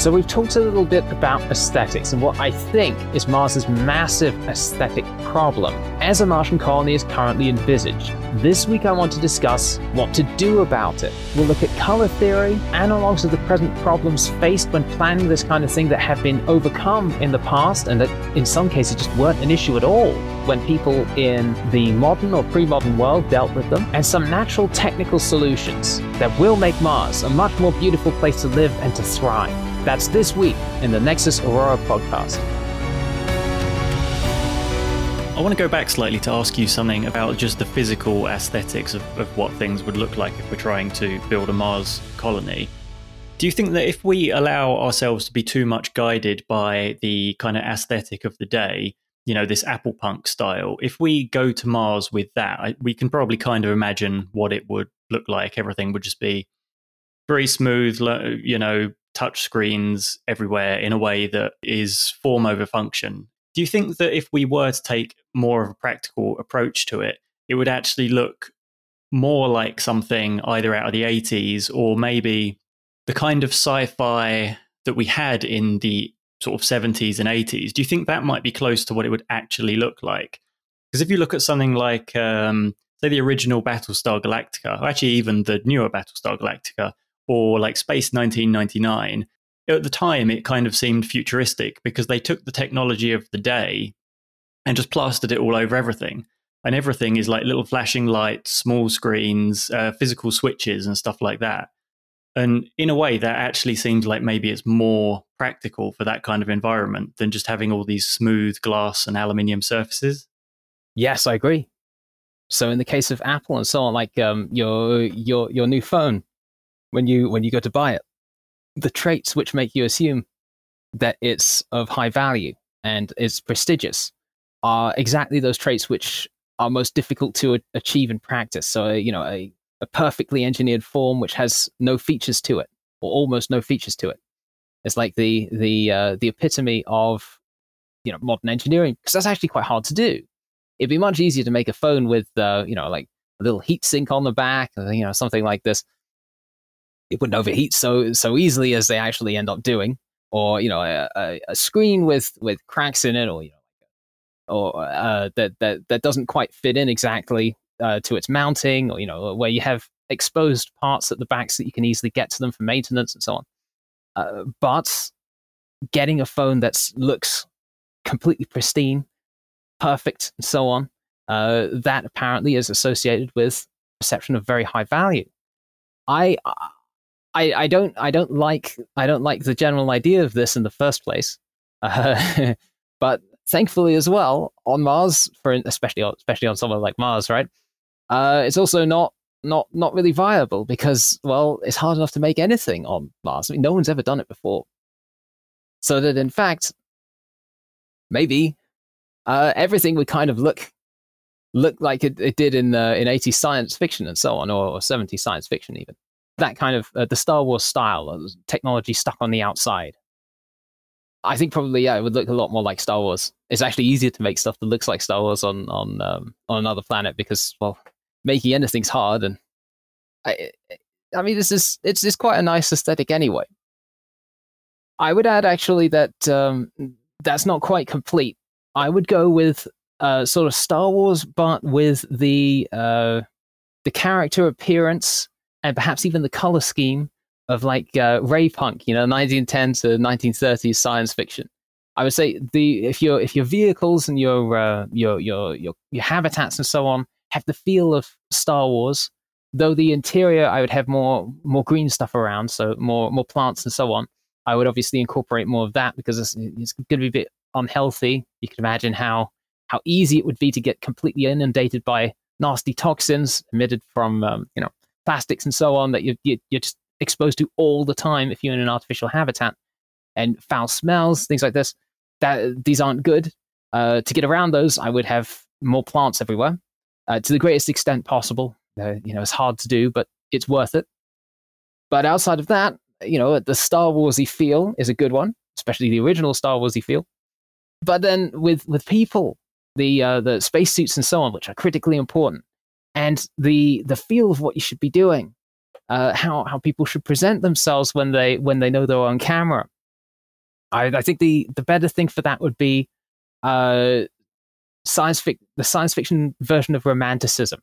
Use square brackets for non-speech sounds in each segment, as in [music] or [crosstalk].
So we've talked a little bit about aesthetics and what I think is Mars's massive aesthetic problem as a Martian colony is currently envisaged. This week I want to discuss what to do about it. We'll look at color theory, analogs of the present problems faced when planning this kind of thing that have been overcome in the past and that in some cases just weren't an issue at all when people in the modern or pre-modern world dealt with them, and some natural technical solutions that will make Mars a much more beautiful place to live and to thrive. That's this week in the Nexus Aurora podcast. I want to go back slightly to ask you something about just the physical aesthetics of, of what things would look like if we're trying to build a Mars colony. Do you think that if we allow ourselves to be too much guided by the kind of aesthetic of the day, you know, this Apple punk style, if we go to Mars with that, we can probably kind of imagine what it would look like. Everything would just be very smooth, you know, touch screens everywhere in a way that is form over function. Do you think that if we were to take more of a practical approach to it, it would actually look more like something either out of the 80s or maybe the kind of sci fi that we had in the sort of 70s and 80s? Do you think that might be close to what it would actually look like? Because if you look at something like, um, say, the original Battlestar Galactica, or actually even the newer Battlestar Galactica, or like Space 1999, at the time it kind of seemed futuristic because they took the technology of the day and just plastered it all over everything. And everything is like little flashing lights, small screens, uh, physical switches, and stuff like that. And in a way, that actually seems like maybe it's more practical for that kind of environment than just having all these smooth glass and aluminium surfaces. Yes, I agree. So in the case of Apple and so on, like um, your your your new phone, when you when you go to buy it. The traits which make you assume that it's of high value and is prestigious are exactly those traits which are most difficult to a- achieve in practice. So, you know, a, a perfectly engineered form which has no features to it, or almost no features to it. It's like the the uh, the epitome of you know modern engineering because that's actually quite hard to do. It'd be much easier to make a phone with uh, you know like a little heat sink on the back, you know something like this, it wouldn't overheat so so easily as they actually end up doing, or you know a, a, a screen with with cracks in it, or you know, or uh, that that that doesn't quite fit in exactly uh, to its mounting, or you know where you have exposed parts at the back so that you can easily get to them for maintenance and so on. Uh, but getting a phone that looks completely pristine, perfect, and so on, uh, that apparently is associated with perception of very high value. I I, I don't I don't like I don't like the general idea of this in the first place, uh, [laughs] but thankfully as well on Mars for especially especially on somewhere like Mars, right? Uh, it's also not not not really viable because well, it's hard enough to make anything on Mars. I mean, no one's ever done it before, so that in fact, maybe uh, everything would kind of look look like it, it did in uh, in 80s science fiction and so on, or, or 70s science fiction even that kind of uh, the Star Wars style, uh, technology stuck on the outside. I think probably yeah, it would look a lot more like Star Wars. It's actually easier to make stuff that looks like Star Wars on on um, on another planet because well, making anything's hard, and I I mean this is it's it's quite a nice aesthetic anyway. I would add actually that um, that's not quite complete. I would go with uh, sort of Star Wars, but with the uh, the character appearance and perhaps even the color scheme of like uh, ray punk, you know, 1910 to 1930s science fiction. I would say the if your if your vehicles and your uh, your your your your habitats and so on have the feel of Star Wars, though the interior I would have more more green stuff around, so more more plants and so on. I would obviously incorporate more of that because it's, it's going to be a bit unhealthy. You can imagine how how easy it would be to get completely inundated by nasty toxins emitted from um, you know plastics and so on that you're, you're just exposed to all the time if you're in an artificial habitat and foul smells, things like this. That these aren't good. Uh, to get around those, I would have more plants everywhere uh, to the greatest extent possible. Uh, you know, it's hard to do, but it's worth it. But outside of that, you know, the Star Warsy feel is a good one, especially the original Star Warsy feel. But then with with people, the uh, the spacesuits and so on, which are critically important, and the the feel of what you should be doing, uh, how how people should present themselves when they when they know they're on camera. I, I think the the better thing for that would be uh, science fic- the science fiction version of romanticism,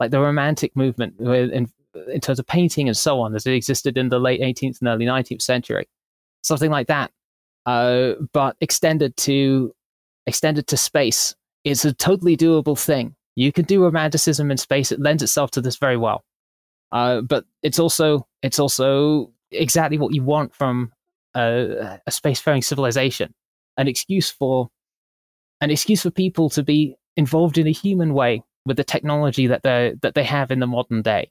like the romantic movement in in terms of painting and so on, as it existed in the late 18th and early 19th century, something like that, uh, but extended to extended to space. It's a totally doable thing. You can do romanticism in space. It lends itself to this very well. Uh, but it's also it's also exactly what you want from a, a spacefaring civilization, an excuse for an excuse for people to be involved in a human way with the technology that they that they have in the modern day.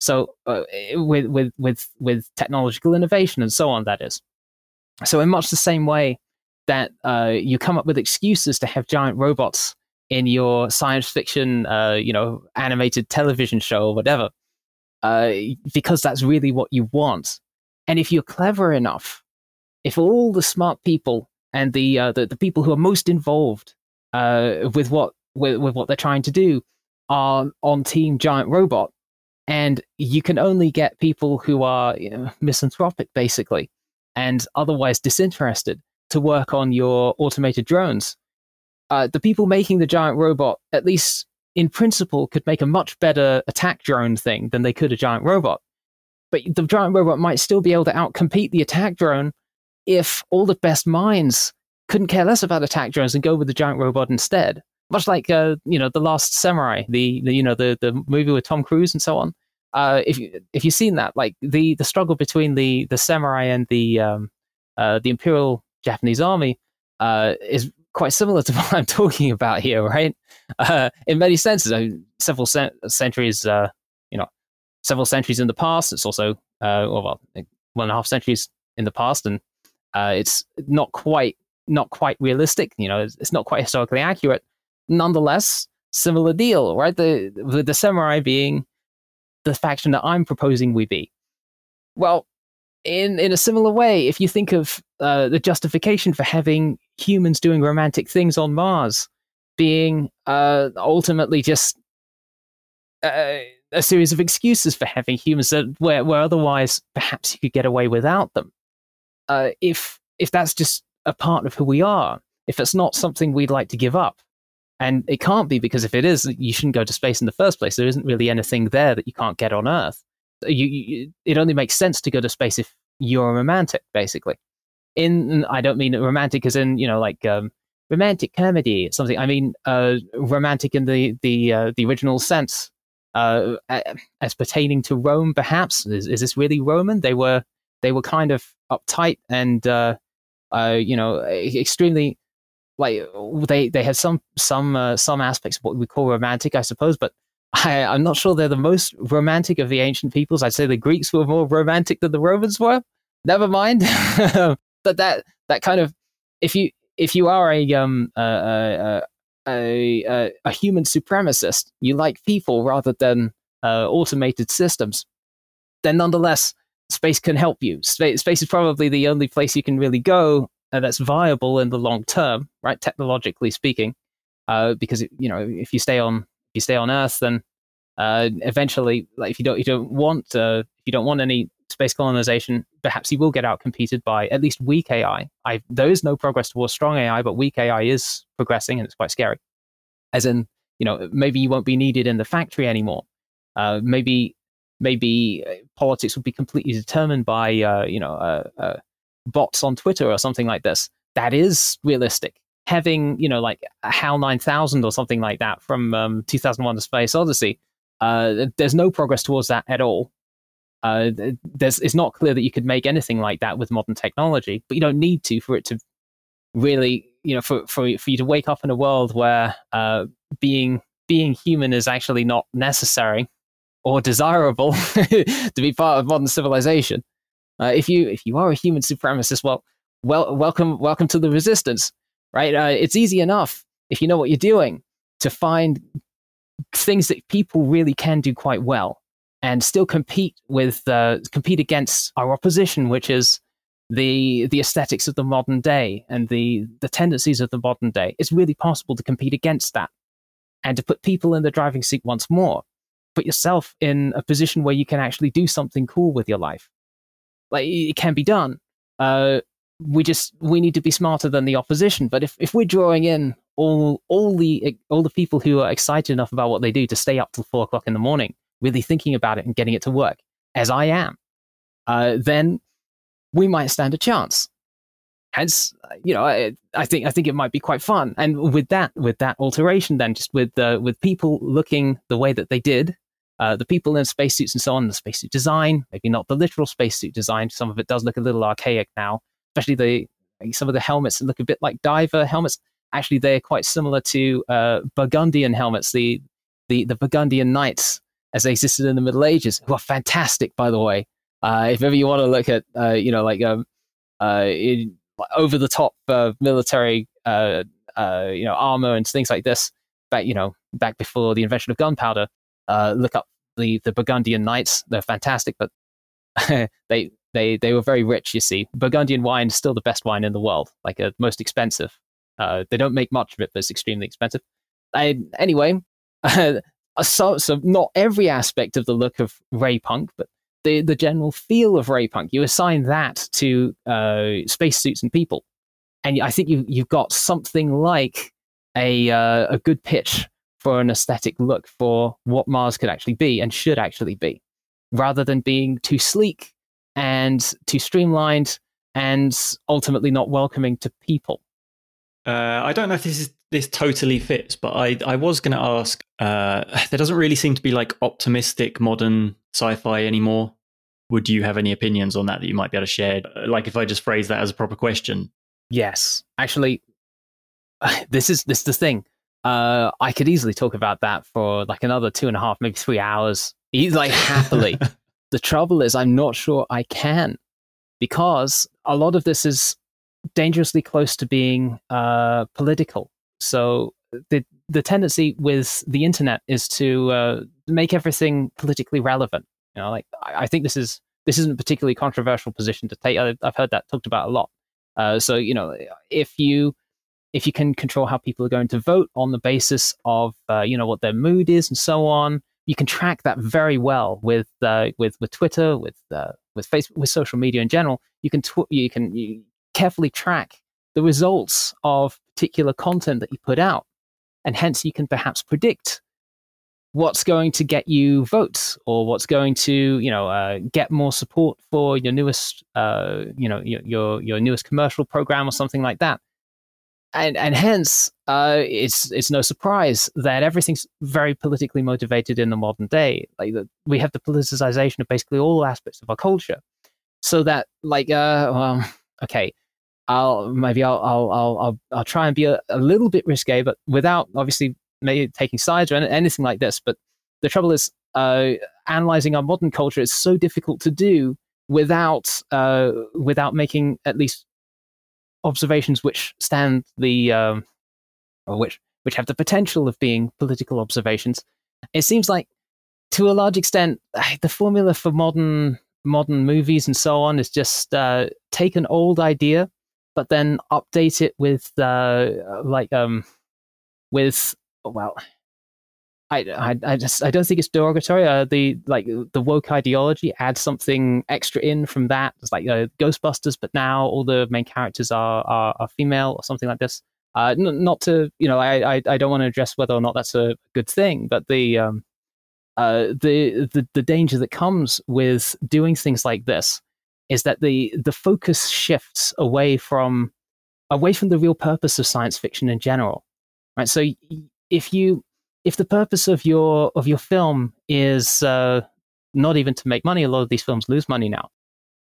So uh, with with with with technological innovation and so on, that is. So in much the same way that uh, you come up with excuses to have giant robots in your science fiction, uh, you know, animated television show or whatever, uh, because that's really what you want. And if you're clever enough, if all the smart people and the uh, the, the people who are most involved uh, with what with, with what they're trying to do are on Team Giant Robot, and you can only get people who are you know, misanthropic, basically, and otherwise disinterested to work on your automated drones. Uh, the people making the giant robot, at least in principle, could make a much better attack drone thing than they could a giant robot. But the giant robot might still be able to outcompete the attack drone if all the best minds couldn't care less about attack drones and go with the giant robot instead. Much like uh, you know the Last Samurai, the, the you know the the movie with Tom Cruise and so on. Uh, if you if you've seen that, like the the struggle between the the samurai and the um, uh, the Imperial Japanese army uh, is quite similar to [laughs] what I'm talking about here, right? Uh, in many senses, I mean, several cent- centuries, uh, you know, several centuries in the past. It's also, uh, well, one and a half centuries in the past, and uh, it's not quite not quite realistic. You know, it's, it's, not quite historically accurate. Nonetheless, similar deal, right? The, the samurai being the faction that I'm proposing we be. Well, in in a similar way, if you think of uh, the justification for having humans doing romantic things on Mars being uh, ultimately just uh, a series of excuses for having humans that where, where otherwise perhaps you could get away without them. Uh, if if that's just a part of who we are, if it's not something we'd like to give up, and it can't be because if it is, you shouldn't go to space in the first place. There isn't really anything there that you can't get on Earth. You, you, it only makes sense to go to space if you're a romantic, basically. In I don't mean romantic as in you know like um, romantic comedy, something. I mean uh, romantic in the the uh, the original sense, uh, as pertaining to Rome. Perhaps is, is this really Roman? They were they were kind of uptight and uh, uh, you know extremely like they they had some some uh, some aspects of what we call romantic, I suppose, but I, I'm not sure they're the most romantic of the ancient peoples. I'd say the Greeks were more romantic than the Romans were. Never mind, [laughs] but that that kind of if you if you are a um a a, a, a human supremacist, you like people rather than uh, automated systems, then nonetheless space can help you. Space, space is probably the only place you can really go uh, that's viable in the long term, right? Technologically speaking, uh, because you know if you stay on you stay on Earth, then uh, eventually, like if you don't you don't want uh, you don't want any space colonization, perhaps you will get out competed by at least weak AI. I, there is no progress towards strong AI, but weak AI is progressing, and it's quite scary. As in, you know, maybe you won't be needed in the factory anymore. Uh, maybe maybe uh, politics will be completely determined by uh, you know uh, uh, bots on Twitter or something like this. That is realistic. Having you know like a HAL 9000 or something like that from um, 2001: The Space Odyssey. Uh, there's no progress towards that at all. Uh, there's, it's not clear that you could make anything like that with modern technology, but you don't need to for it to really, you know, for, for, for you to wake up in a world where uh, being being human is actually not necessary or desirable [laughs] to be part of modern civilization. Uh, if you if you are a human supremacist, well, well, welcome welcome to the resistance, right? Uh, it's easy enough if you know what you're doing to find things that people really can do quite well and still compete with uh, compete against our opposition, which is the the aesthetics of the modern day and the the tendencies of the modern day. It's really possible to compete against that and to put people in the driving seat once more put yourself in a position where you can actually do something cool with your life. Like it can be done. Uh, we just we need to be smarter than the opposition. But if, if we're drawing in all all the all the people who are excited enough about what they do to stay up till four o'clock in the morning, really thinking about it and getting it to work, as I am, uh, then we might stand a chance. Hence, you know, I, I, think I think it might be quite fun. And with that, with that alteration, then just with uh, with people looking the way that they did, uh, the people in spacesuits and so on, the spacesuit design, maybe not the literal spacesuit design. Some of it does look a little archaic now, especially the some of the helmets look a bit like diver helmets. Actually, they're quite similar to uh, Burgundian helmets, the the the Burgundian knights as they existed in the Middle Ages, who are fantastic, by the way. Uh, if ever you want to look at, uh, you know, like um, uh, over the top military, uh, uh, you know, armor and things like this, back, you know, back before the invention of gunpowder, look up the the Burgundian knights. They're fantastic, but [laughs] they they they were very rich. You see, Burgundian wine is still the best wine in the world, like uh, most expensive. Uh, they don't make much of it, but it's extremely expensive. I, anyway, [laughs] so so not every aspect of the look of Ray Punk, but the the general feel of Ray Punk. You assign that to uh, spacesuits and people, and I think you you've got something like a uh, a good pitch for an aesthetic look for what Mars could actually be and should actually be, rather than being too sleek and too streamlined and ultimately not welcoming to people. Uh, I don't know if this is this totally fits, but I I was going to ask. Uh, [laughs] there doesn't really seem to be like optimistic modern sci-fi anymore. Would you have any opinions on that that you might be able to share? Uh, like if I just phrase that as a proper question. Yes, actually, [sighs] this is this is the thing. Uh, I could easily talk about that for like another two and a half, maybe three hours, like happily. [laughs] the trouble is, I'm not sure I can because a lot of this is dangerously close to being uh, political. So the the tendency with the internet is to uh, make everything politically relevant. You know, like I, I, think this is this isn't a particularly controversial position to take. I, have heard that talked about a lot. Uh, so you know, if you if you can control how people are going to vote on the basis of uh, you know what their mood is and so on, you can track that very well with uh, with with Twitter, with uh, with Facebook, with social media in general. You can tw- you can you carefully track the results of particular content that you put out, and hence you can perhaps predict what's going to get you votes or what's going to you know uh, get more support for your newest uh, you know your, your, your newest commercial program or something like that and and hence uh, it's it's no surprise that everything's very politically motivated in the modern day like the, we have the politicization of basically all aspects of our culture so that like uh okay I'll maybe I'll I'll I'll I'll, I'll try and be a, a little bit risque but without obviously maybe taking sides or anything like this. But the trouble is, uh, analyzing our modern culture is so difficult to do without uh, without making at least observations which stand the um, or which which have the potential of being political observations. It seems like, to a large extent, [sighs] the formula for modern modern movies and so on is just uh, take an old idea, but then update it with uh, like um, with well, I, I, I just I don't think it's derogatory. Uh, the like the woke ideology adds something extra in from that. It's like uh, Ghostbusters, but now all the main characters are are, are female or something like this. Uh, n- not to you know, I, I, I don't want to address whether or not that's a good thing, but the um, uh, the the the danger that comes with doing things like this is that the the focus shifts away from away from the real purpose of science fiction in general. Right, so if you if the purpose of your of your film is uh, not even to make money, a lot of these films lose money now.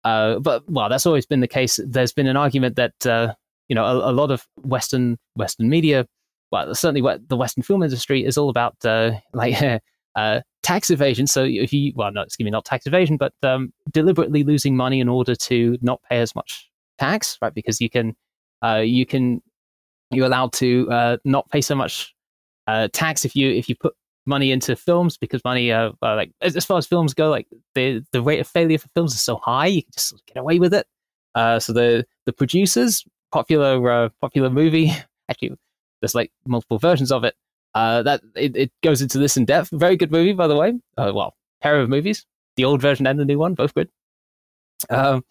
Uh, but well, that's always been the case. There's been an argument that uh, you know a, a, lot of Western Western media, well, certainly what the Western film industry is all about uh, [laughs] like uh, tax evasion. So if you well, no, excuse me, not tax evasion, but um, deliberately losing money in order to not pay as much tax, right? Because you can uh, you can you're allowed to not pay so much uh, tax if you if you put money into films because money uh, uh, like as, as, far as films go like the the rate of failure for films is so high you can just get away with it. Uh, so the the producers popular uh, popular movie [laughs] actually there's like multiple versions of it uh, that it, it goes into this in depth. Very good movie by the way. Uh, well pair of movies the old version and the new one both good. Um,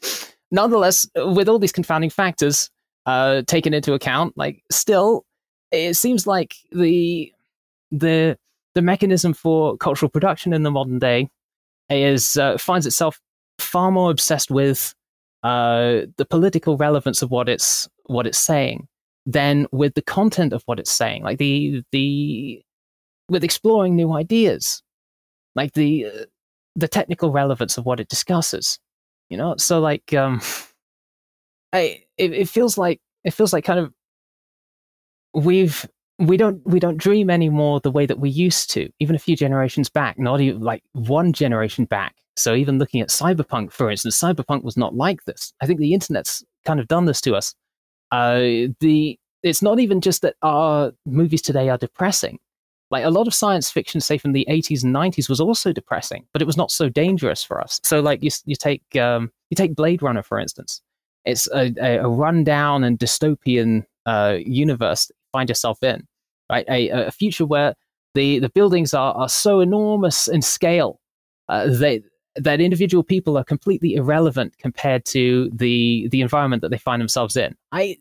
nonetheless, with all these confounding factors uh, taken into account, like still, it seems like the the the mechanism for cultural production in the modern day is uh, finds itself far more obsessed with uh, the political relevance of what it's what it's saying than with the content of what it's saying. Like the the with exploring new ideas, like the the technical relevance of what it discusses. You know, so like um, [laughs] I it, it feels like it feels like kind of we've we don't we don't dream anymore the way that we used to even a few generations back not even like one generation back. So even looking at cyberpunk for instance cyberpunk was not like this. I think the internet's kind of done this to us. Uh, the it's not even just that our movies today are depressing. Like a lot of science fiction say from the 80s and 90s was also depressing but it was not so dangerous for us. So like you, you take um, you take blade runner for instance. It's a, a rundown and dystopian uh, universe find yourself in right? A, a future where the, the buildings are, are so enormous in scale uh, they, that individual people are completely irrelevant compared to the the environment that they find themselves in. I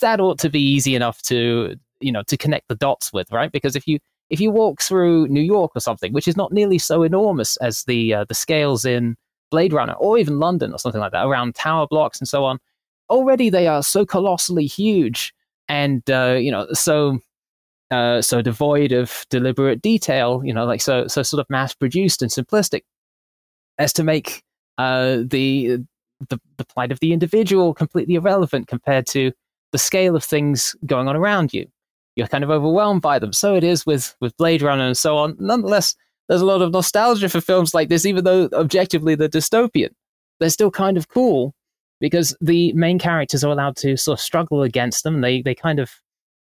that ought to be easy enough to you know to connect the dots with, right? Because if you if you walk through New York or something, which is not nearly so enormous as the uh, the scales in Blade Runner or even London or something like that, around tower blocks and so on, already they are so colossally huge, and uh, you know so uh, so devoid of deliberate detail, you know, like so, so sort of mass produced and simplistic, as to make uh, the, the the plight of the individual completely irrelevant compared to the scale of things going on around you. You're kind of overwhelmed by them. So it is with with Blade Runner and so on. Nonetheless, there's a lot of nostalgia for films like this, even though objectively they're dystopian. They're still kind of cool because the main characters are allowed to sort of struggle against them. They they kind of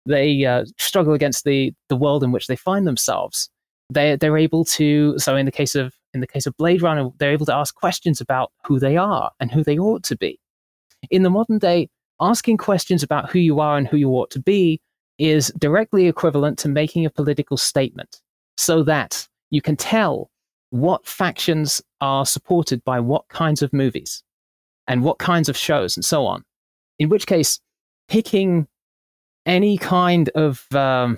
they uh, struggle against the the world in which they find themselves. They they're able to. So in the case of in the case of Blade Runner, they're able to ask questions about who they are and who they ought to be. In the modern day, asking questions about who you are and who you ought to be is directly equivalent to making a political statement, so that you can tell what factions are supported by what kinds of movies and what kinds of shows and so on. In which case, picking any kind of um,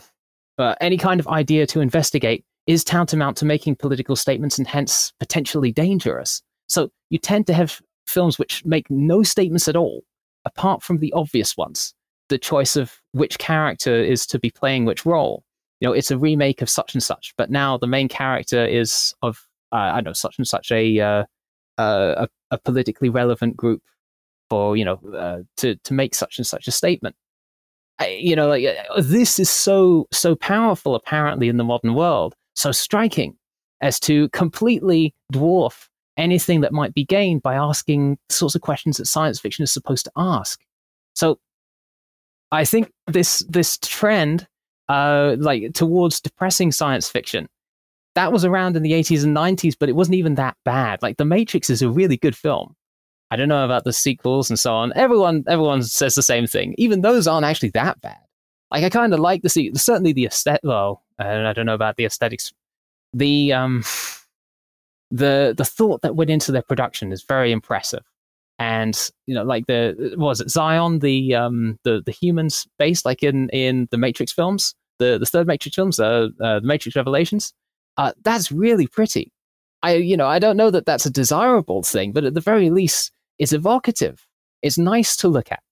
uh, any kind of idea to investigate is tantamount to making political statements and hence potentially dangerous. So you tend to have films which make no statements at all, apart from the obvious ones. The choice of which character is to be playing which role. You know, it's a remake of such and such, but now the main character is of uh, I don't know such and such a, uh, a a politically relevant group for you know uh, to to make such and such a statement you know, like uh, this is so so powerful apparently in the modern world, so striking as to completely dwarf anything that might be gained by asking sorts of questions that science fiction is supposed to ask. So, I think this this trend, uh, like towards depressing science fiction, that was around in the 80s and 90s, but it wasn't even that bad. Like The Matrix is a really good film. I don't know about the sequels and so on. Everyone, everyone says the same thing. Even those aren't actually that bad. Like I kind of like the see, certainly the aesthetic. Well, I don't know about the aesthetics. The um, the the thought that went into their production is very impressive. And you know, like the was it Zion, the um, the the humans based like in in the Matrix films, the the third Matrix films, uh, uh the Matrix Revelations. Uh, that's really pretty. I you know I don't know that that's a desirable thing, but at the very least, it's evocative. It's nice to look at.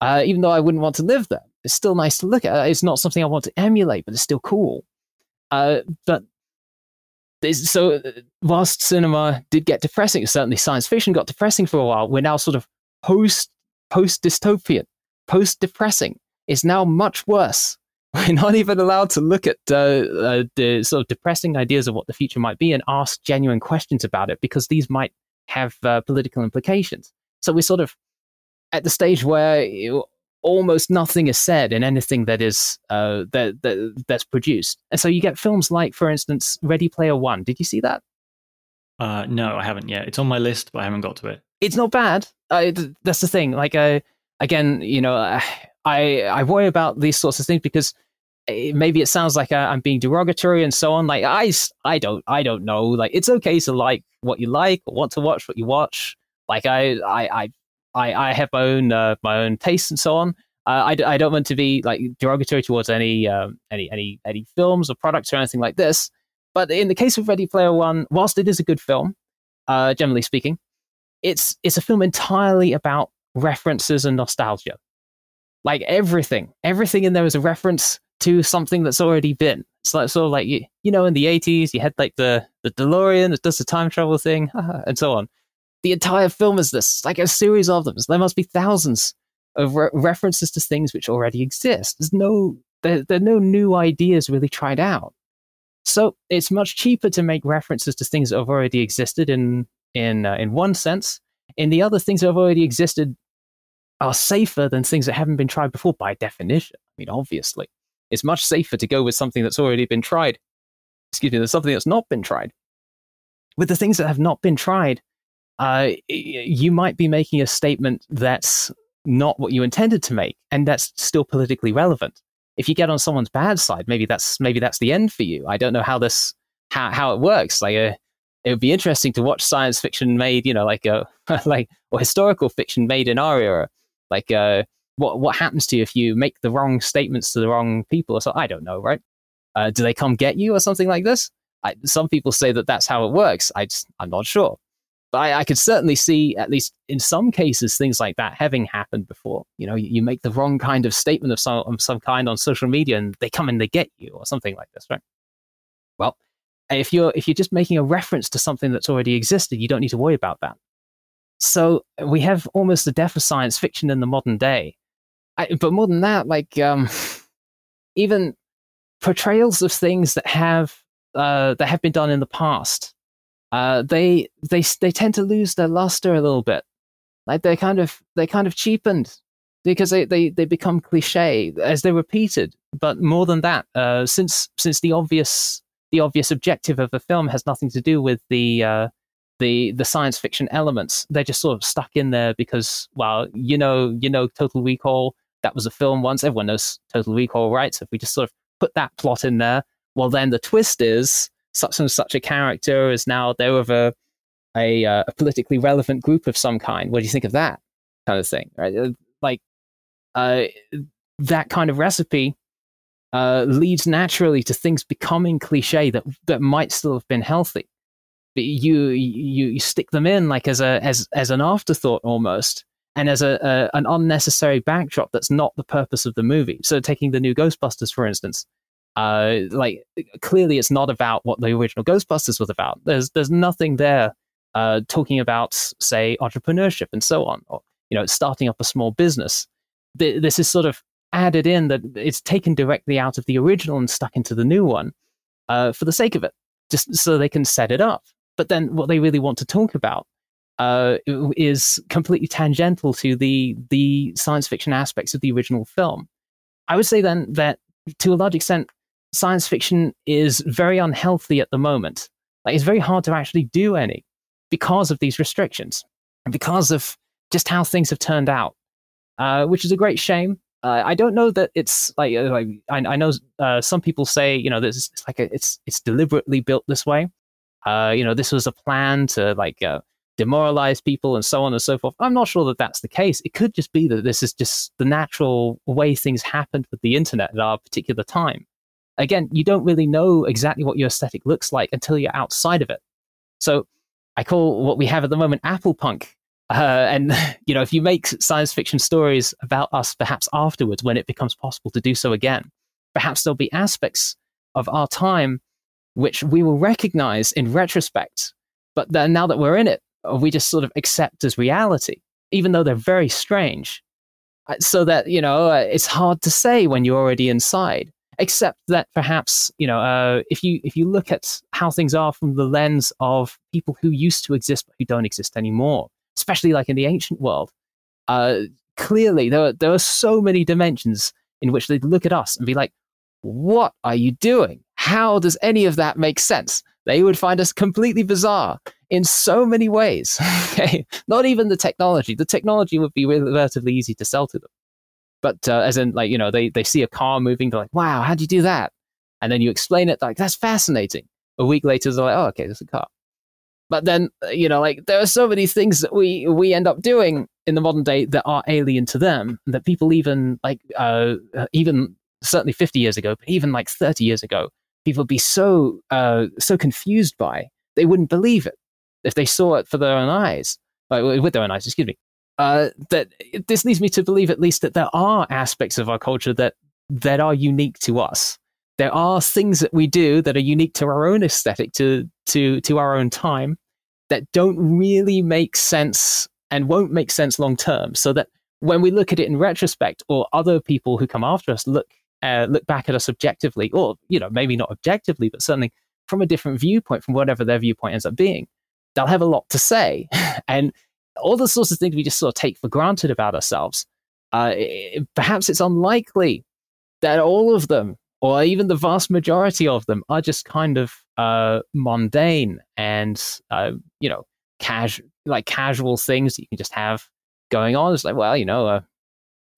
Uh, even though I wouldn't want to live there, it's still nice to look at. It's not something I want to emulate, but it's still cool. Uh, but so, uh, whilst cinema did get depressing, certainly science fiction got depressing for a while. We're now sort of post post dystopian, post depressing. It's now much worse. [laughs] We're not even allowed to look at uh, uh, the sort of depressing ideas of what the future might be and ask genuine questions about it because these might have uh, political implications. So we're sort of at the stage where almost nothing is said in anything that is uh, that, that that's produced, and so you get films like, for instance, Ready Player One. Did you see that? Uh, no, I haven't yet. It's on my list, but I haven't got to it. It's not bad. That's the thing. Like, uh, again, you know, I I worry about these sorts of things because maybe it sounds like I'm being derogatory and so on. Like I, I don't, I don't know. Like it's okay to like what you like or want to watch what you watch. Like I, I, I I, I have my own uh, my own tastes and so on. Uh, I, I don't want to be like derogatory towards any um, any any any films or products or anything like this. But in the case of Ready Player One, whilst it is a good film, uh, generally speaking, it's it's a film entirely about references and nostalgia. Like everything, everything in there is a reference to something that's already been. It's like sort of like you, you know, in the eighties, you had like the the DeLorean that does the time travel thing, [laughs] and so on. The entire film is this, like a series of them. There must be thousands of re- references to things which already exist. There's no there, there are no new ideas really tried out. So it's much cheaper to make references to things that have already existed in in uh, in one sense. In the other, things that have already existed are safer than things that haven't been tried before by definition. I mean, obviously, it's much safer to go with something that's already been tried. Excuse me, than something that's not been tried. With the things that have not been tried, uh, you might be making a statement that's not what you intended to make, and that's still politically relevant. If you get on someone's bad side, maybe that's maybe that's the end for you. I don't know how this how how it works. Like, uh, it would be interesting to watch science fiction made, you know, like a [laughs] like or historical fiction made in our era. Like, uh, what what happens to you if you make the wrong statements to the wrong people? So I don't know, right? Uh, do they come get you or something like this? I, some people say that that's how it works. I just, I'm not sure. But I, I, could certainly see, at least in some cases, things like that having happened before. You know, you, you, make the wrong kind of statement of some, of some kind on social media and they come and they get you or something like this, right? Well, if you're, if you're just making a reference to something that's already existed, you don't need to worry about that. So we have almost the death of science fiction in the modern day. I, but more than that, like um, [laughs] even portrayals of things that have uh, that have been done in the past uh, they they they tend to lose their luster a little bit. Like they're kind of they kind of cheapened because they, they, they become cliche as they're repeated. But more than that, uh, since since the obvious the obvious objective of the film has nothing to do with the uh, the the science fiction elements, they're just sort of stuck in there because well, you know, you know, Total Recall that was a film once. Everyone knows Total Recall, right? So if we just sort of put that plot in there, well, then the twist is such and such a character is now there with a a, uh, a politically relevant group of some kind. What do you think of that kind of thing? Right? Uh, like uh, that kind of recipe uh, leads naturally to things becoming cliche that that might still have been healthy. You you you stick them in like as a as as an afterthought almost, and as a, a an unnecessary backdrop that's not the purpose of the movie. So taking the new Ghostbusters, for instance, uh, like clearly it's not about what the original Ghostbusters was about. There's there's nothing there uh, talking about say entrepreneurship and so on, or you know starting up a small business. This is sort of added in that it's taken directly out of the original and stuck into the new one uh, for the sake of it, just so they can set it up. But then what they really want to talk about uh, is completely tangential to the the science fiction aspects of the original film. I would say then that to a large extent, science fiction is very unhealthy at the moment. Like it's very hard to actually do any because of these restrictions and because of just how things have turned out, uh, which is a great shame. Uh, I don't know that it's like, uh, like I, I, know uh, some people say you know it's like a, it's it's deliberately built this way. Uh, you know this was a plan to like uh, demoralize people and so on and so forth. I'm not sure that that's the case. It could just be that this is just the natural way things happened with the internet at our particular time again, you don't really know exactly what your aesthetic looks like until you're outside of it. So I call what we have at the moment Apple punk. Uh, and [laughs] you know, if you make science fiction stories about us, perhaps afterwards, when it becomes possible to do so again, perhaps there'll be aspects of our time which we will recognize in retrospect. But then now that we're in it, we just sort of accept as reality, even though they're very strange. Uh, so that you know, uh, it's hard to say when you're already inside except that perhaps you know uh, if you if you look at how things are from the lens of people who used to exist but who don't exist anymore especially like in the ancient world uh, clearly there are, there are so many dimensions in which they'd look at us and be like what are you doing how does any of that make sense? They would find us completely bizarre in so many ways [laughs] okay? Not even the technology. The technology would be relatively easy to sell to them. But uh, as in like you know they they see a car moving they're like wow how'd you do that? And then you explain it like that's fascinating. A week later they're like oh okay there's a car. But then uh, you know like there are so many things that we we end up doing in the modern day that are alien to them that people even like uh, uh, even certainly 50 years ago but even like 30 years ago people be so uh, so confused by they wouldn't believe it if they saw it for their own eyes with their own eyes excuse me uh, that this leads me to believe at least that there are aspects of our culture that that are unique to us there are things that we do that are unique to our own aesthetic to to to our own time that don't really make sense and won't make sense long term. So that when we look at it in retrospect, or other people who come after us look uh, look back at us objectively, or you know maybe not objectively, but certainly from a different viewpoint, from whatever their viewpoint ends up being, they'll have a lot to say, [laughs] and all the sorts of things we just sort of take for granted about ourselves. Uh, it, perhaps it's unlikely that all of them, or even the vast majority of them, are just kind of uh, mundane and uh, you know casual like casual things you can just have going on. It's like, well, you know, uh,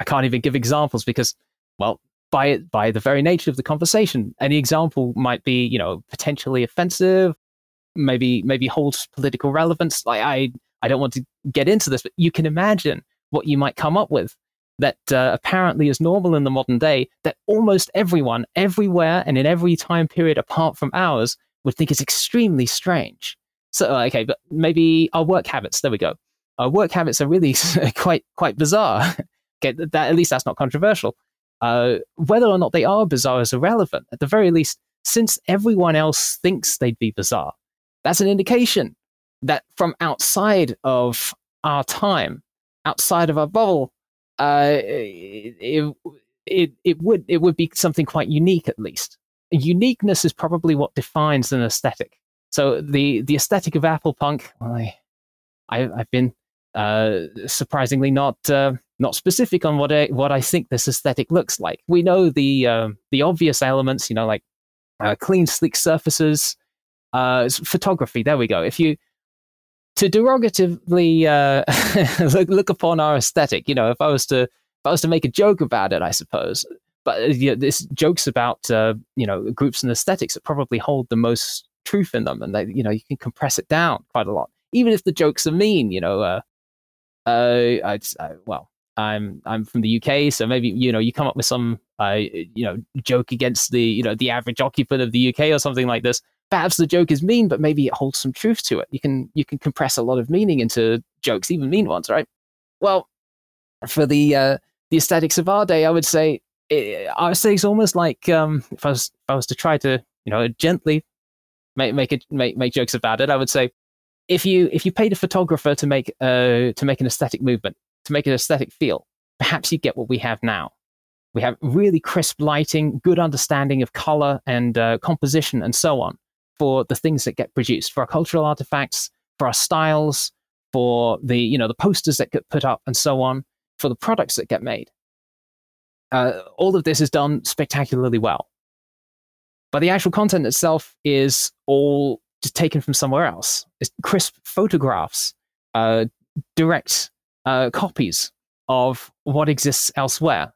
I can't even give examples because, well, by by the very nature of the conversation, any example might be, you know, potentially offensive, maybe maybe holds political relevance. Like I I don't want to get into this, but you can imagine what you might come up with that uh, apparently is normal in the modern day that almost everyone everywhere and in every time period apart from ours would think is extremely strange so uh, okay, but maybe our work habits. There we go. Our work habits are really [laughs] quite quite bizarre. [laughs] okay, that at least that's not controversial. Uh, whether or not they are bizarre is irrelevant. At the very least, since everyone else thinks they'd be bizarre, that's an indication that from outside of our time, outside of our bubble, uh, it, it, it would it would be something quite unique at least. Uniqueness is probably what defines an aesthetic. So the the aesthetic of Apple Punk, I, I have been uh, surprisingly not uh, not specific on what I what I think this aesthetic looks like. We know the uh, the obvious elements, you know, like uh, clean, sleek surfaces, uh, photography. There we go. If you to derogatively [laughs] look, look upon our aesthetic, you know, if I was to if I was to make a joke about it, I suppose. But you know, this jokes about you know groups and aesthetics that probably hold the most truth in them, and they, you know, you can compress it down quite a lot, even if the jokes are mean. You know, uh, uh, I, I, well, I'm I'm from the UK, so maybe you know you come up with some uh, you know joke against the you know the average occupant of the UK or something like this. Perhaps the joke is mean, but maybe it holds some truth to it. You can you can compress a lot of meaning into jokes, even mean ones, right? Well, for the uh, the aesthetics of our day, I would say it, say it's almost like um, if I was if I was to try to you know gently make make it make make jokes about it. I would say if you if you paid a photographer to make uh to make an aesthetic movement to make an aesthetic feel, perhaps you get what we have now. We have really crisp lighting, good understanding of color and uh, composition, and so on for the things that get produced for our cultural artifacts, for our styles, for the you know the posters that get put up, and so on, for the products that get made. Uh, all of this is done spectacularly well. But the actual content itself is all just taken from somewhere else. It's crisp photographs, uh, direct uh, copies of what exists elsewhere,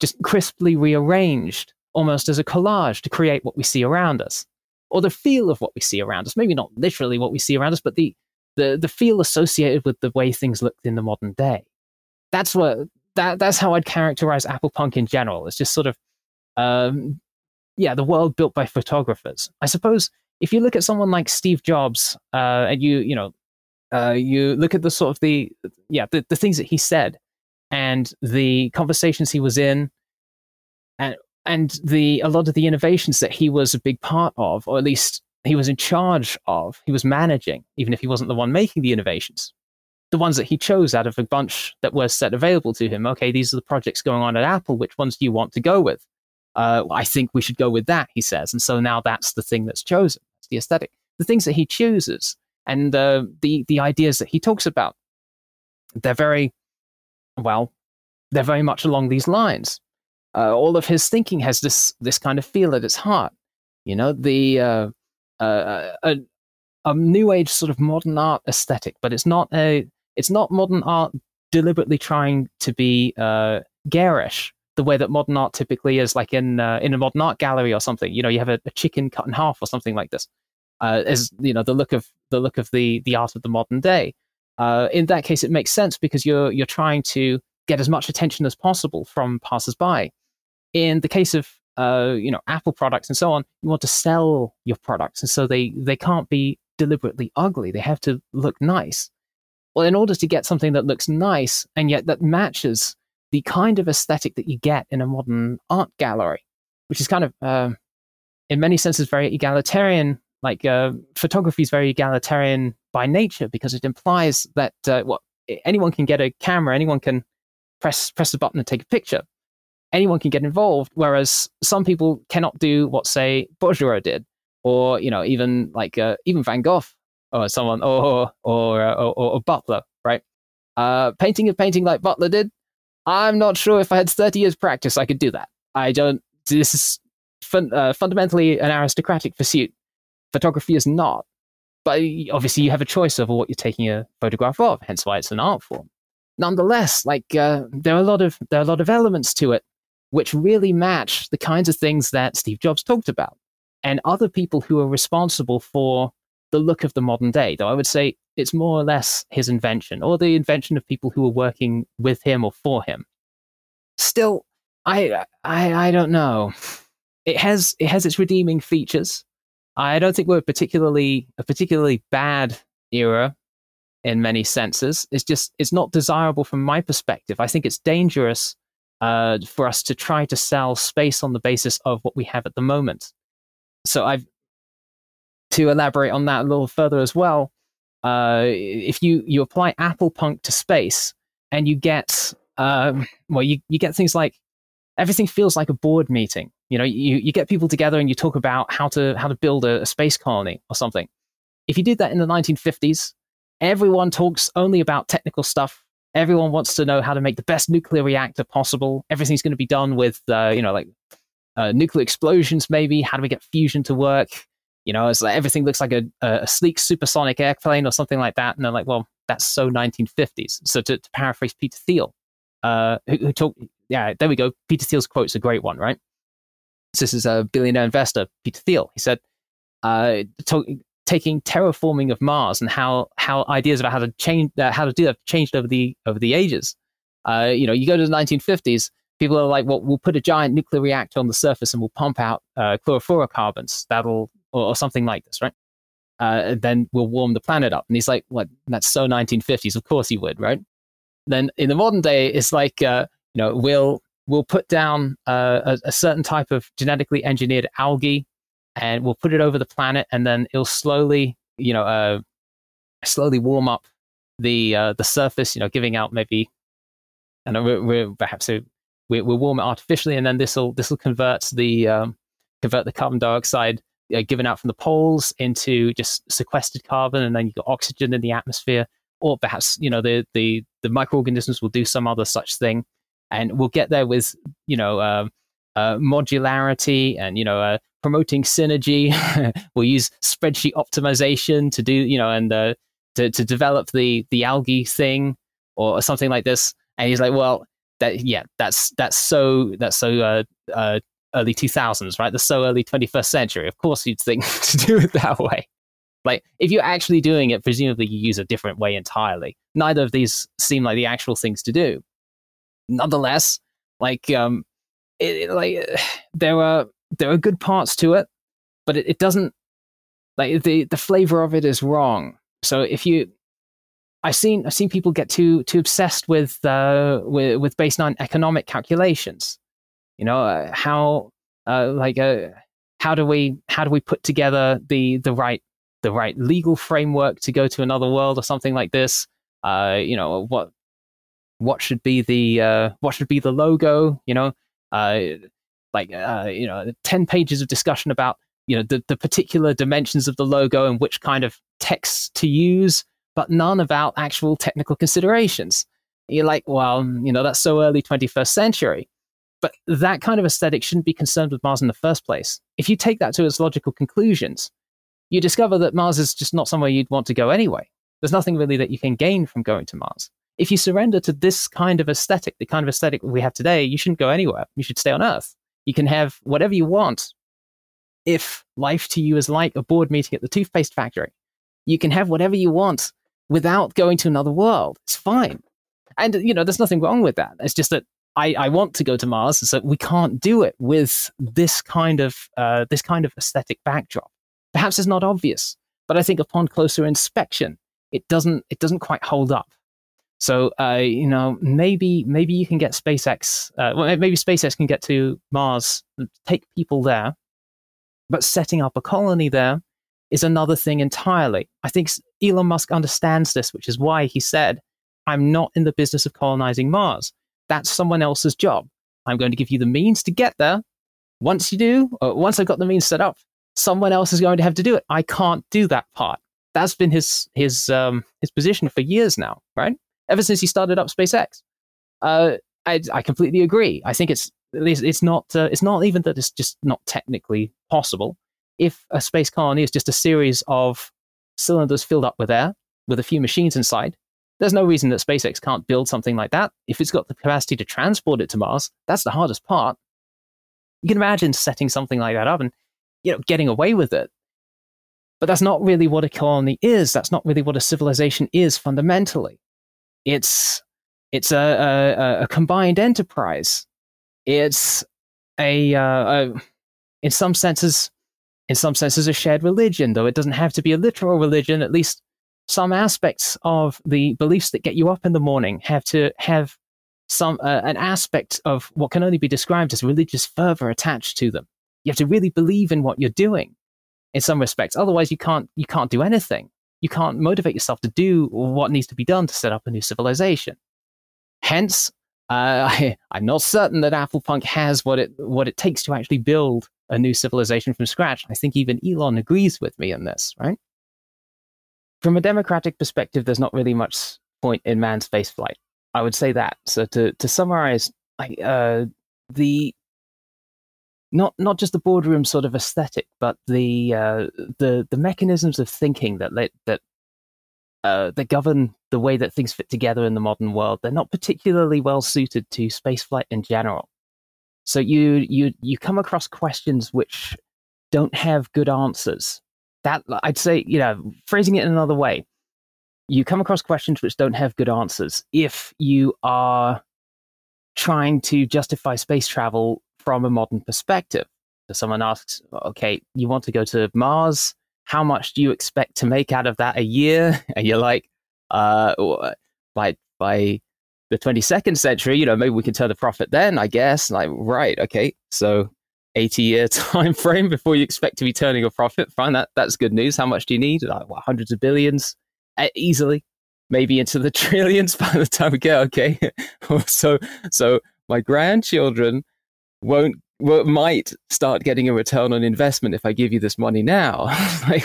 just crisply rearranged, almost as a collage to create what we see around us, or the feel of what we see around us. Maybe not literally what we see around us, but the the the feel associated with the way things looked in the modern day. That's what that that's how I'd characterize Apple Punk in general. It's just sort of um, yeah, the world built by photographers. I suppose if you look at someone like Steve Jobs, uh, and you you know, uh, you look at the sort of the yeah the, the things that he said, and the conversations he was in, and and the a lot of the innovations that he was a big part of, or at least he was in charge of, he was managing, even if he wasn't the one making the innovations. The ones that he chose out of a bunch that were set available to him. Okay, these are the projects going on at Apple. Which ones do you want to go with? uh, I think we should go with that, he says. And so now that's the thing that's chosen. The aesthetic. The things that he chooses and uh, the, the ideas that he talks about, they're very, well, they're very much along these lines. Uh, all of his thinking has this, this kind of feel at its heart. You know, the, uh, uh, a, a new age sort of modern art aesthetic, but it's not a, it's not modern art deliberately trying to be uh, garish the way that modern art typically is, like in uh, in a modern art gallery or something. You know, you have a, a chicken cut in half or something like this. Uh, as you know, the look of the look of the the art of the modern day. uh, in that case, it makes sense because you're you're trying to get as much attention as possible from passersby. In the case of uh, you know Apple products and so on, you want to sell your products, and so they they can't be deliberately ugly. They have to look nice. Well, in order to get something that looks nice and yet that matches the kind of aesthetic that you get in a modern art gallery, which is kind of, uh, in many senses, very egalitarian. Like uh, photography is very egalitarian by nature because it implies that uh, what anyone can get a camera, anyone can press press a button and take a picture, anyone can get involved. Whereas some people cannot do what, say, Bouguereau did, or you know, even like uh, even Van Gogh or someone, or or uh, or, or, or Butler, right? Uh, painting a painting like Butler did, I'm not sure if I had 30 years practice, I could do that. I don't. This is fun, uh, fundamentally an aristocratic pursuit. Photography is not. But obviously, you have a choice over what you're taking a photograph of. Hence, why it's an art form. Nonetheless, like uh, there are a lot of there are a lot of elements to it which really match the kinds of things that Steve Jobs talked about, and other people who are responsible for the look of the modern day. Though I would say it's more or less his invention, or the invention of people who are working with him or for him. Still, I I I don't know. It has it has its redeeming features. I don't think we're particularly a particularly bad era in many senses. It's just it's not desirable from my perspective. I think it's dangerous uh, for us to try to sell space on the basis of what we have at the moment. So I've to elaborate on that a little further as well. Uh, if you you apply Apple Punk to space and you get um, well, you you get things like everything feels like a board meeting. You know, you, you get people together and you talk about how to how to build a, a space colony or something. If you did that in the 1950s, everyone talks only about technical stuff. Everyone wants to know how to make the best nuclear reactor possible. Everything's going to be done with, uh, you know, like uh, nuclear explosions, maybe. How do we get fusion to work? You know, it's like everything looks like a, a sleek supersonic airplane or something like that. And they're like, well, that's so 1950s. So to, to paraphrase Peter Thiel, uh, who, who talked, yeah, there we go. Peter Thiel's quote's a great one, right? This is a billionaire investor, Peter Thiel. He said, uh, talk, taking terraforming of Mars and how how ideas about how to change uh, how to do that have changed over the over the ages. Uh, you know, you go to the 1950s, people are like, "Well, we'll put a giant nuclear reactor on the surface and we'll pump out uh, chlorofluorocarbons. That'll or, or, something like this, right? Uh, then we'll warm the planet up." And he's like, "What? That's so 1950s. Of course he would, right?" Then in the modern day, it's like, uh, you know, we'll we'll put down uh, a, a, certain type of genetically engineered algae and we'll put it over the planet and then it'll slowly you know uh, slowly warm up the uh, the surface you know giving out maybe and we're, we're perhaps we, we'll warm it artificially and then this will this will convert the um, convert the carbon dioxide uh, given out from the poles into just sequestered carbon and then you've got oxygen in the atmosphere or perhaps you know the the the microorganisms will do some other such thing and we'll get there with you know uh, uh, modularity and you know uh, promoting synergy. [laughs] we'll use spreadsheet optimization to do you know and uh, to to develop the the algae thing or, something like this. And he's like, well, that yeah, that's that's so that's so uh, uh, early two thousands, right? That's so early twenty first century. Of course, you'd think [laughs] to do it that way. Like if you're actually doing it, presumably you use a different way entirely. Neither of these seem like the actual things to do nonetheless, like um, it, like [sighs] there are there are good parts to it, but it, it doesn't like the the flavor of it is wrong. So if you I've seen I've seen people get too too obsessed with uh, with with based on economic calculations. You know uh, how uh, like uh, how do we how do we put together the the right the right legal framework to go to another world or something like this? Uh, you know what what should be the uh, what should be the logo you know? Uh, like uh, you know 10 pages of discussion about you know the, the particular dimensions of the logo and which kind of text to use but none about actual technical considerations. You're like well you know that's so early 21st century. But that kind of aesthetic shouldn't be concerned with mars in the first place. If you take that to its logical conclusions you discover that mars is just not somewhere you'd want to go anyway. There's nothing really that you can gain from going to mars if you surrender to this kind of aesthetic, the kind of aesthetic we have today, you shouldn't go anywhere. You should stay on Earth. You can have whatever you want. If life to you is like a board meeting at the toothpaste factory, you can have whatever you want without going to another world. It's fine. And, you know, there's nothing wrong with that. It's just that I, I want to go to Mars, so we can't do it with this kind of uh, this kind of aesthetic backdrop. Perhaps it's not obvious, but I think upon closer inspection, it doesn't it doesn't quite hold up. So uh, you know maybe maybe you can get SpaceX, uh, well, maybe SpaceX can get to Mars, take people there, but setting up a colony there is another thing entirely. I think Elon Musk understands this, which is why he said, "I'm not in the business of colonizing Mars." That's someone else's job. I'm going to give you the means to get there. Once you do, or once I've got the means set up, someone else is going to have to do it. I can't do that part. That's been his his um, his position for years now, right? Ever since he started up SpaceX. Uh, I, I completely agree. I think it's it's not uh, it's not even that it's just not technically possible. If a space colony is just a series of cylinders filled up with air with a few machines inside, there's no reason that SpaceX can't build something like that. If it's got the capacity to transport it to Mars, that's the hardest part. You can imagine setting something like that up and you know getting away with it. But that's not really what a colony is. That's not really what a civilization is fundamentally. It's it's a, a, a combined enterprise. It's a, uh, a in some senses in some senses a shared religion, though it doesn't have to be a literal religion. At least some aspects of the beliefs that get you up in the morning have to have some uh, an aspect of what can only be described as religious fervor attached to them. You have to really believe in what you're doing in some respects. Otherwise, you can't you can't do anything. You can't motivate yourself to do what needs to be done to set up a new civilization. Hence, uh, [laughs] I, I'm not certain that Applepunk has what it what it takes to actually build a new civilization from scratch. I think even Elon agrees with me in this, right? from a democratic perspective, there's not really much point in manned spaceflight. I would say that. So to to summarize, I, uh, the not not just the boardroom sort of aesthetic, but the uh, the the mechanisms of thinking that let, that uh, that govern the way that things fit together in the modern world. They're not particularly well suited to spaceflight in general. So you you you come across questions which don't have good answers that I'd say, you know, phrasing it in another way, you come across questions which don't have good answers if you are trying to justify space travel from a modern perspective. So someone asks, okay, you want to go to Mars? How much do you expect to make out of that a year? [laughs] And you're like, uh, by by the 22nd century, you know, maybe we can turn a profit then, I guess. Like, right, okay. So 80 year [laughs] time frame before you expect to be turning a profit. Fine, that that's good news. How much do you need? Like what, hundreds of billions, easily, maybe into the [laughs] trillions by the time we get okay. so so my grandchildren won't might start getting a return on investment if I give you this money now. [laughs] like,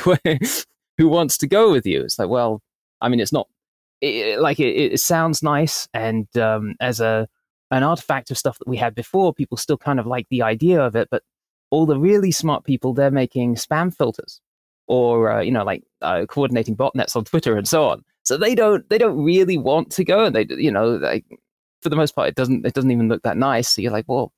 who wants to go with you? It's like, well, I mean, it's not it, like it, it sounds nice, and um, as a an artifact of stuff that we had before. People still kind of like the idea of it, but all the really smart people, they're making spam filters or, uh, you know, like uh, coordinating botnets on Twitter and so on. So they don't, they don't really want to go. And they, you know, like, for the most part, it doesn't, it doesn't even look that nice. So you're like, well,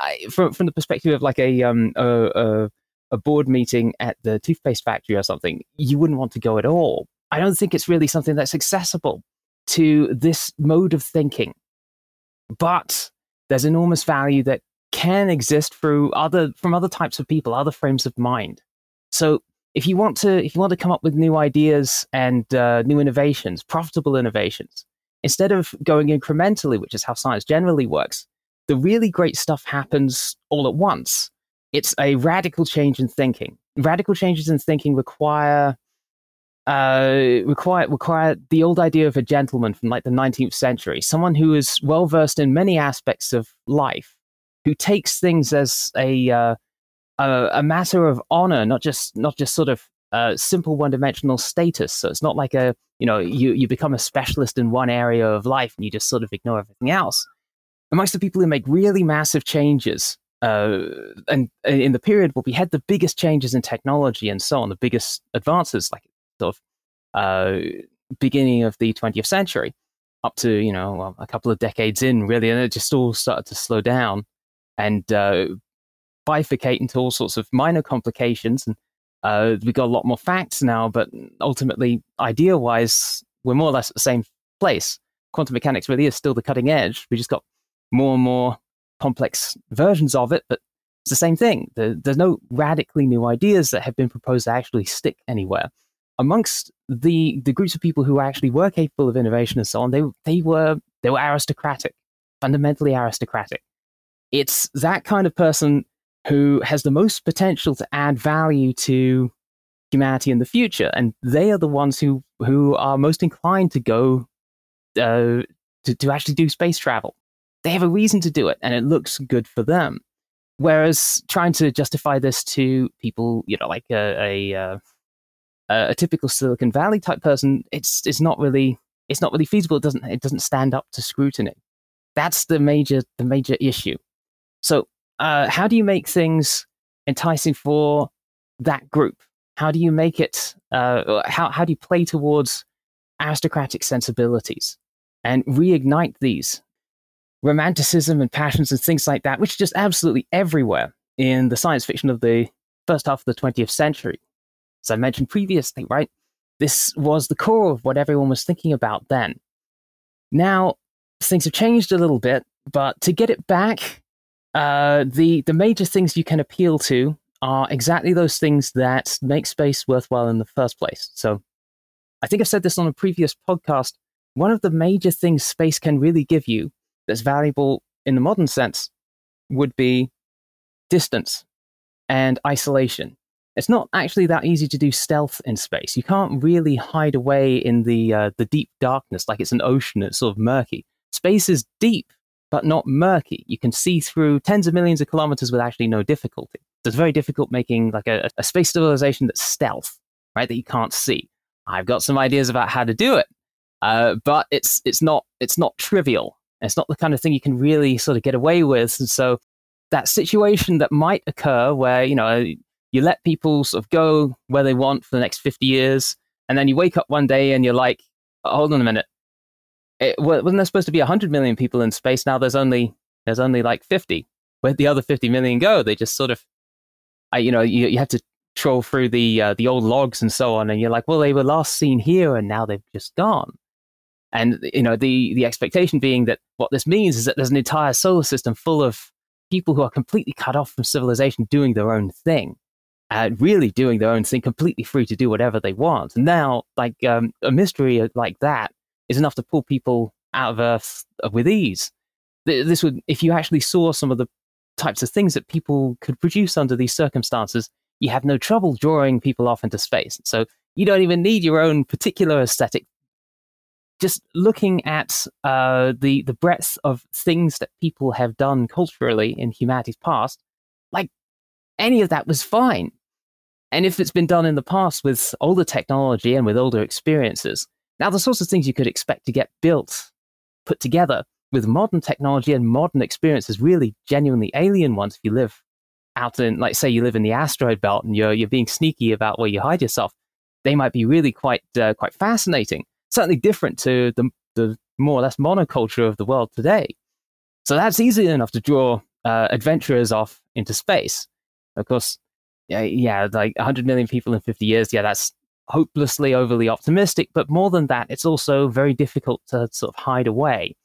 I, from, from the perspective of like a, um, a, a, a board meeting at the toothpaste factory or something, you wouldn't want to go at all. I don't think it's really something that's accessible to this mode of thinking but there's enormous value that can exist through other from other types of people, other frames of mind. So if you want to if you want to come up with new ideas and uh, new innovations, profitable innovations, instead of going incrementally, which is how science generally works, the really great stuff happens all at once. It's a radical change in thinking. Radical changes in thinking require uh, require require the old idea of a gentleman from like the 19th century, someone who is well versed in many aspects of life, who takes things as a uh, a, a, matter of honor, not just not just sort of uh, simple one dimensional status. So it's not like a you know you you become a specialist in one area of life and you just sort of ignore everything else. Amongst the people who make really massive changes uh, and in the period where we had the biggest changes in technology and so on, the biggest advances, like sort of uh, beginning of the 20th century up to you know a couple of decades in really and it just all started to slow down and uh, bifurcate into all sorts of minor complications and uh, we got a lot more facts now but ultimately idea wise we're more or less at the same place. Quantum mechanics really is still the cutting edge. We just got more and more complex versions of it, but it's the same thing. there's no radically new ideas that have been proposed to actually stick anywhere. Amongst the the groups of people who actually were capable of innovation and so on, they they were they were aristocratic, fundamentally aristocratic. It's that kind of person who has the most potential to add value to humanity in the future, and they are the ones who who are most inclined to go uh, to to actually do space travel. They have a reason to do it, and it looks good for them. Whereas trying to justify this to people, you know, like a, a, uh, a typical Silicon Valley type person, it's it's not really it's not really feasible. It doesn't it doesn't stand up to scrutiny. That's the major the major issue. So, uh, how do you make things enticing for that group? How do you make it? Uh, how how do you play towards aristocratic sensibilities and reignite these romanticism and passions and things like that, which are just absolutely everywhere in the science fiction of the first half of the 20th century. As I mentioned previously, right? This was the core of what everyone was thinking about then. Now, things have changed a little bit, but to get it back, uh, the, the major things you can appeal to are exactly those things that make space worthwhile in the first place. So I think I've said this on a previous podcast. One of the major things space can really give you that's valuable in the modern sense would be distance and isolation. It's not actually that easy to do stealth in space. You can't really hide away in the uh, the deep darkness like it's an ocean. It's sort of murky. Space is deep, but not murky. You can see through tens of millions of kilometers with actually no difficulty. So it's very difficult making like a, a space civilization that's stealth, right? That you can't see. I've got some ideas about how to do it, uh, but it's it's not it's not trivial. It's not the kind of thing you can really sort of get away with. And so that situation that might occur where, you know, you let people sort of go where they want for the next 50 years, and then you wake up one day and you're like, hold on a minute. It, wasn't there supposed to be 100 million people in space? Now there's only there's only like 50. Where'd the other 50 million go? They just sort of, I, you know, you, you have to troll through the uh, the old logs and so on, and you're like, well, they were last seen here, and now they've just gone. And you know, the the expectation being that what this means is that there's an entire solar system full of people who are completely cut off from civilization, doing their own thing, uh, really doing their own thing, completely free to do whatever they want. And now, like um, a mystery like that is enough to pull people out of Earth with ease. This would, if you actually saw some of the types of things that people could produce under these circumstances, you have no trouble drawing people off into space. So you don't even need your own particular aesthetic just looking at uh, the the breadth of things that people have done culturally in humanity's past, like any of that was fine. And if it's been done in the past with older technology and with older experiences, now the sorts of things you could expect to get built, put together with modern technology and modern experiences, really genuinely alien ones. If you live out in, like, say, you live in the asteroid belt and you're you're being sneaky about where you hide yourself, they might be really quite uh, quite fascinating certainly different to the, the more or less monoculture of the world today. So that's easy enough to draw uh, adventurers off into space. Of course, yeah, yeah, like 100 million people in 50 years, yeah, that's hopelessly overly optimistic. But more than that, it's also very difficult to sort of hide away.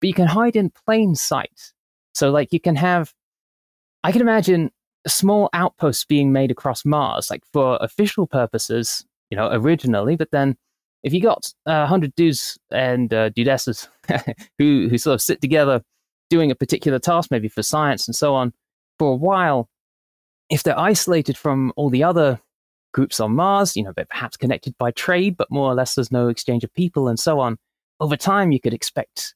But you can hide in plain sight. So, like, you can have, I can imagine small outposts being made across Mars, like for official purposes, you know, originally, but then if you got uh, hundred dudes and uh, dudesses [laughs] who who sort of sit together doing a particular task, maybe for science and so on, for a while, if they're isolated from all the other groups on Mars, you know, they're perhaps connected by trade, but more or less there's no exchange of people and so on. Over time, you could expect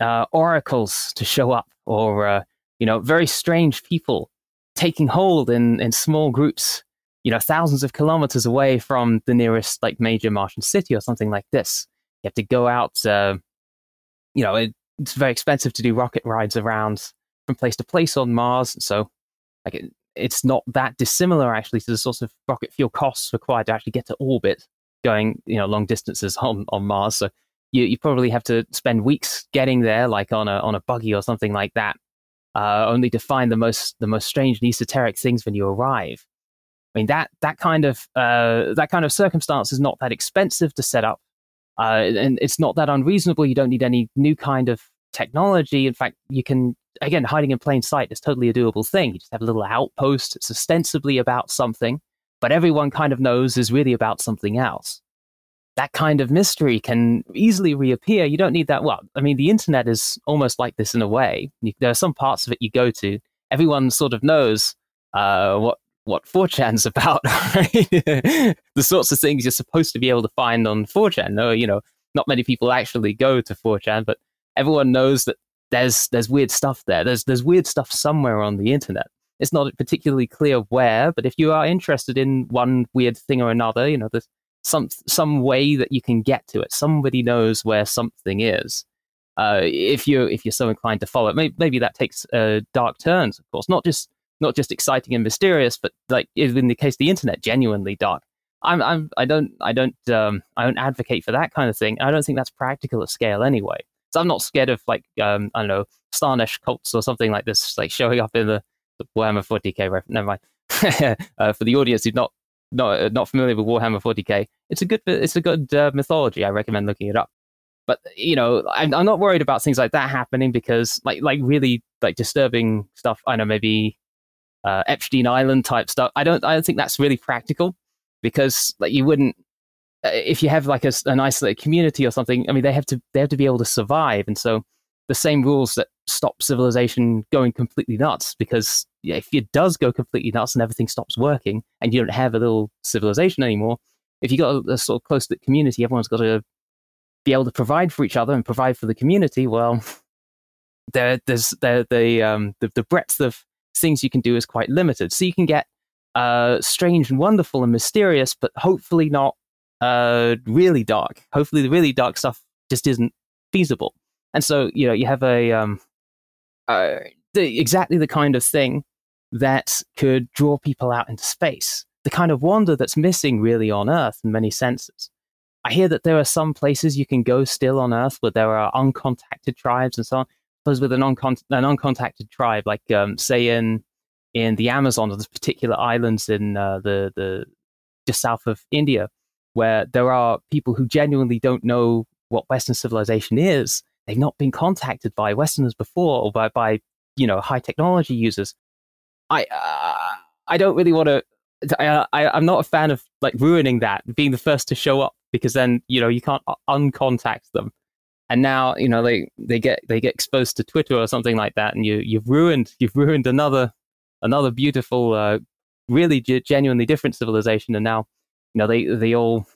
uh, oracles to show up, or uh, you know, very strange people taking hold in in small groups you know, thousands of kilometers away from the nearest like major Martian city or something like this. You have to go out. Uh, you know, it, it's very expensive to do rocket rides around from place to place on Mars. So, like, it, it's not that dissimilar actually to the sorts of rocket fuel costs required to actually get to orbit, going you know long distances [laughs] on on Mars. So, you you probably have to spend weeks getting there, like on a on a buggy or something like that, uh, only to find the most the most strange and esoteric things when you arrive. I mean that that kind of uh, that kind of circumstance is not that expensive to set up Uh, and it's not that unreasonable. You don't need any new kind of technology. In fact, you can, again, hiding in plain sight is totally a doable thing. You just have a little outpost. It's ostensibly about something, but everyone kind of knows is really about something else. That kind of mystery can easily reappear. You don't need that. Well, I mean, the internet is almost like this in a way. You, there are some parts of it you go to, everyone sort of knows uh, what what 4chan's [laughs] about, right? the sorts of things you're supposed to be able to find on 4chan. No, you know, not many people actually go to 4chan, but everyone knows that there's there's weird stuff there. There's there's weird stuff somewhere on the internet. It's not particularly clear where, but if you are interested in one weird thing or another, you know, there's some some way that you can get to it. Somebody knows where something is. Uh, if you if you're so inclined to follow it, maybe, maybe that takes uh, dark turns. Of course, not just not just exciting and mysterious, but like in the case of the internet, genuinely dark. I'm, I'm, I don't, I don't, um, I don't advocate for that kind of thing. I don't think that's practical at scale anyway. So I'm not scared of like, um, I don't know, Slaanesh cults or something like this, like showing up in the, the Warhammer 40k. Ref- never mind. [laughs] uh, for the audience who's not, not, uh, not familiar with Warhammer 40k, it's a good, it's a good uh, mythology. I recommend looking it up. But you know, I'm, I'm not worried about things like that happening because, like, like really like disturbing stuff. I know maybe uh, Epstein Island type stuff. I don't I don't think that's really practical because like you wouldn't uh, if you have like a, an isolated community or something. I mean, they have to they have to be able to survive, and so the same rules that stop civilization going completely nuts because yeah, if it does go completely nuts and everything stops working and you don't have a little civilization anymore, if you got a, a sort of close knit community, everyone's got to be able to provide for each other and provide for the community. Well, [laughs] there, there's there, the um, the the breadth of things you can do is quite limited. So you can get uh, strange and wonderful and mysterious, but hopefully not uh, really dark. Hopefully, the really dark stuff just isn't feasible. And so, you know, you have a um, uh, the, exactly the kind of thing that could draw people out into space. The kind of wonder that's missing really on Earth in many senses. I hear that there are some places you can go still on Earth where there are uncontacted tribes and so on suppose with an, uncont- an uncontacted tribe, like um, say in in the Amazon or the particular islands in uh, the the just south of India, where there are people who genuinely don't know what Western civilization is. They've not been contacted by Westerners before, or by by you know high technology users. I uh, I don't really want to. I, I I'm not a fan of like ruining that, being the first to show up, because then you know you can't uncontact them and now you know they they get they get exposed to Twitter or something like that, and you you've ruined you've ruined another another beautiful, uh, really g- genuinely different civilization, and now you know they they all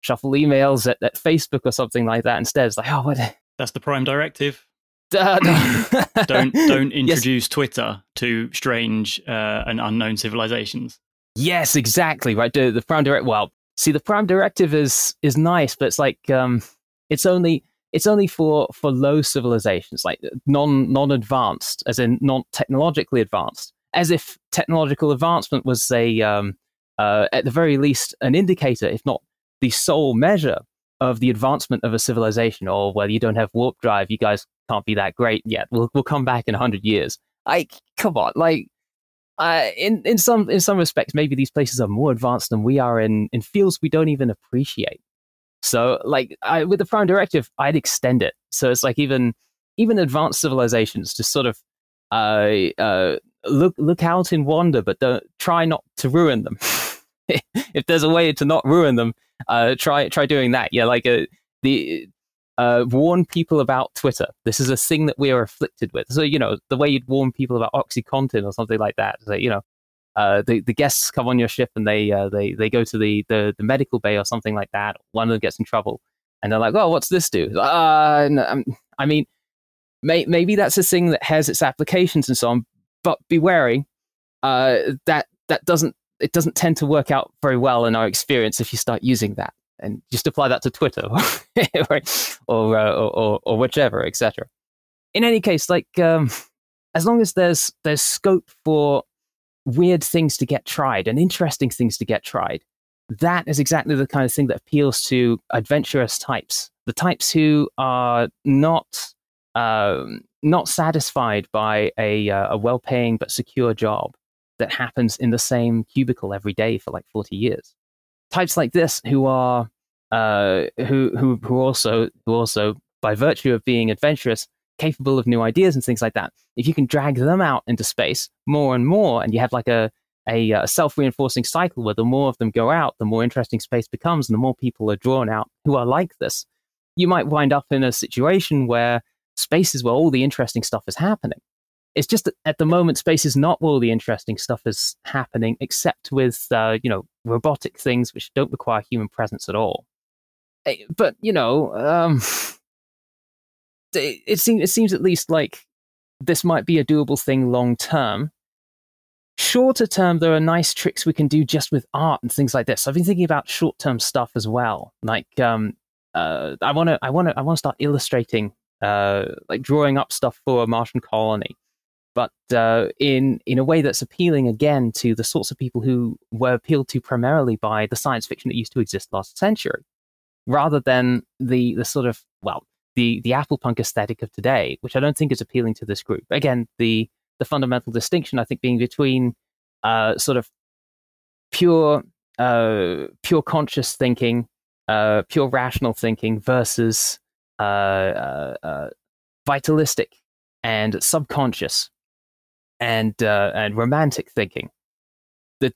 shuffle emails at, at Facebook or something like that instead. It's like oh what. That's the prime directive. [laughs] Uh, [laughs] don't don't [laughs] introduce yes. Twitter to strange uh, and unknown civilizations. Yes, exactly. Right. The, the prime direct. Well, see, the prime directive is is nice, but it's like um, it's only it's only for for low civilizations, like non non advanced, as in non technologically advanced, as if technological advancement was a um, uh, at the very least an indicator, if not the sole measure of the advancement of a civilization. Or whether you don't have warp drive, you guys can't be that great yet. We'll we'll come back in hundred years. Like, come on, like. Uh, in in some in some respects, maybe these places are more advanced than we are in in fields we don't even appreciate. So like I, with the prime directive, I'd extend it. So it's like even even advanced civilizations just sort of uh, uh, look look out in wonder, but don't try not to ruin them. [laughs] if there's a way to not ruin them, uh, try try doing that. Yeah, like uh, the uh, warn people about Twitter. This is a thing that we are afflicted with. So you know the way you'd warn people about OxyContin or something like that. You know, uh, the, the guests come on your ship and they uh, they they go to the, the, the medical bay or something like that. One of them gets in trouble, and they're like, "Oh, what's this do?" Uh, um, I mean, may, maybe that's a thing that has its applications and so on, but be wary. Uh, that that doesn't it doesn't tend to work out very well in our experience if you start using that, and just apply that to Twitter [laughs] or or, uh, or, or, or whichever, etc. In any case, like um, as long as there's there's scope for weird things to get tried and interesting things to get tried. That is exactly the kind of thing that appeals to adventurous types, the types who are not um, not satisfied by a, uh, a well-paying but secure job that happens in the same cubicle every day for like 40 years. Types like this who are uh, who who who also who also by virtue of being adventurous, capable of new ideas and things like that. If you can drag them out into space more and more, and you have like a a, a self reinforcing cycle where the more of them go out, the more interesting space becomes, and the more people are drawn out who are like this, you might wind up in a situation where space is where all the interesting stuff is happening. It's just that at the moment, space is not where all the interesting stuff is happening, except with uh, you know robotic things which don't require human presence at all. Eh, but you know, um, [laughs] it, seems it seems at least like this might be a doable thing long term. Shorter term, there are nice tricks we can do just with art and things like this. I've been thinking about short term stuff as well. Like, um, uh, I want to, I want to, I want to start illustrating, uh, like drawing up stuff for a Martian colony but uh, in in a way that's appealing again to the sorts of people who were appealed to primarily by the science fiction that used to exist last century, rather than the the sort of well the the Apple punk aesthetic of today, which I don't think is appealing to this group. Again, the the fundamental distinction I think being between uh, sort of pure uh, pure conscious thinking, uh, pure rational thinking versus uh, uh, vitalistic and subconscious and uh, and romantic thinking. The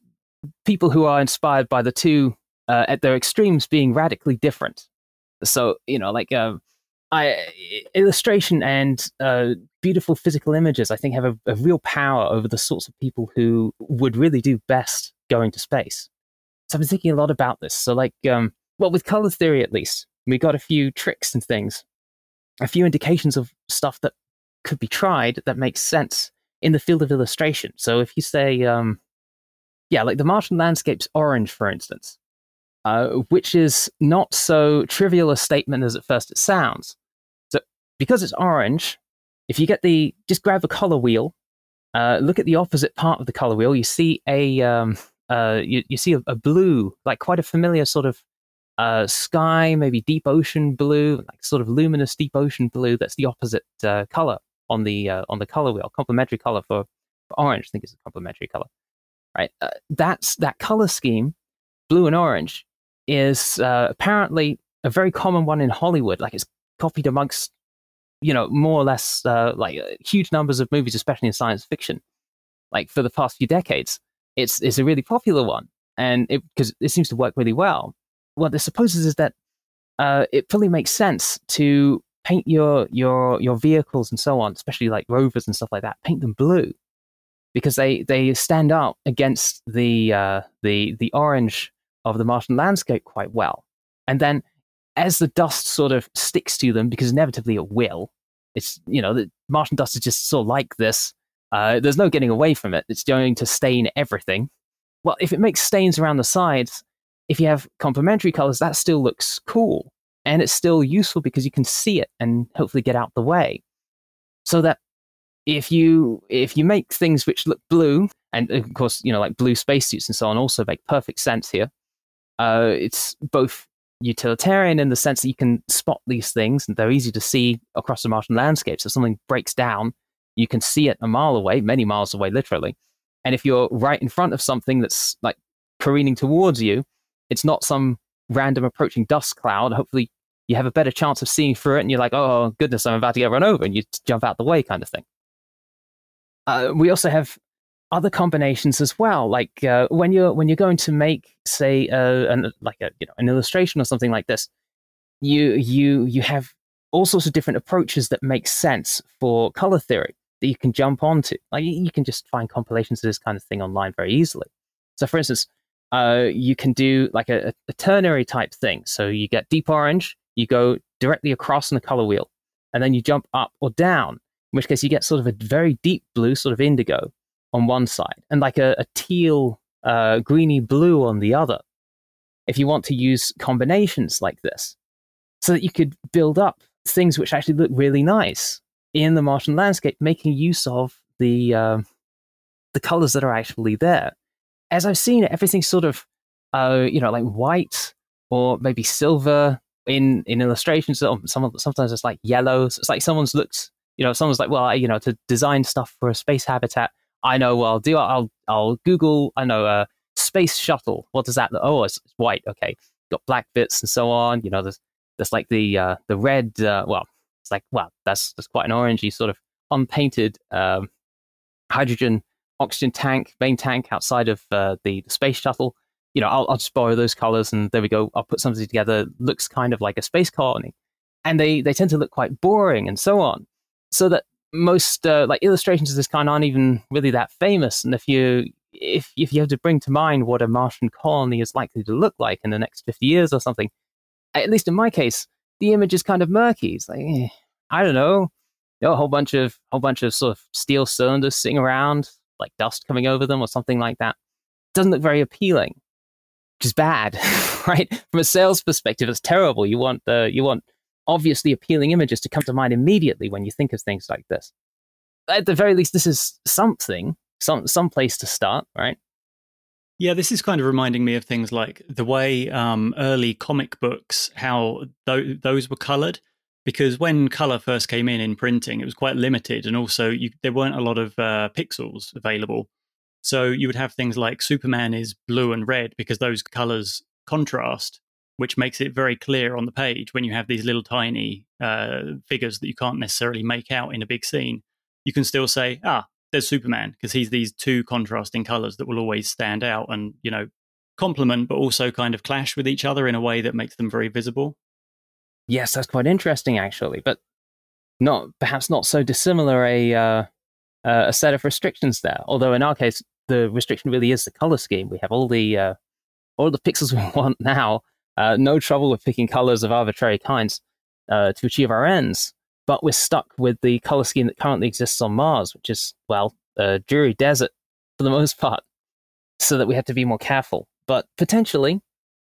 people who are inspired by the two uh, at their extremes being radically different. So you know, like uh, I, illustration and uh, beautiful physical images, I think, have a, a, real power over the sorts of people who would really do best going to space. So I've been thinking a lot about this. So, like, um, well, with color theory at least, we got a few tricks and things, a few indications of stuff that could be tried that makes sense in the field of illustration. So if you say, um, yeah, like the Martian landscape's orange, for instance, uh, which is not so trivial a statement as at first it sounds. Because it's orange, if you get the just grab the color wheel, uh, look at the opposite part of the color wheel, you see a um, uh, you, you see a, a, blue, like quite a familiar sort of uh, sky, maybe deep ocean blue, like sort of luminous deep ocean blue. That's the opposite uh, color on the uh, on the color wheel, complementary color for, for orange. I think it's a complementary color, right? Uh, that's that color scheme, blue and orange, is apparently a very common one in Hollywood. Like it's copied amongst, you know, more or less uh, like uh, huge numbers of movies, especially in science fiction. Like for the past few decades, it's it's a really popular one, and it because it seems to work really well. What this supposes is that uh, it fully makes sense to paint your your your vehicles and so on, especially like rovers and stuff like that, paint them blue because they they stand out against the uh, the the orange of the Martian landscape quite well. And then as the dust sort of sticks to them, because inevitably it will, it's you know the Martian dust is just sort of like this. Uh, there's no getting away from it. It's going to stain everything. Well, if it makes stains around the sides, if you have complementary colors, that still looks cool and it's still useful because you can see it and hopefully get out the way. So that if you if you make things which look blue, and of course you know like blue spacesuits and so on also make perfect sense here. Uh, it's both utilitarian in the sense that you can spot these things and they're easy to see across the Martian landscape. So if something breaks down, you can see it a mile away, many miles away, literally. And if you're right in front of something that's like careening towards you, it's not some random approaching dust cloud. Hopefully, you have a better chance of seeing through it and you're like, oh, goodness, I'm about to get run over, and you jump out the way, kind of thing. Uh, we also have other combinations as well. Like uh, when you're when you're going to make, say, uh, an, like a you know an illustration or something like this, you you you have all sorts of different approaches that make sense for color theory that you can jump onto. Like you can just find compilations of this kind of thing online very easily. So, for instance, uh, you can do like a, a, ternary type thing. So you get deep orange, you go directly across on the color wheel, and then you jump up or down, in which case you get sort of a very deep blue, sort of indigo on one side, and like a, a teal, uh, greeny blue on the other. If you want to use combinations like this, so that you could build up things which actually look really nice in the Martian landscape, making use of the uh, the colors that are actually there. As I've seen it, everything's sort of uh, you know like white or maybe silver in in illustrations, some sometimes it's like yellows. It's like someone's looked, you know, someone's like, well, you know, to design stuff for a space habitat. I know what I'll do. I'll I'll Google. I know a uh, space shuttle. What does that? Oh, it's, it's white. Okay, got black bits and so on. You know, there's there's like the uh, the red. Uh, well, it's like well, that's that's quite an orangey sort of unpainted um, hydrogen oxygen tank, main tank outside of uh, the, the space shuttle. You know, I'll, I'll just borrow those colors and there we go. I'll put something together. Looks kind of like a space colony, and they they tend to look quite boring and so on. So that most uh, like illustrations of this kind aren't even really that famous. And if you if if you have to bring to mind what a Martian colony is likely to look like in the next fifty years or something, at least in my case, the image is kind of murky. It's like eh, I don't know, you know, a whole bunch of whole bunch of sort of steel cylinders sitting around, like dust coming over them or something like that. doesn't look very appealing, which is bad, [laughs] right? From a sales perspective, it's terrible. You want uh, you want obviously appealing images to come to mind immediately when you think of things like this. At the very least, this is something, some some place to start, right? Yeah, this is kind of reminding me of things like the way um, early comic books, how th- those were colored. Because when color first came in in printing, it was quite limited, and also you, there weren't a lot of uh, pixels available. So you would have things like Superman is blue and red because those colors contrast which makes it very clear on the page when you have these little tiny uh, figures that you can't necessarily make out in a big scene. You can still say, ah, there's Superman because he's these two contrasting colors that will always stand out and, you know, complement, but also kind of clash with each other in a way that makes them very visible. Yes, that's quite interesting, actually, but not perhaps not so dissimilar a uh, a set of restrictions there. Although in our case, the restriction really is the color scheme. We have all the uh, all the pixels [laughs] we want now, uh, no trouble with picking colors of arbitrary kinds uh, to achieve our ends, but we're stuck with the color scheme that currently exists on Mars, which is, well, a dreary desert for the [laughs] most part, so that we have to be more careful. But potentially,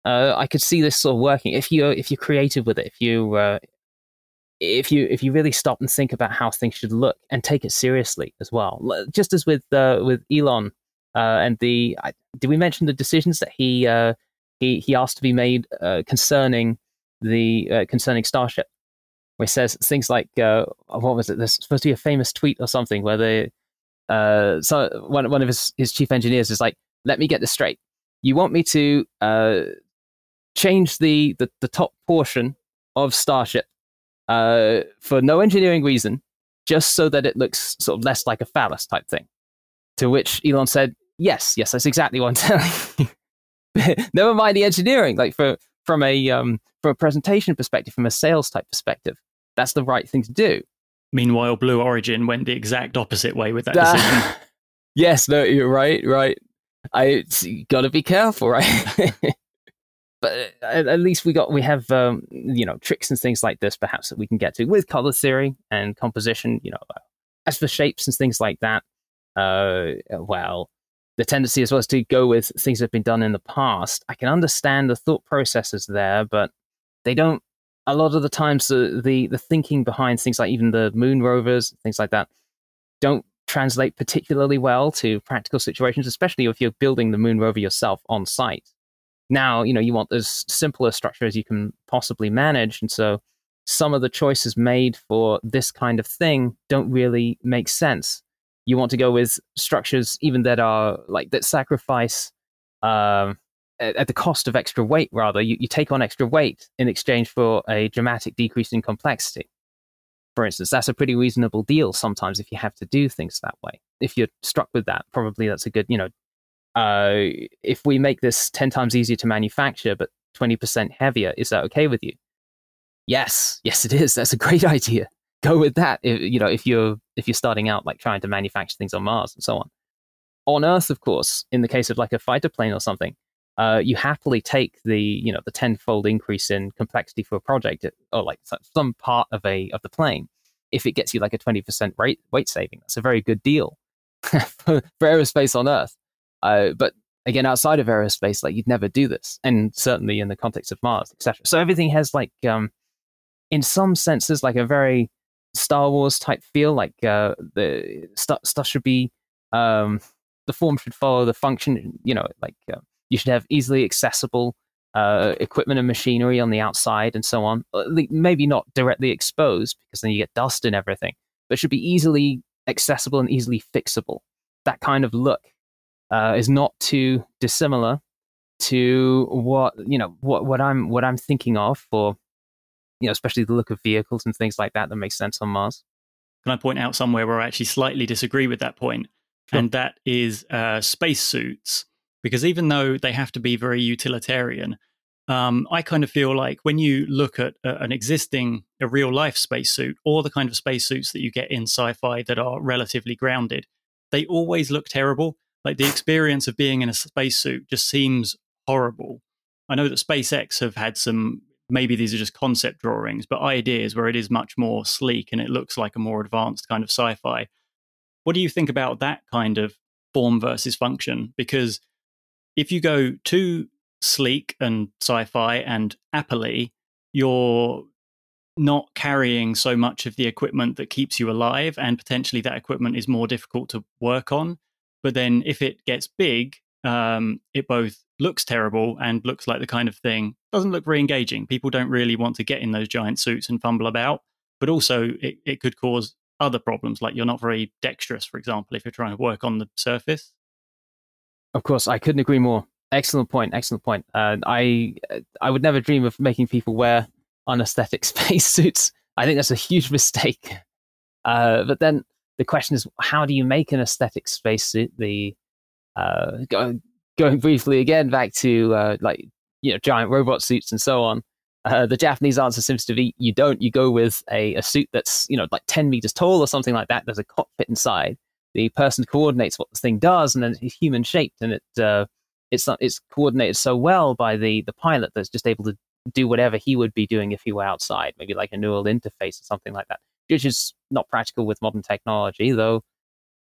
uh, I could see this sort of working if you're if you're creative with it, if you uh, if you if you really stop and think about how things should look and take it seriously as well. Just as with uh, with Elon uh, and the I, did we mention the decisions that he uh, he he asked to be made uh, concerning the uh, concerning Starship, he says things like, uh, "What was it? There's supposed to be a famous tweet or something where they, uh, so one one of his his chief engineers is like, let me get this straight. You want me to uh, change the, the the top portion of Starship uh, for no engineering reason, just so that it looks sort of less like a phallus type thing." To which Elon said, "Yes, yes, that's exactly what I'm [laughs] telling you." [laughs] never mind the engineering. Like for from a um, from a presentation perspective, from a sales type perspective, that's the right thing to do. Meanwhile, Blue Origin went the exact opposite way with that [laughs] decision. yes, no, you're right, right. I got to be careful, [laughs] right? but uh, at, least we got we have um, you know tricks and things like this, perhaps that we can get to with color theory and composition. You know, as for shapes and things like that, uh, well, the tendency as well is to go with things that have been done in the past. I can understand the thought processes there, but they don't. A lot of the times, the, the the thinking behind things like even the moon rovers, things like that, don't translate particularly well to practical situations, especially if you're building the moon rover yourself on site. Now, you know, you want as simple a structure as you can possibly manage, and so some of the choices made for this kind of thing don't really make sense you want to go with structures even that are like that sacrifice um, at, at, the cost of extra weight rather. You, you take on extra weight in exchange for a dramatic decrease in complexity. For instance that's a pretty reasonable deal sometimes if you have to do things that way. If you're struck with that probably that's a good you know uh, if we make this 10 times easier to manufacture but 20% heavier is that okay with you? Yes. Yes it is. That's a great [laughs] idea go with that. If, you know, if you're if you're starting out like trying to manufacture things on Mars and so on. On Earth, of course, in the case of like a fighter plane or something, uh, you happily take the you know the tenfold increase in complexity for a project or like some part of a of the plane if it gets you like a 20% rate weight saving that's a very good deal [laughs] for, aerospace on earth uh, but again outside of aerospace like you'd never do this and certainly in the context of mars etc so everything has like um in some senses like a very Star Wars type feel. Like uh, the stuff stuff should be um, the form should follow the function. You know, like uh, you should have easily accessible uh, equipment and machinery on the outside and so on. Uh, maybe not directly exposed because then you get dust and everything, but should be easily accessible and easily fixable. That kind of look uh, is not too dissimilar to what you know what what I'm what I'm thinking of for you know especially the look of vehicles and things like that that makes sense on Mars. Can I point out somewhere where I actually slightly disagree with that point? Sure. And that is uh, spacesuits, because even though they have to be very utilitarian, um, I kind of feel like when you look at uh, an existing, a real life spacesuit, or the kind of spacesuits that you get in sci fi that are relatively grounded, they always look terrible. Like the experience of being in a spacesuit just seems horrible. I know that SpaceX have had some, maybe these are just concept drawings, but ideas where it is much more sleek and it looks like a more advanced kind of sci fi. What do you think about that kind of form versus function? Because if you go too sleek and sci-fi and appley, you're not carrying so much of the equipment that keeps you alive, and potentially that equipment is more difficult to work on. But then if it gets big, um, it both looks terrible and looks like the kind of thing doesn't look very engaging. People don't really want to get in those giant suits and fumble about, but also it, it could cause other problems, like you're not very dexterous, for example, if you're trying to work on the surface. Of course, I couldn't agree more. Excellent point. Excellent point. Uh, I I would never dream of making people wear unaesthetic [laughs] spacesuits. I think that's a huge mistake. Uh, but then the question is, how do you make an aesthetic spacesuit? The uh, going briefly again back to uh, like you know giant robot suits and so on. Uh, the Japanese answer seems to be you don't. You go with a, a suit that's you know like ten meters tall or something like that. There's a cockpit inside. The person coordinates what the thing does, and then it's human shaped, and it uh, it's it's coordinated so well by the the pilot that's just able to do whatever he would be doing if he were outside, maybe like a neural interface or something like that, which is not practical with modern technology, though.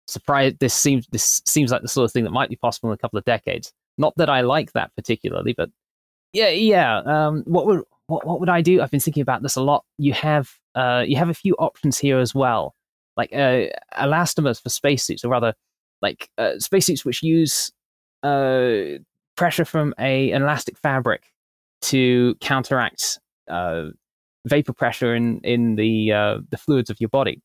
Surprise! This seems this seems like the sort of thing that might be possible in a couple of decades. Not that I like that particularly, but yeah, yeah. Um, what would what, what would I do? I've been thinking about this a lot. You have uh, you have a few options here as well, like uh, elastomers for spacesuits, or rather, like uh, spacesuits which use uh, pressure from a, an elastic fabric to counteract uh, vapor pressure in in the uh, the fluids of your body,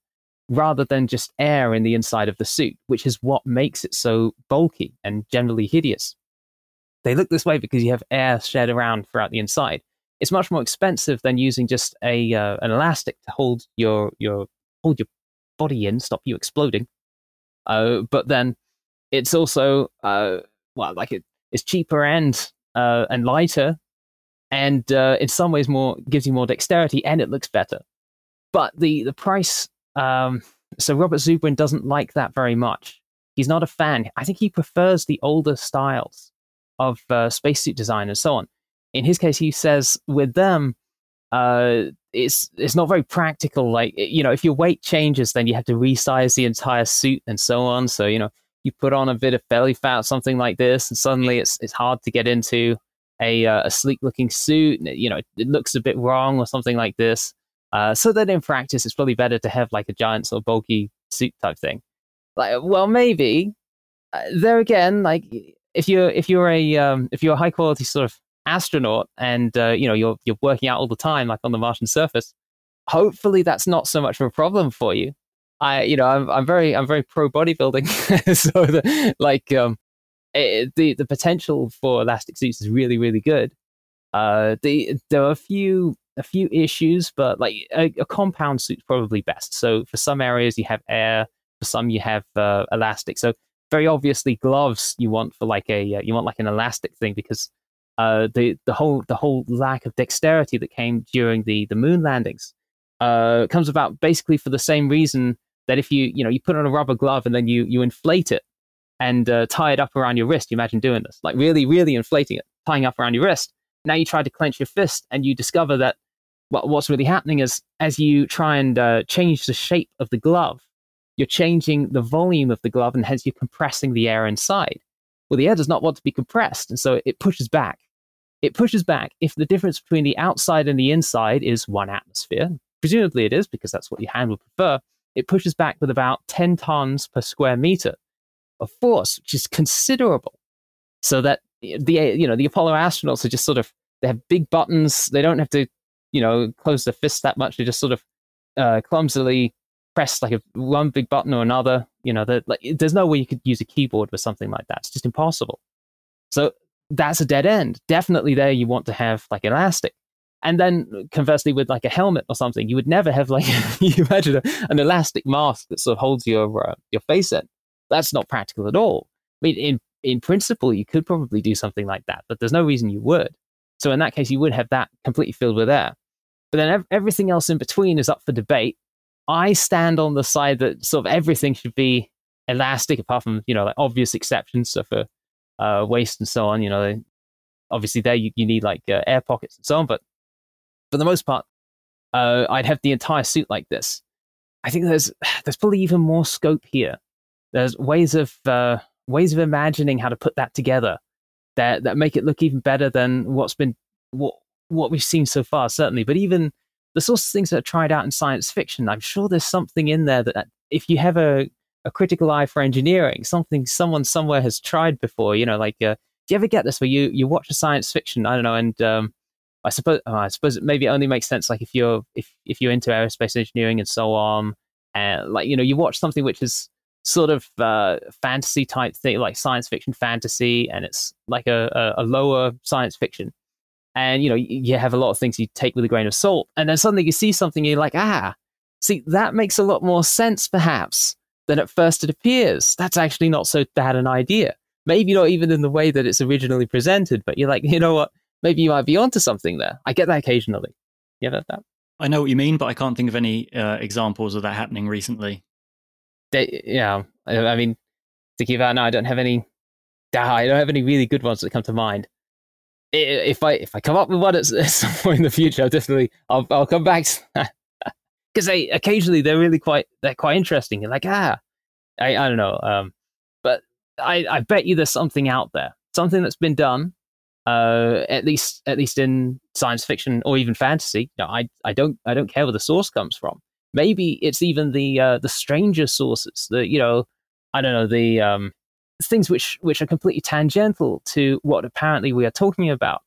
rather than just air in the inside of the suit, which is what makes it so bulky and generally hideous. They look this way because you have air shed around throughout the inside. It's much more expensive than using just a uh, an elastic to hold your your hold your body in, stop you exploding. Uh, but then it's also uh, well, like it, it's cheaper and uh, and lighter, and uh, in some ways more gives you more dexterity, and it looks better. But the the price, um, so Robert Zubrin doesn't like that very much. He's not a fan. I think he prefers the older styles of uh, spacesuit design and so on. In his case, he says with them, uh, it's it's not very practical. Like you know, if your weight changes, then you have to resize the entire suit and so on. So you know, you put on a bit of belly fat, something like this, and suddenly it's it's hard to get into a uh, a sleek looking suit. You know, it, it, looks a bit wrong or something like this. Uh, so that in practice, it's probably better to have like a giant sort of bulky suit type thing. Like, well, maybe uh, there again, like if you're if you're a um, if you're a high quality sort of astronaut and uh, you know you're you're working out all the time, like on the Martian surface, hopefully that's not so much of a problem for you. I, you know, I'm, I'm very, I'm very pro bodybuilding. [laughs] so, the, like, um, it, the the potential for elastic suits is really, really good. Uh, the there are a few a few issues, but like a, a compound suit's probably best. So for some areas you have air, for some you have uh, elastic. So very obviously gloves you want for like a uh, you want like an elastic thing because uh, the the whole the whole lack of dexterity that came during the the moon landings uh, comes about basically for the same reason that if you you know you put on a rubber glove and then you you inflate it and uh, tie it up around your wrist. You imagine doing this, like really, really inflating it, tying up around your wrist. Now you try to clench your fist, and you discover that well, what's really happening is as you try and uh, change the shape of the glove, you're changing the volume of the glove, and hence you're compressing the air inside. Well, the air does not want to be compressed, and so it pushes back. It pushes back if the difference between the outside and the inside is one atmosphere. Presumably it is, because that's what your hand would prefer it pushes back with about 10 tons per square meter of force, which is considerable. So that the you know the Apollo astronauts are just sort of they have big buttons. They don't have to you know close their fists that much. They just sort of uh, clumsily press like a, one big button or another. You know, that like there's no way you could use a keyboard for something like that. It's just impossible. So that's a dead end. Definitely there you want to have like elastic. And then conversely, with like a helmet or something, you would never have like [laughs] you imagine a, an elastic mask that sort of holds your uh, your face in. That's not practical at all. I mean, in in principle, you could probably do something like that, but there's no reason you would. So in that case, you would have that completely filled with air. But then ev- everything else in between is up for debate. I stand on the side that sort of everything should be elastic, apart from you know like obvious exceptions, so for uh, waist and so on. You know, obviously there you, you need like uh, air pockets and so on, but for the most part, uh, I'd have the entire suit like this. I think there's [sighs] there's probably even more scope here. There's ways of uh, ways of imagining how to put that together that that make it look even better than what's been what what we've seen so far, certainly. But even the sorts of things that are tried out in science fiction, I'm sure there's something in there that if you have a a critical eye for engineering, something someone somewhere has tried before. You know, like uh, do you ever get this where you you watch a science fiction? I don't know, and um, I suppose oh, I suppose it maybe only makes sense like if you're if if you're into aerospace engineering and so on, and like you know you watch something which is sort of uh, fantasy type thing, like science fiction fantasy, and it's like a, a, a lower science fiction. And you know you have a lot of things you take with a grain of salt, and then suddenly you see something, you're like, ah, see that makes a lot more sense, perhaps than at first it appears. That's actually not so bad an idea. Maybe not even in the way that it's originally presented, but you're like, you know what? Maybe you might be onto something there. I get that occasionally. You ever that? I know what you mean, but I can't think of any uh, examples of that happening recently. They, yeah, I, I mean, thinking about now, I don't have any. [laughs] I don't have any really good ones that come to mind. If I if I come up with one [laughs] at some point in the future, I'll definitely I'll I'll come back because [laughs] they occasionally they're really quite they're quite interesting. You're like ah, I I don't know, um, but I I bet you there's something out there, something that's been done, uh, at least at least in science fiction or even fantasy. You know, I I don't I don't care where the source comes from. Maybe it's even the uh, the stranger sources, the you know I don't know the um, things which which are completely tangential to what apparently we are talking about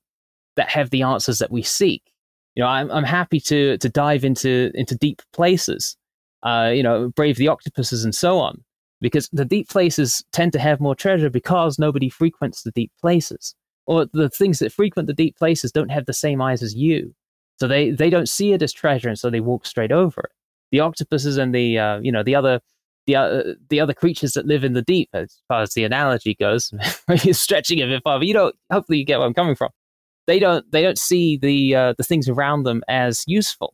that have the answers that we seek you know, I'm I'm happy to to dive into into deep places, uh, you know, brave the octopuses and so on, because the deep places tend to have more treasure because nobody frequents the deep places, or the things that frequent the deep places don't have the same eyes as you, so they they don't see it as treasure, and so they walk straight over it. The octopuses and the uh, you know the other the uh, the other creatures that live in the deep, as far as the analogy goes, [laughs] you're stretching a bit far, but you know, hopefully you get where I'm coming from they don't they don't see the uh, the things around them as useful,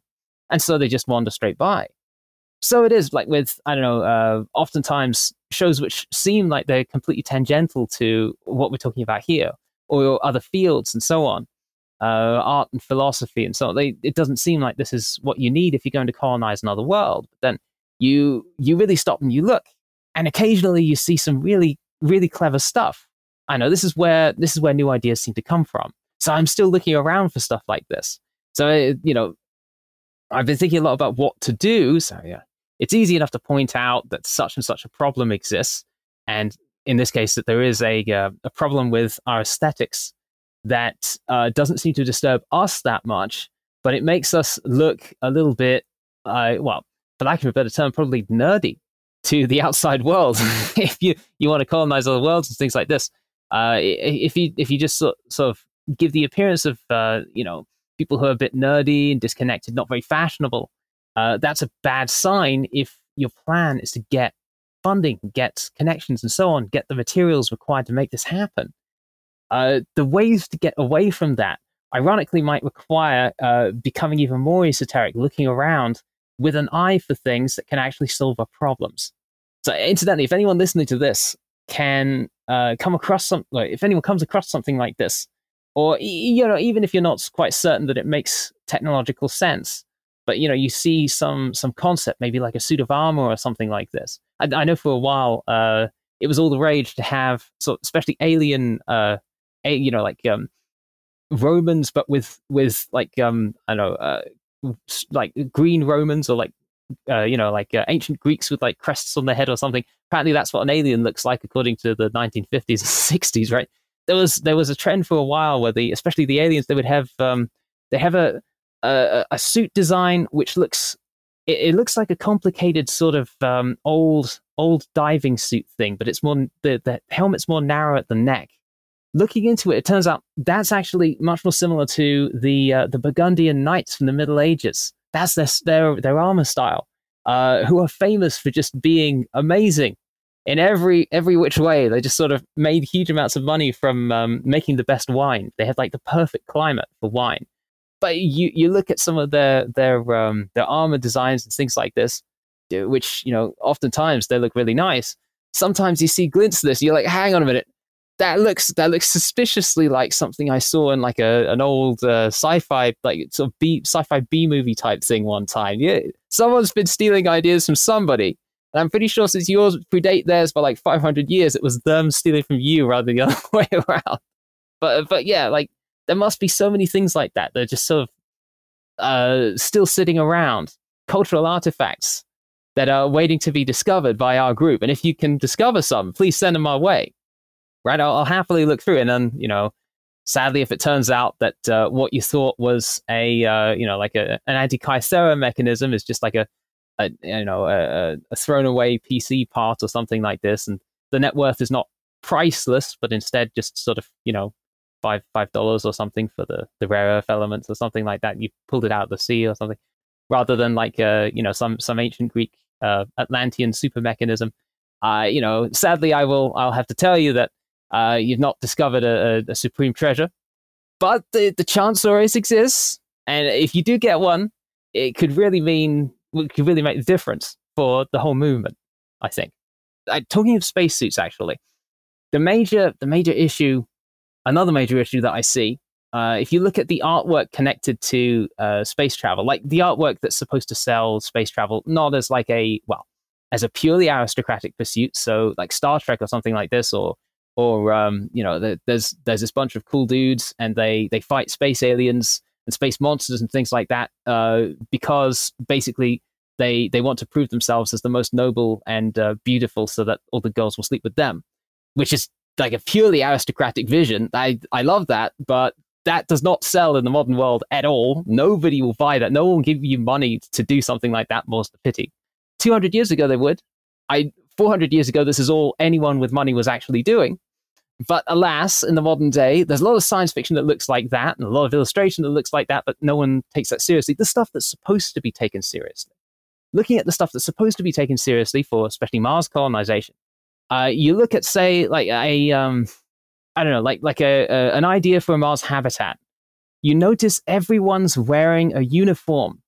and so they just wander straight by. So it is like with I don't know. Uh, oftentimes shows which seem like they're completely tangential to what we're talking about here, or other fields and so on, uh, art and philosophy and so on. They, it doesn't seem like this is what you need if you're going to colonize another world. But then you you really stop and you look, and occasionally you see some really really clever stuff. I know this is where this is where new ideas seem to come from. So I'm still looking around for stuff like this. So, you know, I've been thinking a lot about what to do. So, yeah, it's easy enough to point out that such and such a problem exists. And in this case, that there is a, uh, a problem with our aesthetics that uh, doesn't seem to disturb us that much, but it makes us look a little bit, uh, well, for lack of a better term, probably nerdy to the [laughs] outside world. [laughs] if you, you want to colonize other worlds and things like this, uh, if you if you just sort, sort of give the appearance of uh, you know people who are a bit nerdy and disconnected, not very fashionable. Uh, that's a bad sign if your plan is to get funding, get connections, and so on, get the materials required to make this happen. Uh, the ways to get away from that, ironically, might require uh, becoming even more esoteric, looking around with an eye for things that can actually solve our problems. So, incidentally, if anyone listening to this can uh, come across something, like, if anyone comes across something like this, or you know even if you're not quite certain that it makes technological sense but you know you see some some concept maybe like a suit of armor or something like this i, I know for a while uh, it was all the rage to have so especially alien uh a, you know like um romans but with with like um i don't know uh like green romans or like uh, you know, like uh, ancient Greeks with like crests on their head or something. Apparently, that's what an alien looks like according to the 1950s and 60s, right? there was there was a trend for a while where the especially the aliens they would have um, they have a, a, a suit design which looks it, it, looks like a complicated sort of um, old old diving suit thing, but it's more the the helmet's more narrow at the neck, looking into it, it turns out that's actually much more similar to the uh, the Burgundian knights from the Middle Ages. That's their their, their armor style, uh, who are famous for just being amazing in every every which way. They just sort of made huge amounts of money from um, making the best wine. They had like the perfect climate for wine. But you you look at some of their their um, their armor designs and things like this, which you know oftentimes they look really nice. Sometimes you see glints of this, you're like, hang on a minute, that looks that looks suspiciously like something I saw in like a an old uh, sci-fi like sort of B sci-fi B movie type thing one time. Yeah, someone's been stealing ideas from somebody, and I'm pretty sure since yours predate theirs by like 500 years, it was them stealing from you rather than the [laughs] other way around. But but yeah, like there must be so many things like that. They're just sort of uh, still sitting around, cultural artifacts that are waiting to be discovered by our group. And if you can discover some, please send them our way right? I'll, I'll, happily look through. And then, you know, sadly, if it turns out that uh, what you thought was a, uh, you know, like a, an Antikythera mechanism is just like a, a you know, a, a thrown away PC part or something like this, and the net worth is not priceless, but instead just sort of, you know, five five dollars or something for the the rare earth elements or something like that. You pulled it out of the sea or something, rather than like uh, you know some some ancient Greek uh, Atlantean super mechanism. Uh, you know, sadly, I will I'll have to tell you that uh, you've not discovered a, a, a, supreme treasure, but the, the chance always exists. And if you do get one, it could really mean, it could really make the difference for the whole movement, I think. I, talking of spacesuits, actually, the major, the major issue, another major issue that I see, uh, if you look at the artwork connected to uh, space travel, like the artwork that's supposed to sell space travel, not as like a, well, as a purely aristocratic pursuit, so like Star Trek or something like this, or or um, you know, the, there's there's this bunch of cool dudes and they they fight space aliens and space monsters and things like that uh, because basically they they want to prove themselves as the most noble and uh, beautiful so that all the girls will sleep with them, which is like a purely aristocratic vision. I I love that, but that does not sell in the modern world at all. Nobody will buy that. No one will give you money to do something like that. More's the pity. Two hundred years ago, they would. I 400 years ago, this is all anyone with money was actually doing. But alas, in the modern day, there's a lot of science fiction that looks like that, and a lot of illustration that looks like that, but no one takes that seriously. The stuff that's supposed to be taken seriously. Looking at the stuff that's supposed to be taken seriously for especially Mars colonization, uh, you look at say like a um, I don't know, like like a, a an idea for a Mars habitat. You notice everyone's wearing a uniform.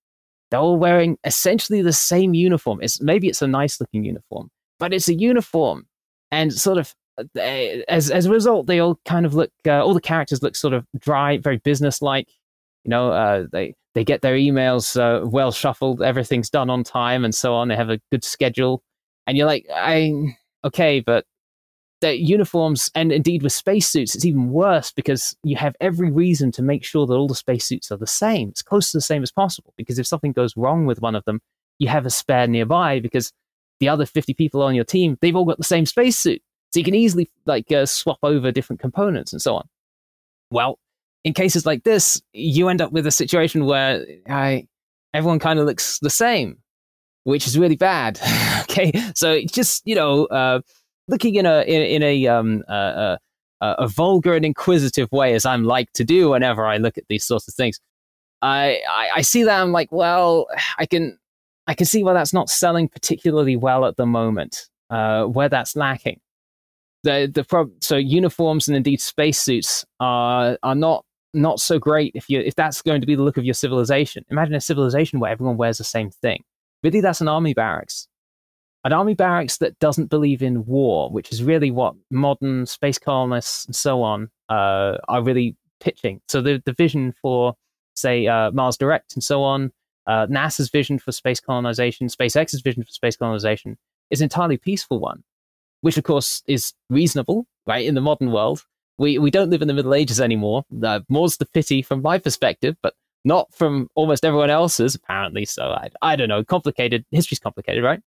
They're all wearing essentially the same uniform. It's maybe it's a nice looking uniform, but it's a uniform, and sort of as as a result, they all kind of look. Uh, all the characters look sort of dry, very businesslike. You know, uh, they they get their emails uh, well shuffled. Everything's done on time and so on. They have a good schedule, and you're like, I okay, but their uniforms and indeed with spacesuits, it's even worse because you have every reason to make sure that all the spacesuits are the same, as close to the same as possible. Because if something goes wrong with one of them, you have a spare nearby because the other 50 people on your team, they've all got the same spacesuit. So you can easily like uh, swap over different components and so on. Well, in cases like this, you end up with a situation where I, everyone kind of looks the same, which is really bad. [laughs] okay, so it's just you know, uh, looking in a in, in a um uh, a vulgar and inquisitive way, as I'm like to do whenever I look at these sorts of things, I, I, I see that I'm like, well, I can I can see why that's not selling particularly well at the moment, uh, where that's lacking the the pro- so uniforms and indeed spacesuits are are not not so great if you if that's going to be the look of your civilization. Imagine a civilization where everyone wears the same thing. Really, that's an army barracks. An army barracks that doesn't believe in war, which is really what modern space colonists and so on uh, are really pitching. So the the vision for say uh, Mars Direct and so on, uh, NASA's vision for space colonization, SpaceX's vision for space colonization is entirely peaceful one which of course is reasonable, right? In the modern world, we we don't live in the Middle Ages anymore. Uh, more's the pity from my perspective, but not from almost everyone else's apparently. So I I don't know. Complicated history's complicated, right?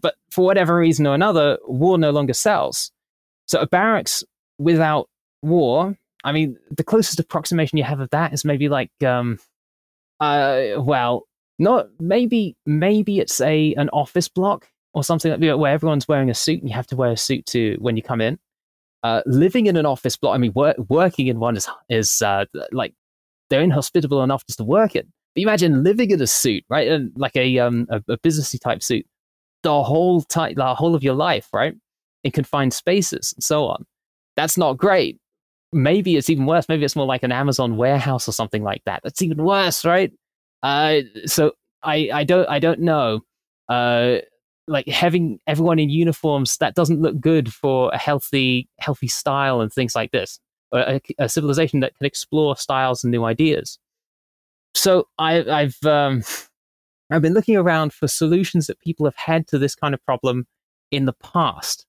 But for whatever reason or another, war no longer sells. So a barracks without war, I mean, the closest approximation you have of that is maybe like, um, uh, well, not maybe maybe it's a an office block or something like that, where everyone's wearing a suit and you have to wear a suit to when you come in. Uh, living in an office block, I mean, wor- working in one is is uh, like they're inhospitable enough just to work in. But imagine living in a suit, right? And like a um a, a businessy type suit, the whole time, the whole of your life, right? In confined spaces and so on. That's not great. Maybe it's even worse. Maybe it's more like an Amazon warehouse or something like that. That's even worse, right? Uh, so I I don't I don't know. Uh, like having everyone in uniforms that doesn't look good for a healthy healthy style and things like this a, a civilization that can explore styles and new ideas. So I, i've um, i've been looking around for solutions that people have had to this kind of problem in the past.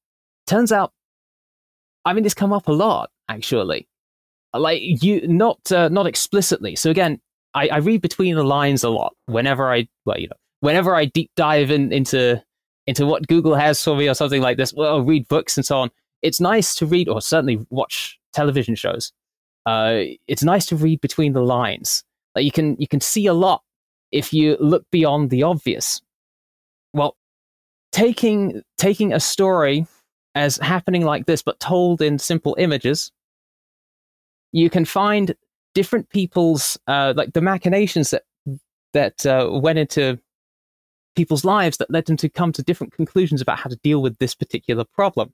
Turns out i mean it's come up a lot actually. Like you not uh, not explicitly. So again I, I read between the lines a lot whenever i well you know whenever i deep dive in, into into what Google has for me or something like this, well, read books and so on. It's nice to read, or certainly watch television shows. Uh, it's nice to read between the lines. Like you can you can see a lot if you look beyond the obvious. Well, taking taking a story as happening like this, but told in simple images, you can find different people's uh, like the machinations that that uh, went into people's lives that led them to come to different conclusions about how to deal with this particular problem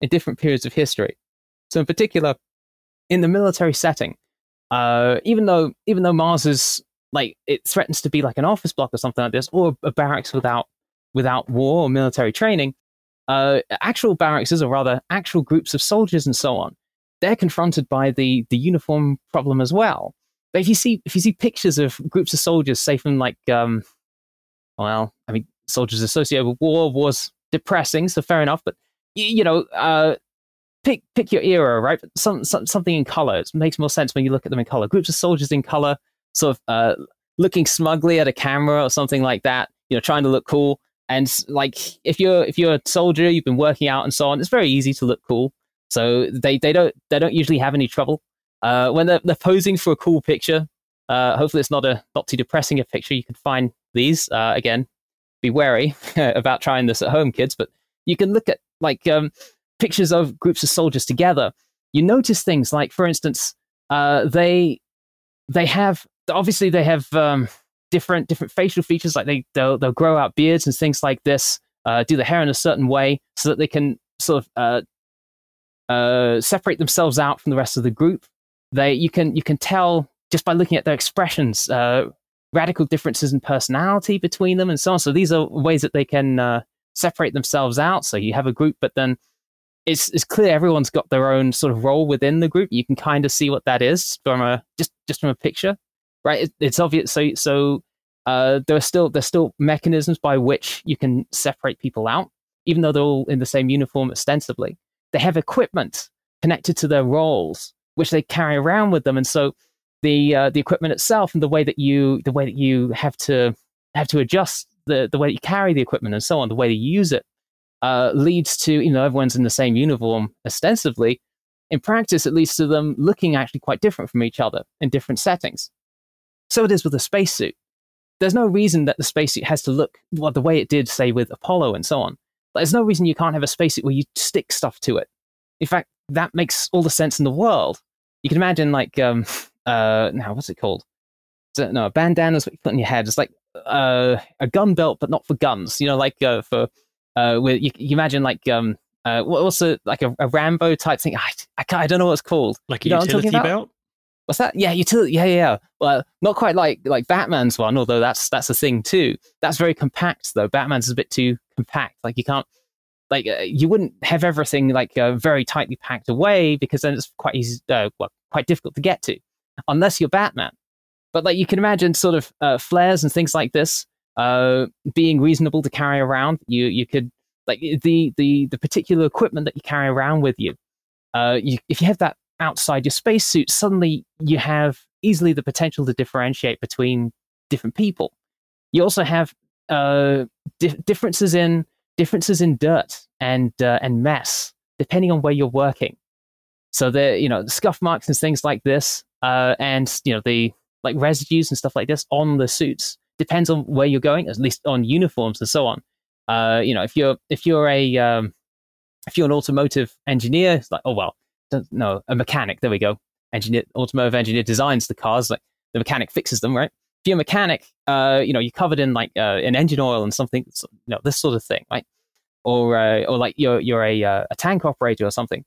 in different periods of history. So, in particular, in the military setting, uh, even though even though Mars is like it threatens to be like an office block or something like this, or a barracks without without war or military training, uh, actual barracks, or rather actual groups of soldiers and so on, they're confronted by the the uniform problem as well. But if you see if you see pictures of groups of soldiers, say from like um, well, I mean, soldiers associated with war was depressing, so fair enough. But you, you know, uh, pick pick your era, right? Some, some something in color. It makes more sense when you look at them in color. Groups of soldiers in color, sort of uh, looking smugly at a camera or something like that. You know, trying to look cool. And like, if you're if you're a soldier, you've been working out and so on. It's very easy to look cool. So they they don't they don't usually have any trouble uh, when they're, they're posing for a cool picture. Uh, hopefully, it's not a not too depressing a picture. You can find these. Uh, again, be wary [laughs] about trying this at home, kids. But you can look at like um, pictures of groups of soldiers together. You notice things like, for instance, uh, they they have obviously they have um, different different facial features. Like they they'll, they'll grow out beards and things like this. Uh, do the hair in a certain way so that they can sort of uh, separate themselves out from the rest of the group. They you can you can tell just by looking at their expressions uh, radical differences in personality between them and so on. So these are ways that they can uh, separate themselves out. So you have a group, but then it's it's clear everyone's got their own sort of role within the group. You can kind of see what that is from a just just from a picture, right? It, it's obvious. So so uh, there are still there's still mechanisms by which you can separate people out, even though they're all in the same uniform ostensibly. They have equipment connected to their roles, which they carry around with them, and so the uh, the equipment itself and the way that you the way that you have to have to adjust the the way that you carry the equipment and so on, the way that you use it, uh, leads to you know everyone's in the same uniform ostensibly. In practice, it leads to them looking actually quite different from each other in different settings. So it is with a spacesuit. There's no reason that the spacesuit has to look well, the way it did, say, with Apollo and so on. There's no reason you can't have a spacesuit where you stick stuff to it. In fact, that makes all the sense in the world. You can imagine, like, um, [sighs] uh now what's it called? No, a bandana is what you put on your head. It's like uh, a gun belt, but not for guns. You know, like uh, for uh, with you, you imagine like um uh what's a like a, a Rambo type thing. I, I I don't know what it's called. Like a you know utility belt. What's that? Yeah, utility. Yeah, yeah. Well, not quite like like Batman's one, although that's that's a thing too. That's very compact though. Batman's is a bit too compact. Like you can't like uh, you wouldn't have everything like uh, very tightly packed away because then it's quite easy, uh, well, quite difficult to get to unless you're Batman. But like you can imagine, sort of uh, flares and things like this uh, being reasonable to carry around. You you could like the the the particular equipment that you carry around with you. Uh, you if you have that outside your spacesuit, suddenly you have easily the potential to differentiate between different people. You also have uh, di- differences in differences in dirt and uh, and mess depending on where you're working. So the you know scuff marks and things like this uh, and you know the like residues and stuff like this on the suits depends on where you're going, at least on uniforms and so on. Uh, you know, if you're if you're a um, if you're an automotive engineer, it's like, oh well, no, a mechanic. There we go. Engineer, automotive engineer designs the cars. Like the mechanic fixes them, right? If you're a mechanic, uh, you know, you're covered in like uh, an engine oil and something, you know, this sort of thing, right? Or uh, or like you're you're a uh, a tank operator or something.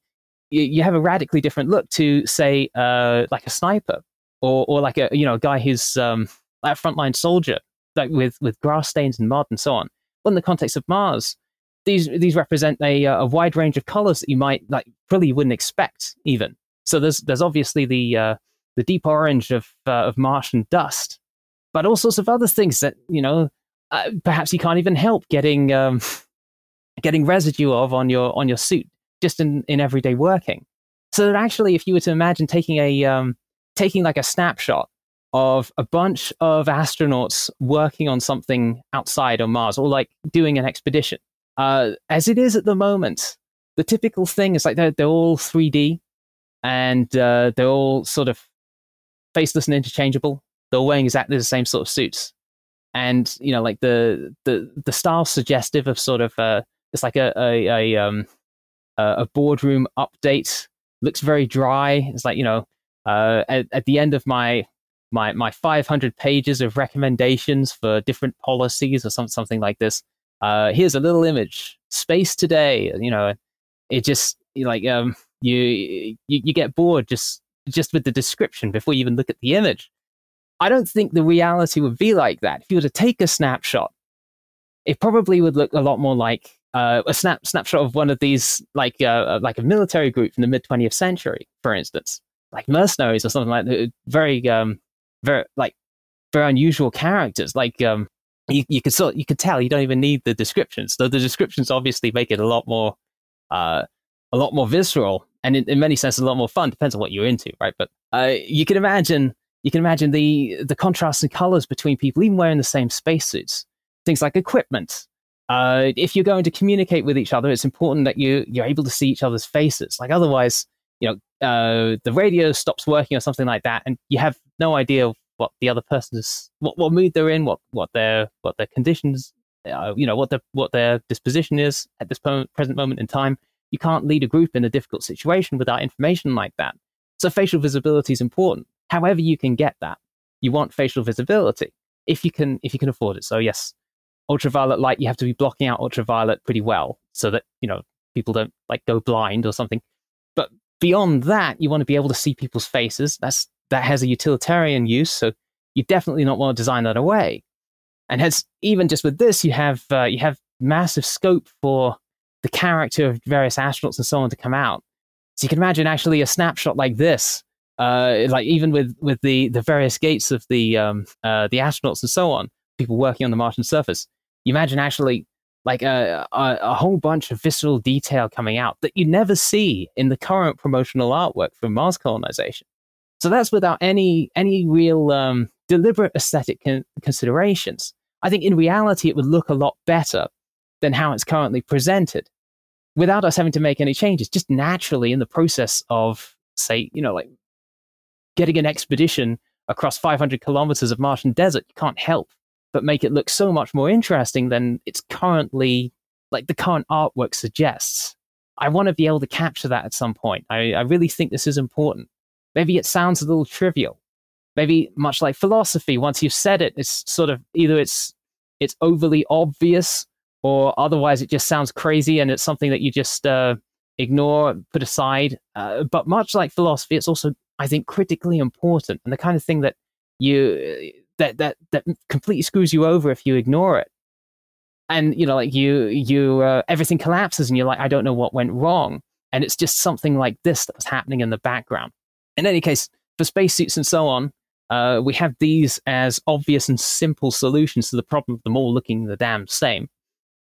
You, you have a radically different look to say uh, like a sniper or or like a you know a guy who's um, like a frontline soldier, like with with grass stains and mud and so on. Well, in the context of Mars, these these represent a, a wide range of colors that you might like probably wouldn't expect even. So there's there's obviously the uh, the deep orange of uh, of Martian dust, but all sorts of other things that you know uh, perhaps you can't even help getting um, [laughs] getting residue of on your on your suit just in, in everyday working. So that actually, if you were to imagine taking a um, taking like a snapshot of a bunch of astronauts working on something outside on Mars or like doing an expedition, uh, as it is at the moment, the typical thing is like they're, they're all 3D and uh, they're all sort of faceless and interchangeable. They're wearing exactly the same sort of suits. And, you know, like the, the, the style suggestive of sort of, uh, it's like a, a, a, um, a boardroom update. Looks very dry. It's like, you know, uh, at, at the end of my my my 500 pages of recommendations for different policies or some, something like this uh, here's a little image, space today. You know, it just like um, you, you you get bored just just with the description before you even look at the image. I don't think the reality would be like that. If you were to take a snapshot, it probably would look a lot more like uh, a snap snapshot of one of these, like uh, uh like a military group from the mid 20th century, for instance, like mercenaries or something like that. Very um, very like very unusual characters, like um, you, you could sort you could tell you don't even need the descriptions. though the descriptions obviously make it a lot more uh, a lot more visceral and in, in, many senses a lot more fun. Depends on what you're into, right? But uh, you can imagine you can imagine the the contrast in colors between people even wearing the same spacesuits. Things like equipment. Uh, if you're going to communicate with each other, it's important that you you're able to see each other's faces. Like otherwise, you know, uh, the radio stops working or something like that, and you have no idea what the other person's what, what mood they're in, what what their what their conditions, uh, you know, what their what their disposition is at this po- present moment in time. You can't lead a group in a difficult situation without information like that. So facial visibility is important. However, you can get that, you want facial visibility if you can if you can afford it. So yes, ultraviolet light you have to be blocking out ultraviolet pretty well so that you know people don't like go blind or something. But beyond that, you want to be able to see people's faces. That's that has a utilitarian use. So you definitely not want to design that away. And hence, even just with this, you have uh, you have massive scope for the character of various astronauts and so on to come out. So you can imagine actually a snapshot like this, uh, like even with with the the various gaits of the um, uh, the astronauts and so on, people working on the Martian surface. You imagine actually like a, a, a whole bunch of visceral detail coming out that you never see in the current promotional artwork for Mars colonization. So that's without any any real um, deliberate aesthetic con- considerations. I think in reality it would look a lot better than how it's currently presented, without us having to make any changes. Just naturally in the process of, say, you know, like getting an expedition across 500 kilometers of Martian desert, you can't help but make it look so much more interesting than it's currently like the current artwork suggests. I want to be able to capture that at some point. I, I really think this is important. Maybe it sounds a little trivial. Maybe much like philosophy, once you've said it, it's sort of either it's it's overly obvious or otherwise it just sounds crazy and it's something that you just uh, ignore, put aside. Uh, but much like philosophy, it's also, I think, critically important and the kind of thing that you that that that completely screws you over if you ignore it. And you know, like you you uh, everything collapses and you're like, I don't know what went wrong. And it's just something like this that was happening in the background. In any case, for spacesuits and so on, uh, we have these as obvious and simple solutions to the problem of them all looking the damn same.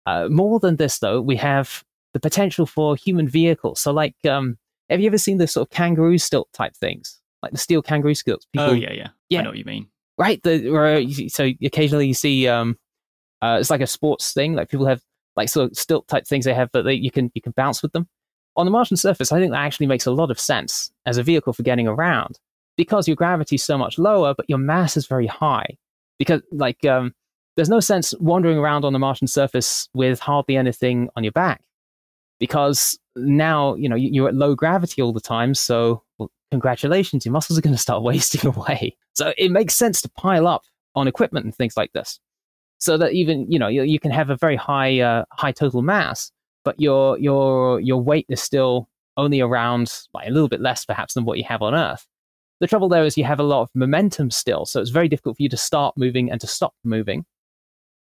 Uh, more than this, though, we have the potential for human vehicles. So, like, um, have you ever seen the sort of kangaroo stilt type things, like the steel kangaroo stilts? People, oh yeah, yeah, yeah. I know what you mean. Right. The, so occasionally you see, um, uh, it's like a sports thing. Like people have like sort of stilt type things they have that they, you can you can bounce with them on the Martian surface, I think that actually makes a lot of sense as a vehicle for getting around because your gravity is so much lower, but your mass is very high. Because, like, um, there's no sense wandering around on the Martian surface with hardly anything on your back. because now you know you're at low gravity all the time. So well, congratulations, your muscles are going to start [laughs] wasting away. So it makes sense to pile up on equipment and things like this, so that even you know you, you can have a very high uh, high total mass, but your your your weight is still only around like a little bit less perhaps than what you have on Earth. The trouble there is you have a lot of momentum still, so it's very difficult for you to start moving and to stop moving.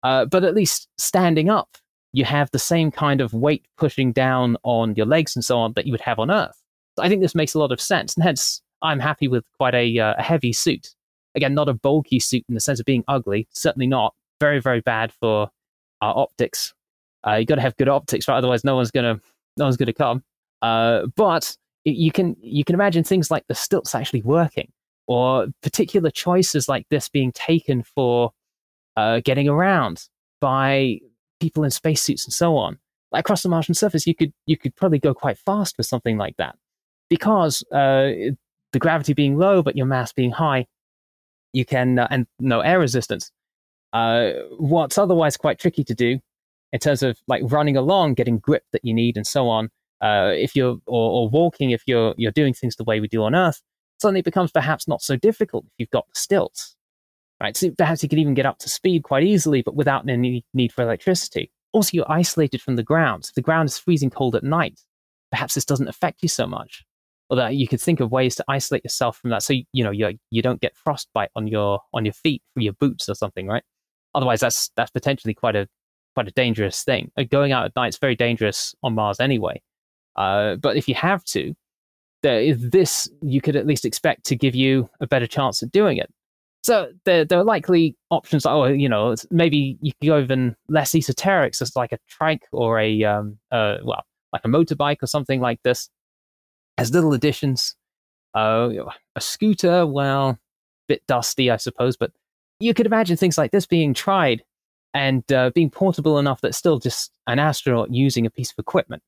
Uh, but at least standing up, you have the same kind of weight pushing down on your legs and so on that you would have on Earth. So I think this makes a lot of sense, and hence I'm happy with quite a, uh, a heavy suit. Again, not a bulky suit in the sense of being ugly, certainly not. Very, very bad for our optics. Uh, you got to have good optics, right? Otherwise, no one's gonna no one's gonna come. Uh, but you can you can imagine things like the stilts actually working, or particular choices like this being taken for uh, getting around by people in spacesuits and so on. Like across the Martian surface, you could you could probably go quite fast with something like that, because uh, the gravity being low but your mass being high, you can uh, and no air resistance. Uh, what's otherwise quite tricky to do in terms of like running along, getting grip that you need, and so on. Uh, if you're or, or, walking, if you're you're doing things the way we do on Earth, suddenly it becomes perhaps not so difficult if you've got the stilts. Right, so perhaps you could even get up to speed quite easily, but without any need for electricity. Also, you're isolated from the ground. So if the ground is freezing cold at night, perhaps this doesn't affect you so much. Or that you could think of ways to isolate yourself from that, so you, know you you don't get frostbite on your on your feet through your boots or something, right? Otherwise, that's that's potentially quite a quite a dangerous thing. Going out at night is very dangerous on Mars anyway. Uh, but if you have to, there is this you could at least expect to give you a better chance at doing it. So there, there are likely options. Oh, you know, maybe you could go even less esoteric, so it's like a trike or a um, uh, well, like a motorbike or something like this. As little additions. Uh, a scooter, well, bit dusty, I suppose, but you could imagine things like this being tried and uh, being portable enough that still just an astronaut using a piece of equipment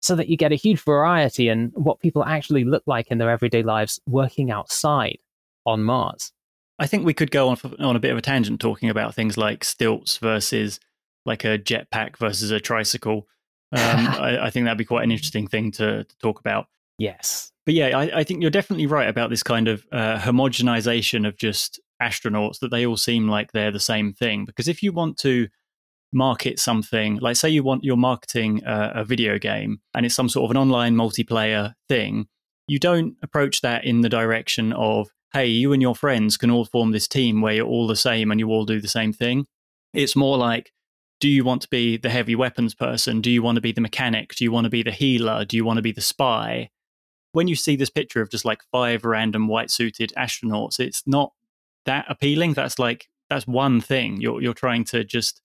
so that you get a huge variety in what people actually look like in their everyday lives working outside on Mars. I think we could go on on a bit of a tangent talking about things like stilts versus like a jetpack versus a tricycle. Um, [laughs] I, I, think that'd be quite an interesting thing to, to talk about. Yes, but yeah, I, I, think you're definitely right about this kind of uh, homogenization of just astronauts that they all seem like they're the same thing. Because if you want to market something, like say you want you're marketing a, a video game and it's some sort of an online multiplayer thing, you don't approach that in the direction of hey, you and your friends can all form this team where you're all the same and you all do the same thing. It's more like, do you want to be the heavy weapons person? Do you want to be the mechanic? Do you want to be the healer? Do you want to be the spy? When you see this picture of just like five random white suited astronauts, it's not that appealing. That's like, that's one thing. You're, you're trying to just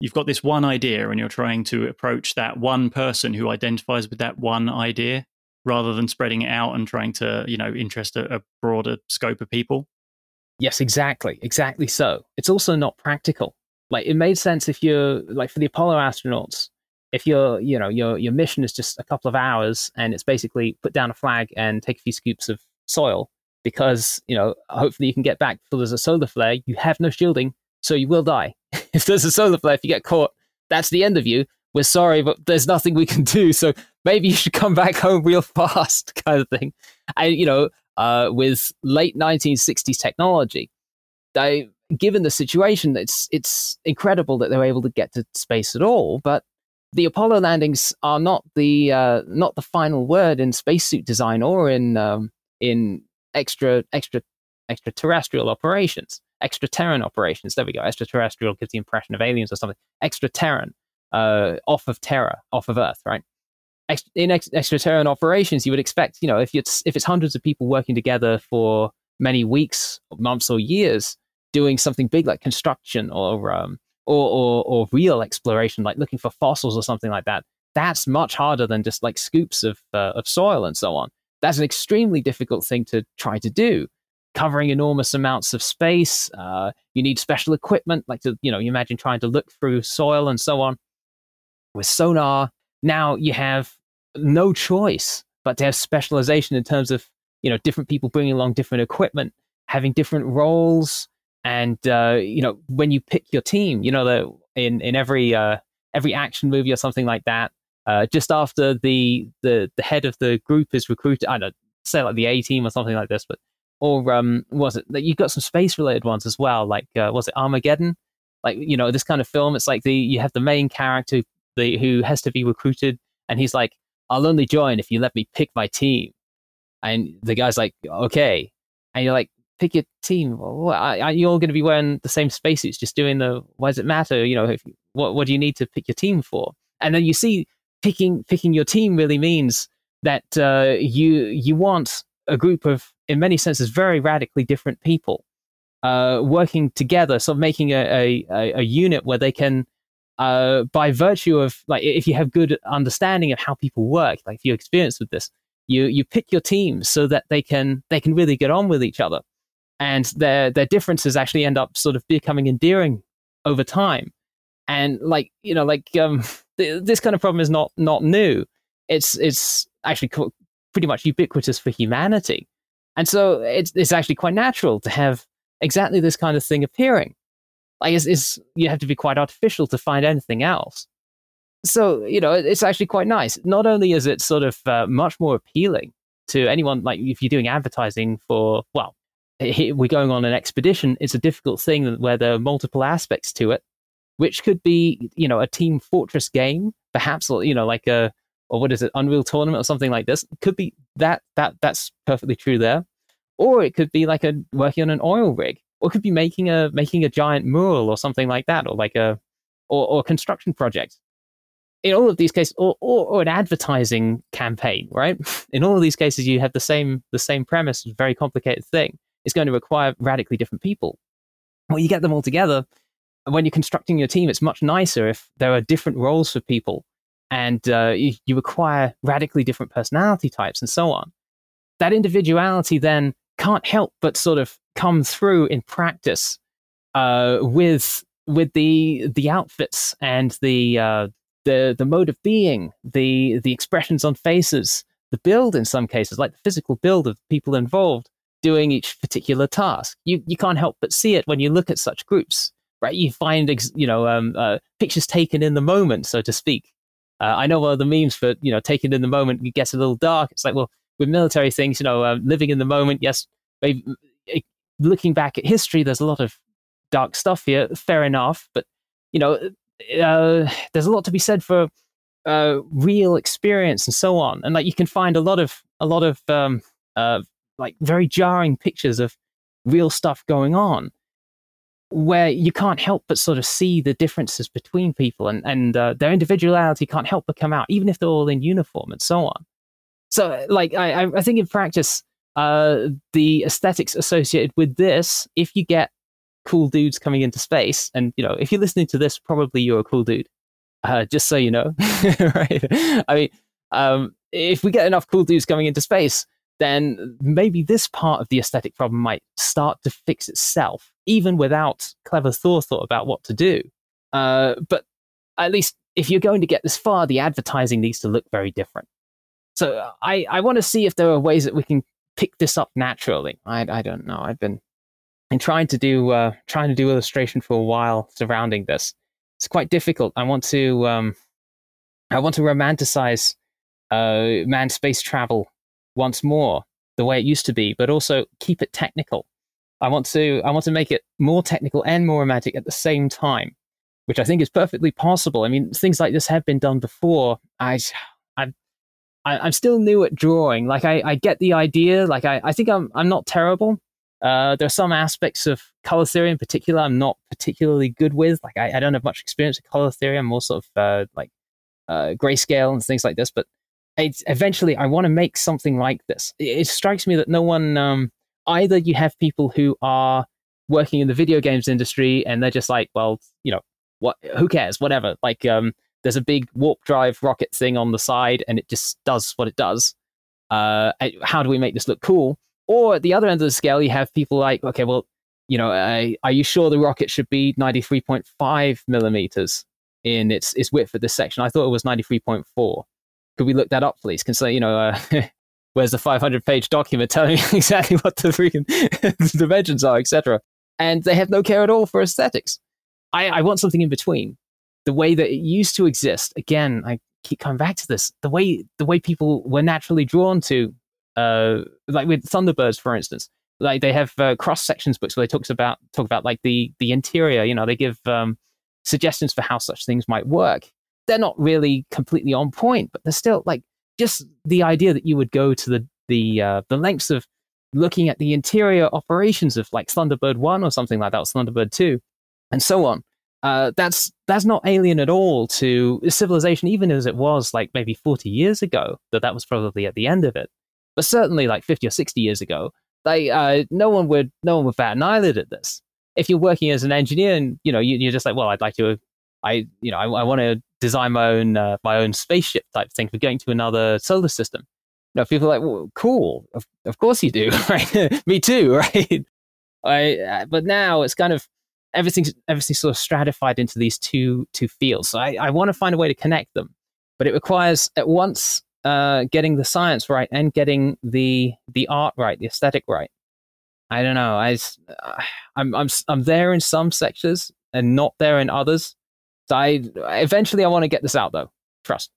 you've got this one idea and you're trying to approach that one person who identifies with that one idea rather than spreading it out and trying to you know interest a, a broader scope of people yes exactly exactly so it's also not practical like it made sense if you're like for the apollo astronauts if your you know your your mission is just a couple of hours and it's basically put down a flag and take a few scoops of soil because you know hopefully you can get back before there's a solar flare you have no shielding so you will die [laughs] if there's a solar flare, if you get caught, that's the end of you. We're sorry, but there's nothing we can [laughs] do. So maybe you should come back home real [laughs] fast, kind of thing. And you know, uh, with late 1960s technology, they given the situation, it's it's incredible that they were able to get to space at all. But the Apollo landings are not the uh, not the final word in spacesuit design or in um, in extra extra extraterrestrial operations extraterran operations. There we go. Extraterrestrial gives the impression of aliens or something. Extraterran, uh, off of Terra, off of Earth, right? Ex- in ex- extraterran operations, you would expect, you know, if it's if it's hundreds of people working together for many weeks, months, or years, doing something big like construction or um, or, or or real exploration, like looking for fossils or something like that. That's much harder than just like scoops of uh, of soil and so on. That's an extremely difficult thing to try to do covering enormous amounts of space. Uh, you need special equipment, like to, you know, you imagine trying to look through soil and so on. With sonar, now you have no choice but to have specialization in terms of, you know, different people bringing along different equipment, having different roles. And, uh, you know, when you pick your team, you know, the, in, in every, uh, every action movie or something like that, uh, just after the, the the head of the group is recruited. I don't know, say like the A team or something like this, but or um, was it that you got some space related ones as well? Like uh, was it Armageddon? Like you know this kind of film. It's like the you have the main character the who has to be recruited, and he's like, "I'll only join if you let me pick my team." And the guy's like, "Okay," and you're like, "Pick your team. Are you all going to be wearing the same spacesuits, just doing the? Why does it matter? You know, if, what what do you need to pick your team for?" And then you see picking picking your team really means that uh, you you want a group of, in many senses, very radically different people uh, working together, sort of making a, a, a unit where they can, uh, by virtue of like, if you have good understanding of how people work, like if you experience with this, you you pick your team so that they can they can really get on with each other, and their their differences actually end up sort of becoming endearing over time, and like you know like um, [laughs] this kind of problem is not not new. It's it's actually co- pretty much ubiquitous for humanity. And so it's, it's actually quite natural to have exactly this kind of thing appearing. Like, it's, it's, you have to be quite artificial to find anything else. So, you know, it's actually quite nice. Not only is it sort of uh, much more appealing to anyone, like if you're doing advertising for, well, we're going on an expedition, it's a difficult thing where there are multiple aspects to it, which could be, you know, a team fortress game, perhaps, you know, like a, or what is it, Unreal Tournament or something like this. Could be that that that's perfectly true there, or it could be like a working on an oil rig, or could be making a making a giant mural or something like that, or like a or, or a construction project. In all of these cases, or, or, or an advertising campaign, right? [laughs] In all of these cases, you have the same the same premise, very complicated thing. It's going to require radically different people. Well, you get them all together. When you're constructing your team, it's much nicer if there are different roles for people and uh, you, you acquire radically different personality types and so on. That individuality then can't help but sort of come through in practice uh, with with the the outfits and the uh, the the mode of being, the the expressions on faces, the build in some cases, like the physical build of people involved doing each particular task. You you can't help but see it when you look at such groups, right? You find you know um, uh, pictures taken in the moment, so to speak, uh, I know one of the memes for you know taking in the moment it gets a little dark. It's like well with military things, you know, uh, living in the moment. Yes, maybe, looking back at history, there's a lot of dark stuff here. Fair enough, but you know, uh, there's a lot to be said for uh, real experience and so on. And like you can find a lot of a lot of um, uh, like very jarring pictures of real stuff going on where you can't help but sort of see the differences between people and, and uh, their individuality can't help but come out, even if they're all in uniform and so on. So, like, I, I think in practice, uh, the aesthetics associated with this, if you get cool dudes coming into space, and, you know, if you're listening to this, probably you're a cool dude, uh, just so you know, [laughs] right? I mean, um, if we get enough cool dudes coming into space, then maybe this part of the aesthetic problem might start to fix itself, even without clever thought about what to do. Uh, but at least if you're going to get this far, the advertising needs to look very different. So I, I want to see if there are ways that we can pick this up naturally. I, I don't know. I've been, been trying to do uh, trying to do illustration for a while surrounding this. It's quite difficult. I want to um, I want to romanticize uh, manned space travel once more the way it used to be, but also keep it technical. I want to I want to make it more technical and more romantic at the same time, which I think is perfectly possible. I mean, things like this have been done before. I I'm I'm still new at drawing. Like I, I get the idea. Like I, I think I'm I'm not terrible. Uh, there are some aspects of color theory in particular I'm not particularly good with. Like I, I don't have much experience with color theory. I'm more sort of uh, like uh, grayscale and things like this. But it's, eventually I want to make something like this. It, it strikes me that no one, um, either you have people who are working in the video games industry and they're just like, well, you know, what, who cares, whatever. Like, um, there's a big warp drive rocket thing on the side and it just does what it does. Uh, how do we make this look cool? Or at the other end of the scale, you have people like, okay, well, you know, uh, are you sure the rocket should be 93.5 millimeters in its, its width for this section? I thought it was 93.4 could we look that up, please? Can say, you know, uh, [laughs] where's the 500 page document telling me [laughs] exactly what the freaking [laughs] dimensions are, etc. And they have no care at all for aesthetics. I, I want something in between. The way that it used to exist, again, I, keep coming back to this. The way the way people were naturally drawn to, uh, like with Thunderbirds, for instance, like they have uh, cross sections books where they talks about talk about like the the interior. You know, they give um, suggestions for how such things might work. They're not really completely on point, but they're still like just the idea that you would go to the the uh, the lengths of looking at the interior operations of like Thunderbird One or something like that, or Thunderbird Two, and so on. Uh, that's that's not alien at all to civilization, even as it was like maybe forty years ago. That that was probably at the end of it, but certainly like fifty or sixty years ago, they uh, no one would no one would bat an eyelid at this. If you're working as an engineer and you know you, are just like, well, I'd like to, I you know I, I want to design my own uh, my own spaceship type thing for going to another solar system know, people are like, well, cool. Of, of course you do, [laughs] right? [laughs] Me too, [laughs] right? I, uh, but now it's kind of everything's everything's sort of stratified into these two two fields. So I, I want to find a way to connect them, but it requires at once uh, getting the science right and getting the the art right, the aesthetic right. I don't know. I, uh, I'm I'm I'm there in some sectors and not there in others. I eventually I want to get this out though. Trust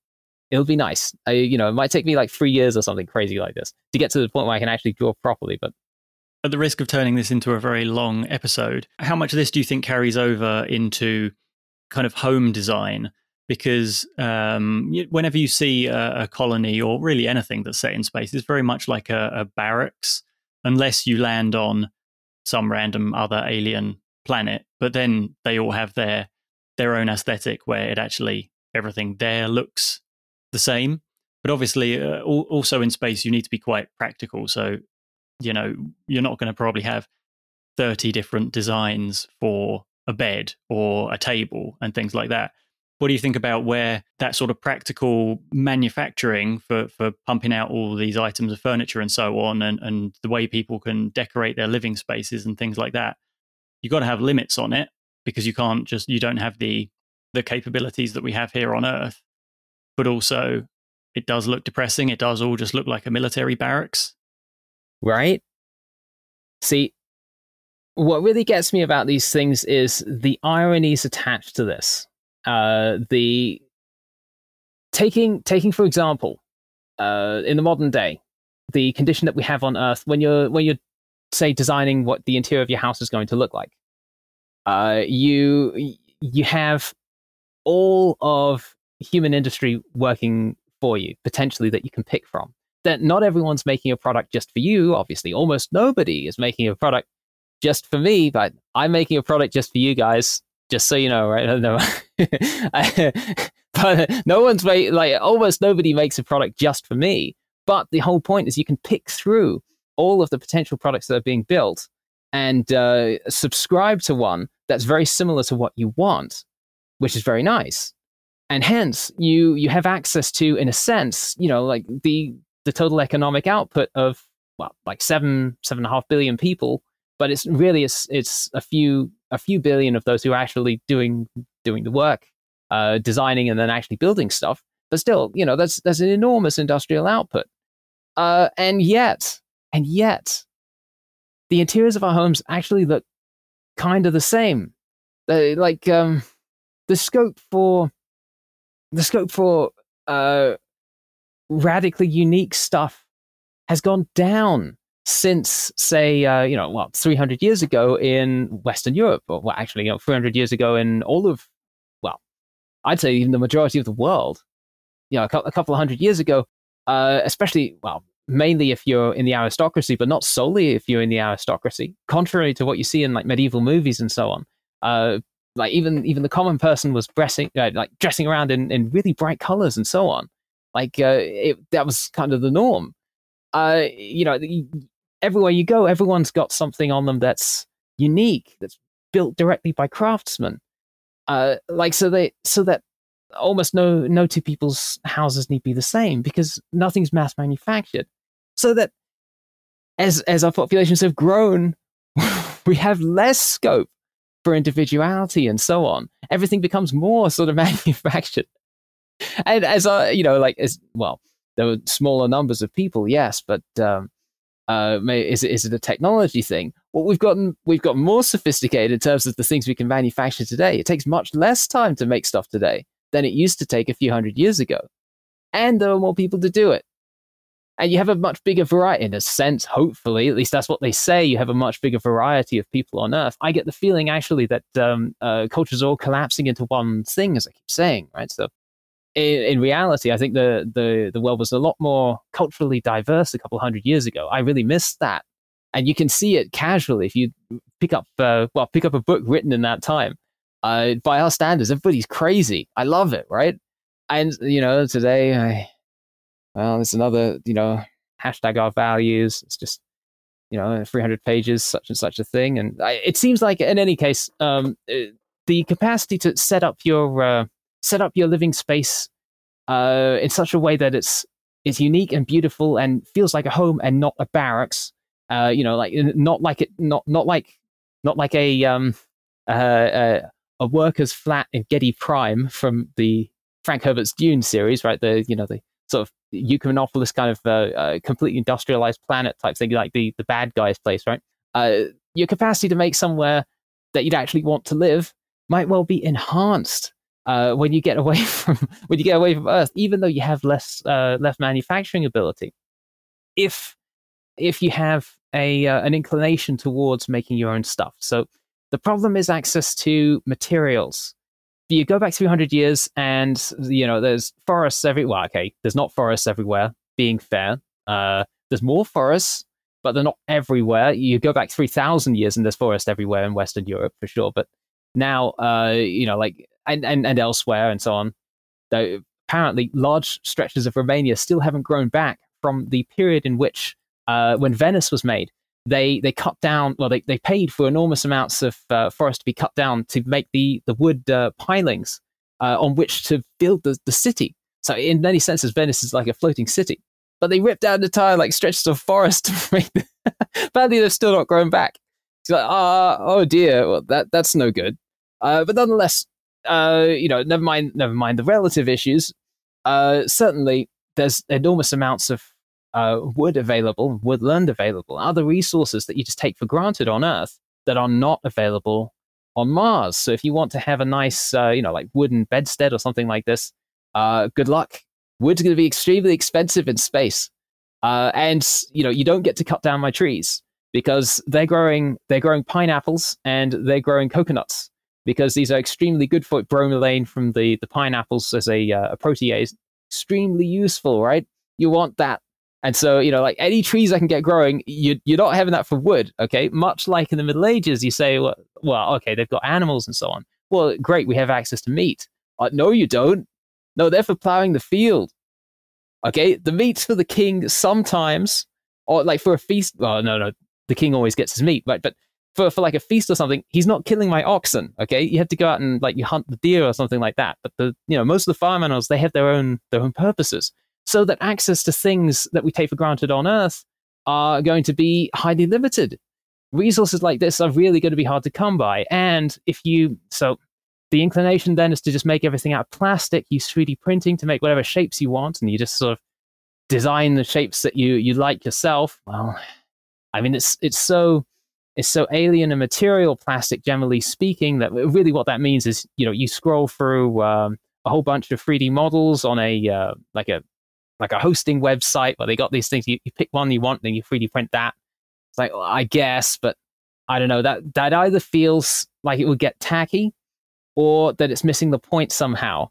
it'll be nice. I, you know, it might take me like three years or something crazy like this to get to the point where I can actually draw properly. But at the risk of turning this into a very long episode, how much of this do you think carries over into kind of home design? Because um, whenever you see a, a, colony or really anything that's set in space, it's very much like a, a barracks, unless you land on some random other alien planet. But then they all have their their own aesthetic where it actually everything there looks the same. But obviously, uh, also in space, you need to be quite practical. So, you know, you're not going to probably have 30 different designs for a bed or a table and things like that. What do you think about where that sort of practical manufacturing for, for pumping out all these items of furniture and so on, and, and the way people can decorate their living spaces and things like that? You've got to have limits on it because you can't just, you don't have the the capabilities that we have here on Earth but also it does look depressing. It does all just look like a military barracks. Right? See, what really gets me about these things is the ironies attached to this. Uh, the taking taking for example, uh, in the modern day, the condition that we have on Earth when you're when you're say designing what the interior of your house is going to look like, uh, you you have all of human industry working for you, potentially that you can pick from. That not everyone's making a product just for you. Obviously, almost nobody is making a product just for me, but I'm making a product just for you guys. Just so you know, right? [laughs] Know. [laughs] but no one's made, like almost nobody makes a product just for me. But the whole point is you can pick through all of the potential products that are being built and uh, subscribe to one that's very similar to what you want, which is very nice. And hence you you have access to in a sense you know like the the total economic output of well like seven seven and a half billion people but it's really it's it's a few a few billion of those who are actually doing doing the work uh, designing and then actually building stuff. But still you know that's that's an enormous industrial output. Uh, and yet and yet the interiors of our homes actually look kind of the same like um, the scope for the scope for uh, radically unique stuff has gone down since, say, uh, you know, well, 300 years ago in Western Europe, or well, actually, you know, 300 years ago in all of, well, I'd say even the majority of the world. You know, a, a couple of hundred years ago, uh, especially, well, mainly if you're in the aristocracy, but not solely if you're in the aristocracy. Contrary to what you see in like medieval movies and so on, uh, like even even the common person was dressing uh, like dressing around in, in really bright colors and so on. Like uh, it, that was kind of the norm. Uh, you know everywhere you go everyone's got something on them that's unique that's built directly by craftsmen. Uh, like so they so that almost no no two people's houses need be the same because nothing's mass manufactured so that as as our populations have grown [laughs] we have less scope for individuality and so on. Everything becomes more sort of [laughs] manufactured. And as a, you know, like as well, there were smaller numbers of people, yes, but um, uh, is is it a technology thing? Well, we've gotten we've got more sophisticated in terms of the things we can manufacture today. It takes much less time to make stuff today. Than it used to take a few hundred years ago. And there are more people to do it. And you have a much bigger variety, in a sense, hopefully, at least that's what they say. You have a much bigger variety of people on Earth. I get the feeling, actually, that um, uh, cultures are all collapsing into one thing, as I keep saying, right? So, in, in, reality, I think the, the, the world was a lot more culturally diverse a couple hundred years ago. I really missed that. And you can see it casually if you pick up, uh, well, pick up a book written in that time. Uh, by our standards, everybody's crazy. I love it, right? And, you know, today I well, it's another, you know, hashtag our values. It's just, you know, 300 pages, such and such a thing. And I, it seems like, in any case, um, uh, the capacity to set up your uh, set up your living space uh, in such a way that it's it's unique and beautiful and feels like a home and not a barracks. Uh, you know, like not like it, not not like not like a um, uh, uh, a worker's flat in Giedi Prime from the Frank Herbert's Dune series, right? The you know the sort of Ecumenopolis kind of uh, uh, completely industrialized planet type thing, like the, the bad guy's place, right? Uh, your capacity to make somewhere that you'd actually want to live might well be enhanced uh, when you get away [laughs] from when you get away from Earth, even though you have less uh, less manufacturing ability. If if you have a uh, an inclination towards making your own stuff, so the problem is access to materials. You go back 300 years and you know there's forests everywhere okay there's not forests everywhere being fair. Uh, there's more forests but they're not everywhere. You go back 3000 years and there's forest everywhere in western europe for sure but now uh, you know like and, and, and elsewhere and so on though apparently large stretches of romania still haven't grown back from the period in which uh, when venice was made they they cut down well they, they paid for enormous amounts of uh, forest to be cut down to make the the wood uh, pilings uh, on which to build the, the city. So in many senses venice is like a floating city but they ripped out entire like stretches of forest [laughs] to make the, [laughs] they've still not grown back. It's like ah oh dear well that that's no good. Uh, but nonetheless uh, you know never mind never mind the relative issues. Uh, certainly there's enormous amounts of uh, wood available, wood woodland available, other resources that you just take for granted on Earth that are not available on Mars. So if you want to have a nice, uh, you know, like wooden bedstead or something like this, uh, good luck. Wood's going to be extremely expensive in space, uh, and you know you don't get to cut down my trees because they're growing they're growing pineapples and they're growing coconuts because these are extremely good for bromelain from the the pineapples as a, uh, a protease. Extremely useful, right? You want that and so, you know, like any trees I can get growing, you, you're not having that for wood, okay? Much like in the Middle Ages, you say, well, well okay, they've got animals and so on. Well, great, we have access to meat. Uh, no, you don't. No, they're for plowing the field. Okay, the meat's for the king sometimes, or like for a feast. Well, no, no, the king always gets his meat, right? But for, for like a feast or something, he's not killing my oxen. Okay, you have to go out and like you hunt the deer or something like that. But the you know most of the farm animals they have their own their own purposes so that access to things that we take for granted on Earth are going to be highly limited. Resources like this are really going to be hard to come by. And if you, so the inclination then is to just make everything out of plastic, use 3D printing to make whatever shapes you want, and you just sort of design the shapes that you, you like yourself. Well, I mean, it's, it's so, it's so alien and material plastic, generally speaking, that really what that means is, you know, you scroll through um, a whole bunch of 3D models on a, uh, like a like a hosting website where they got these things. You, you pick one you want, then you 3D print that. It's like, well, I guess, but I don't know. That that either feels like it would get tacky, or that it's missing the point somehow.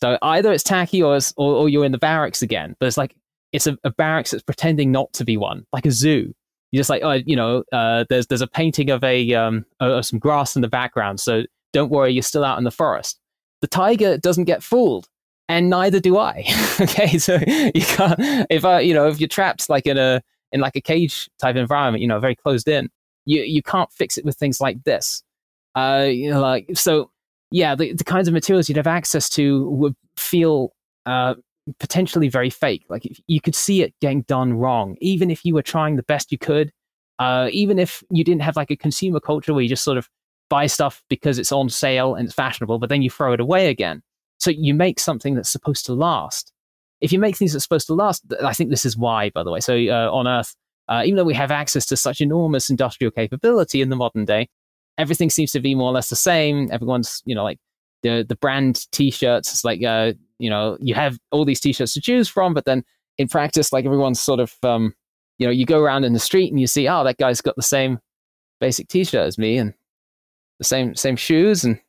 So either it's tacky, or it's, or, or you're in the barracks again. But it's like it's a, a, barracks that's pretending not to be one, like a zoo. You're just like, oh, you know, uh, there's there's a painting of a um of some grass in the background, so don't worry, you're still out in the forest. The tiger doesn't get fooled and neither do I. [laughs] okay, so [laughs] you can't if I, you know, if you're trapped like in a in like a cage type environment, you know, very closed in, you you can't fix it with things like this. Uh, you know, like so, yeah, the, the kinds of materials you'd have access to would feel uh potentially very fake. Like you could see it getting done wrong, even if you were trying the best you could. Uh, even if you didn't have like a consumer culture where you just sort of buy stuff because it's on sale and it's fashionable, but then you throw it away again so you make something that's supposed to last. If you make things that's supposed to last, I think this is why, by the way. So uh, on Earth, uh, even though we have access to such enormous industrial capability in the modern day, everything seems to be more or less the same. Everyone's, you know, like the the brand T-shirts. It's like uh, you know, you have all these T-shirts to choose from, but then in practice, like everyone's sort of um, you know, you go around in the street and you see, oh, that guy's got the same basic T-shirt as me and the same same shoes, and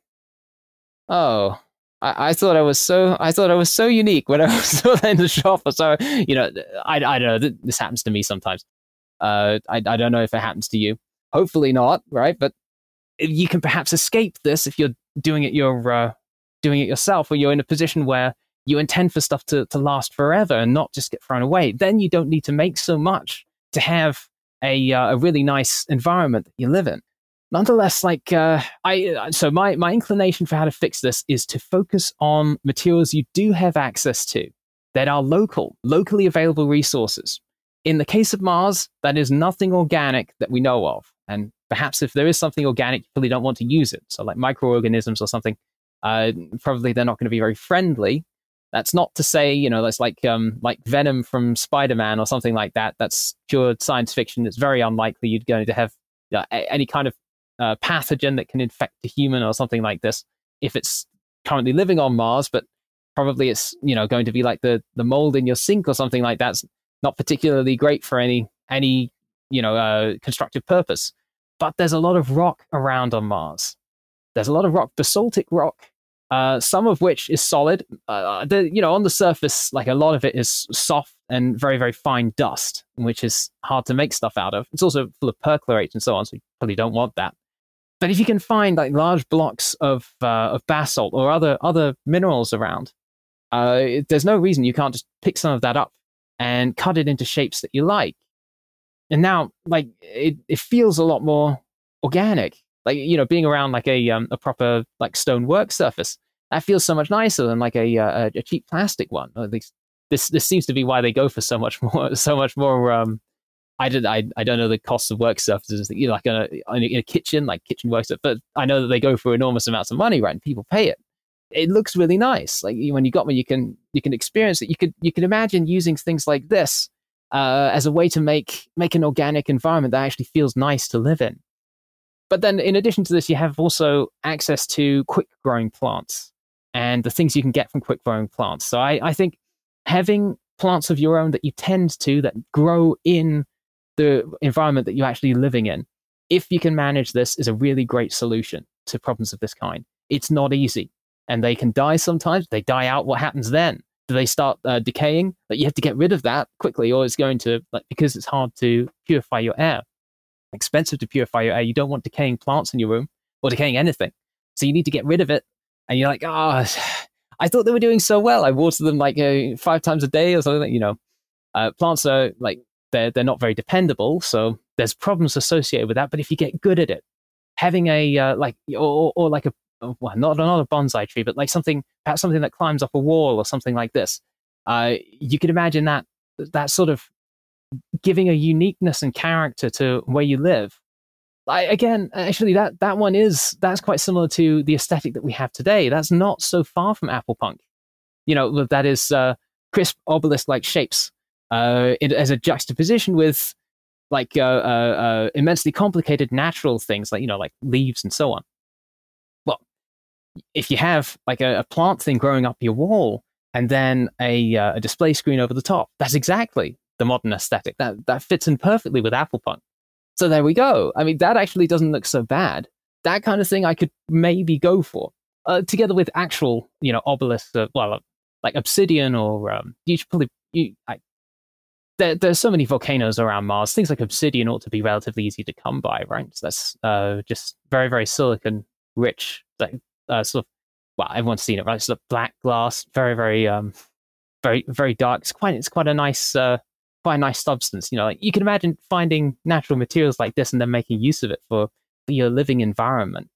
oh, I, I thought I was so I thought I was so unique when I [laughs] was still in the shop. So you know, I I don't know. This happens to me sometimes. Uh, I I don't know if it happens to you. Hopefully not, right? But you can perhaps escape this if you're doing it your uh, doing it yourself, or you're in a position where you intend for stuff to, to last forever and not just get thrown away. Then you don't need to make so much to have a uh, a really nice environment that you live in nonetheless, like uh, I, uh, so my my inclination for how to fix this is to focus on materials you do have access to that are local, locally available resources. In the case of Mars, that is nothing organic that we know of, and perhaps if there is something organic, you probably don't want to use it. So, like microorganisms or something, uh, probably they're not going to be very friendly. That's not to say, you know, that's like um, like Venom from Spider-Man or something like that. That's pure science fiction. It's very unlikely you're going to have uh, any kind of uh, pathogen that can infect a human or something like this if it's currently living on Mars, but probably it's you know going to be like the the mold in your sink or something like that's not particularly great for any any you know uh, constructive purpose. But there's a lot of rock around on Mars. There's a lot of rock, basaltic rock, uh, some of which is solid. Uh, the, you know, on the surface, like a lot of it is soft and very, very fine dust, which is hard to make stuff out of. It's also full of perchlorate and so on, so you probably don't want that. But if you can find like large blocks of uh, of basalt or other other minerals around, uh, there's no reason you can't just pick some of that up and cut it into shapes that you like. And now, like it, it feels a lot more organic. Like you know, being around like a um, a proper like stone work surface, that feels so much nicer than like a uh, a cheap plastic one. Or at least this this seems to be why they go for so much [laughs] more so much more um, I don't I, I don't know the costs of work surfaces you know, like in a, in a kitchen like kitchen work surface, but I know that they go for enormous amounts of money right? And people pay it. It looks really nice. Like when you got one you can you can experience it. You could you can imagine using things like this uh, as a way to make make an organic environment that actually feels nice to live in. But then in addition to this you have also access to quick growing plants and the things you can get from quick growing plants. So I, I think having plants of your own that you tend to that grow in the environment that you're actually living in, if you can manage this, is a really great solution to problems of this kind. It's not easy, and they can die sometimes. They die out. What happens then? Do they start uh, decaying? But you have to get rid of that quickly, or it's going to like because it's hard to purify your air, expensive to purify your air. You don't want decaying plants in your room or decaying anything, so you need to get rid of it. And you're like, oh, [sighs] I thought they were doing so well. I water them like uh, five times a day or something. You know, uh, plants are like they're they're not very dependable, so there's problems associated with that. But if you get good at it, having a uh, like or or like a well, not not a bonsai tree, but like something perhaps something that climbs up a wall or something like this, uh, you could imagine that that sort of giving a uniqueness and character to where you live. I, again, actually, that that one is that's quite similar to the aesthetic that we have today. That's not so far from Apple Punk. You know, that is uh, crisp obelisk-like shapes uh, it, as a juxtaposition with like uh, uh, uh, immensely complicated natural things like you know like leaves and so on. Well, if you have like a, a plant thing growing up your wall and then a, uh, a display screen over the top, that's exactly the modern aesthetic. That that fits in perfectly with Apple Punk. So there we go. I mean, that actually doesn't look so bad. That kind of thing I could maybe go for, uh, together with actual, you know, obelisks. Uh, well, like obsidian or um, you should probably you, I, there, there's so many volcanoes around Mars. Things like obsidian ought to be relatively easy to come by, right? So that's uh, just very, very silicon rich. Like uh, sort of, well, everyone's seen it, right? Sort of black glass, very, very, um, very, very dark. It's quite, it's quite a nice, uh, quite a nice substance. You know, like you can imagine finding natural materials like this and then making use of it for, for your living environment.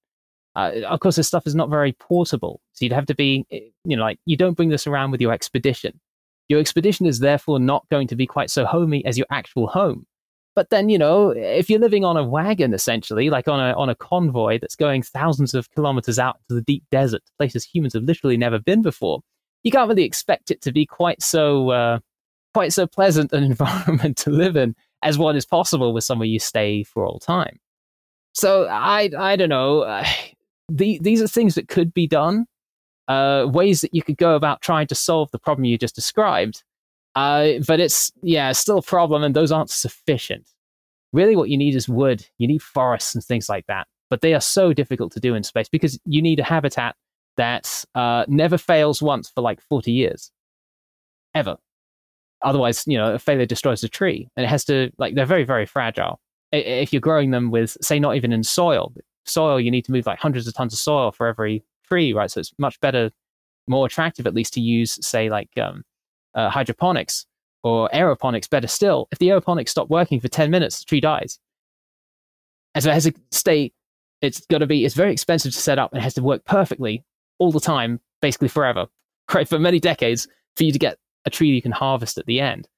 Uh, of course, this stuff is not very portable, so you'd have to be, eh, you know, like you don't bring this around with your expedition your expedition is therefore not going to be quite so homey as your actual home. But then, you know, if you're living on a wagon, essentially, like on a on a convoy that's going thousands of kilometers out to the deep desert, places humans have literally never been before, you can't really expect it to be quite so uh, quite so pleasant an [laughs] environment to live in as what is possible with somewhere you stay for all time. So I I don't know. [sighs] The, these are things that could be done. Uh, ways that you could go about trying to solve the problem you just described. Uh, but it's yeah, it's still a problem, and those aren't sufficient. Really, what you need is wood. You need forests and things like that. But they are so difficult to do in space because you need a habitat that uh, never fails once for like 40 years, ever. Otherwise, you know, a failure destroys the tree, and it has to like they're very very fragile. If you're growing them with, say, not even in soil, soil you need to move like hundreds of tons of soil for every tree, right? So it's much better, more attractive at least to use, say, like um, uh, hydroponics or aeroponics. Better still, if the aeroponics stop working for 10 minutes, the tree dies. And so it has to stay, it's got to be, it's very expensive to set up and it has to work perfectly all the time, basically forever, [laughs] right? For many decades for you to get a tree you can harvest at the end.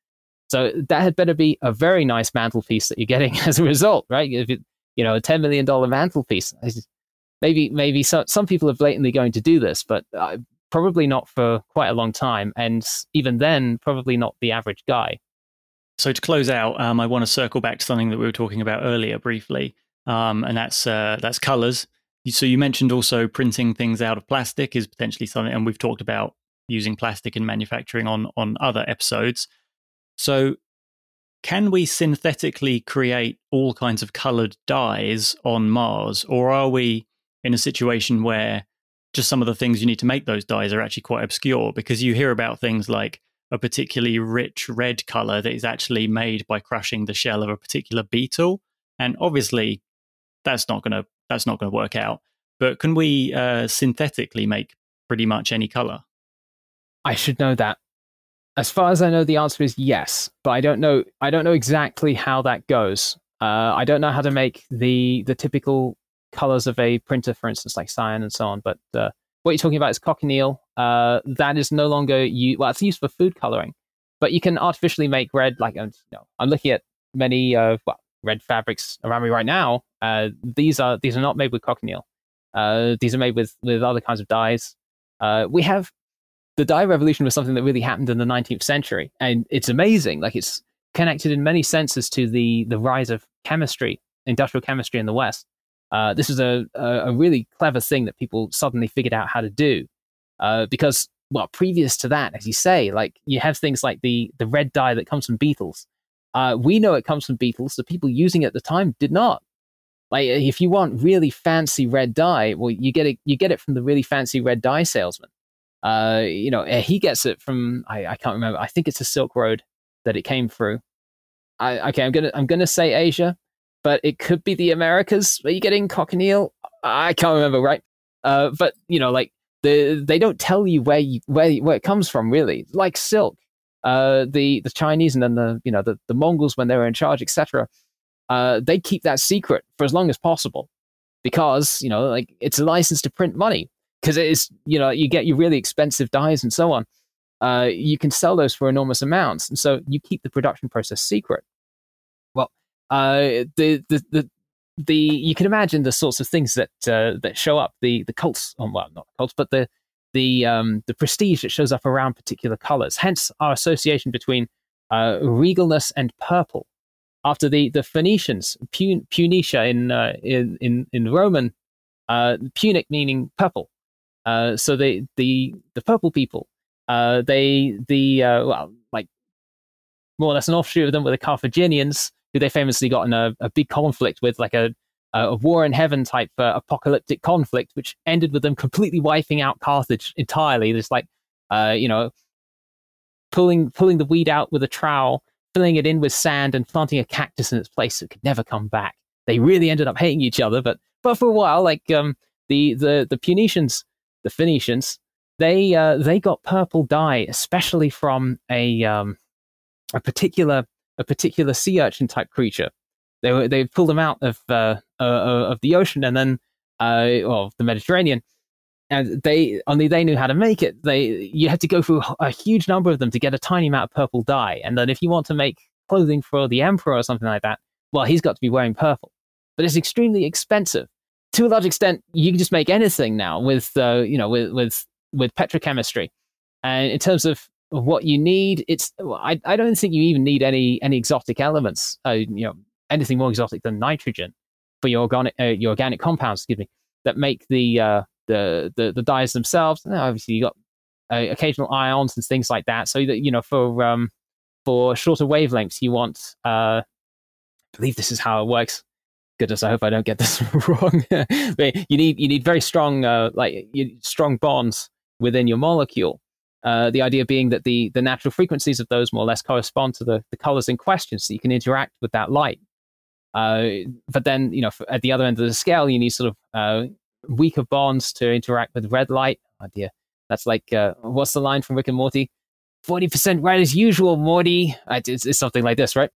So that had better be a very nice mantelpiece that you're getting [laughs] as a result, right? If it, you know, a $10 million mantelpiece, maybe maybe so, some people are blatantly going to do this, but uh, probably not for quite a long time, and even then, probably not the average guy. So to close out, um, I want to circle back to something that we were talking about earlier briefly, um, and that's uh, that's colors. So you mentioned also printing things out of plastic is potentially something, and we've talked about using plastic in manufacturing on on other episodes. So can we synthetically create all kinds of colored dyes on Mars, or are we in a situation where just some of the things you need to make those dyes are actually quite obscure because you hear about things like a particularly rich red color that is actually made by crushing the shell of a particular beetle. And obviously that's not going to that's not going to work out. But can we uh, synthetically make pretty much any color? I should know that. As far as i know the answer is yes but i don't know i don't know exactly how that goes. Uh, i don't know how to make the the typical colors of a printer, for instance, like cyan and so on. But uh, what you're talking about is cochineal. Uh, that is no longer you. Well, it's used for food coloring, but you can artificially make red. Like you know, I'm looking at many uh, well, red fabrics around me right now. Uh, these are these are not made with cochineal. Uh, these are made with with other kinds of dyes. Uh, we have the dye revolution was something that really happened in the 19th century, and it's amazing. Like it's connected in many senses to the the rise of chemistry, industrial chemistry in the West. Uh, this is a, a, really clever thing that people suddenly figured out how to do. Uh, because, well, previous to that, as you say, like you have things like the, the red dye that comes from beetles. Uh, we know it comes from beetles. The people using it at the time did not. Like, if you want really fancy red dye, well, you get it. You get it from the really fancy red dye salesman. Uh, you know, he gets it from I, I can't remember. I think it's a Silk Road that it came through. I, okay, I'm gonna I'm gonna say Asia but it could be the Americas. Are you getting cochineal? I can't remember, right? Uh, but you know, like the they don't tell you where you, where where it comes from, really. Like silk, uh, the the Chinese and then the you know the, the Mongols when they were in charge, etc. Uh, they keep that secret for as long as possible because you know, like it's a license to print money because it is you know you get your really expensive dyes and so on. Uh, you can sell those for enormous amounts, and so you keep the production process secret. Uh, the, the the the you can imagine the sorts of things that uh, that show up. The the cults oh, well not cults but the the um, the prestige that shows up around particular colors. Hence our association between uh, regalness and purple. After the the Phoenicians Pun- Punicia in uh, in in in Roman uh, Punic meaning purple. Uh, so the the the purple people uh, they the uh, well like more or less an offshoot of them were the Carthaginians who they famously got in a, a big conflict with, like a, a war in heaven type uh, apocalyptic conflict, which ended with them completely wiping out Carthage entirely. Just like, uh, you know, pulling pulling the weed out with a trowel, filling it in with sand, and planting a cactus in its place so it could never come back. They really ended up hating each other, but but for a while, like um, the the the Punicians, the Phoenicians, they uh, they got purple dye, especially from a um, a particular a particular sea urchin type creature. They were they pulled them out of uh, uh, of the ocean and then uh, well the Mediterranean, and they only they knew how to make it. They you had to go through a huge number of them to get a tiny amount of purple dye, and then if you want to make clothing for the emperor or something like that, well, he's got to be wearing purple. But it's extremely expensive. To a large extent, you can just make anything now with uh, you know with with with petrochemistry. And in terms of what you need. It's I, I don't think you even need any any exotic elements. Uh, you know anything more exotic than nitrogen for your organic uh, your organic compounds. Excuse me that make the uh, the the, the dyes themselves. And obviously, you got uh, occasional ions and things like that. So that you know, for um, for shorter wavelengths, you want. Uh, I believe this is how it works. Goodness, I hope I don't get this [laughs] wrong. but you need you need very strong uh, like you, strong bonds within your molecule. Uh, the idea being that the the natural frequencies of those more or less correspond to the, the colors in question, so you can interact with that light. Uh, but then, you know, at the other end of the scale, you need sort of uh, weaker bonds to interact with red light. Oh dear, that's like uh, what's the line from Rick and Morty? Forty percent red as usual, Morty. It's, it's something like this, right?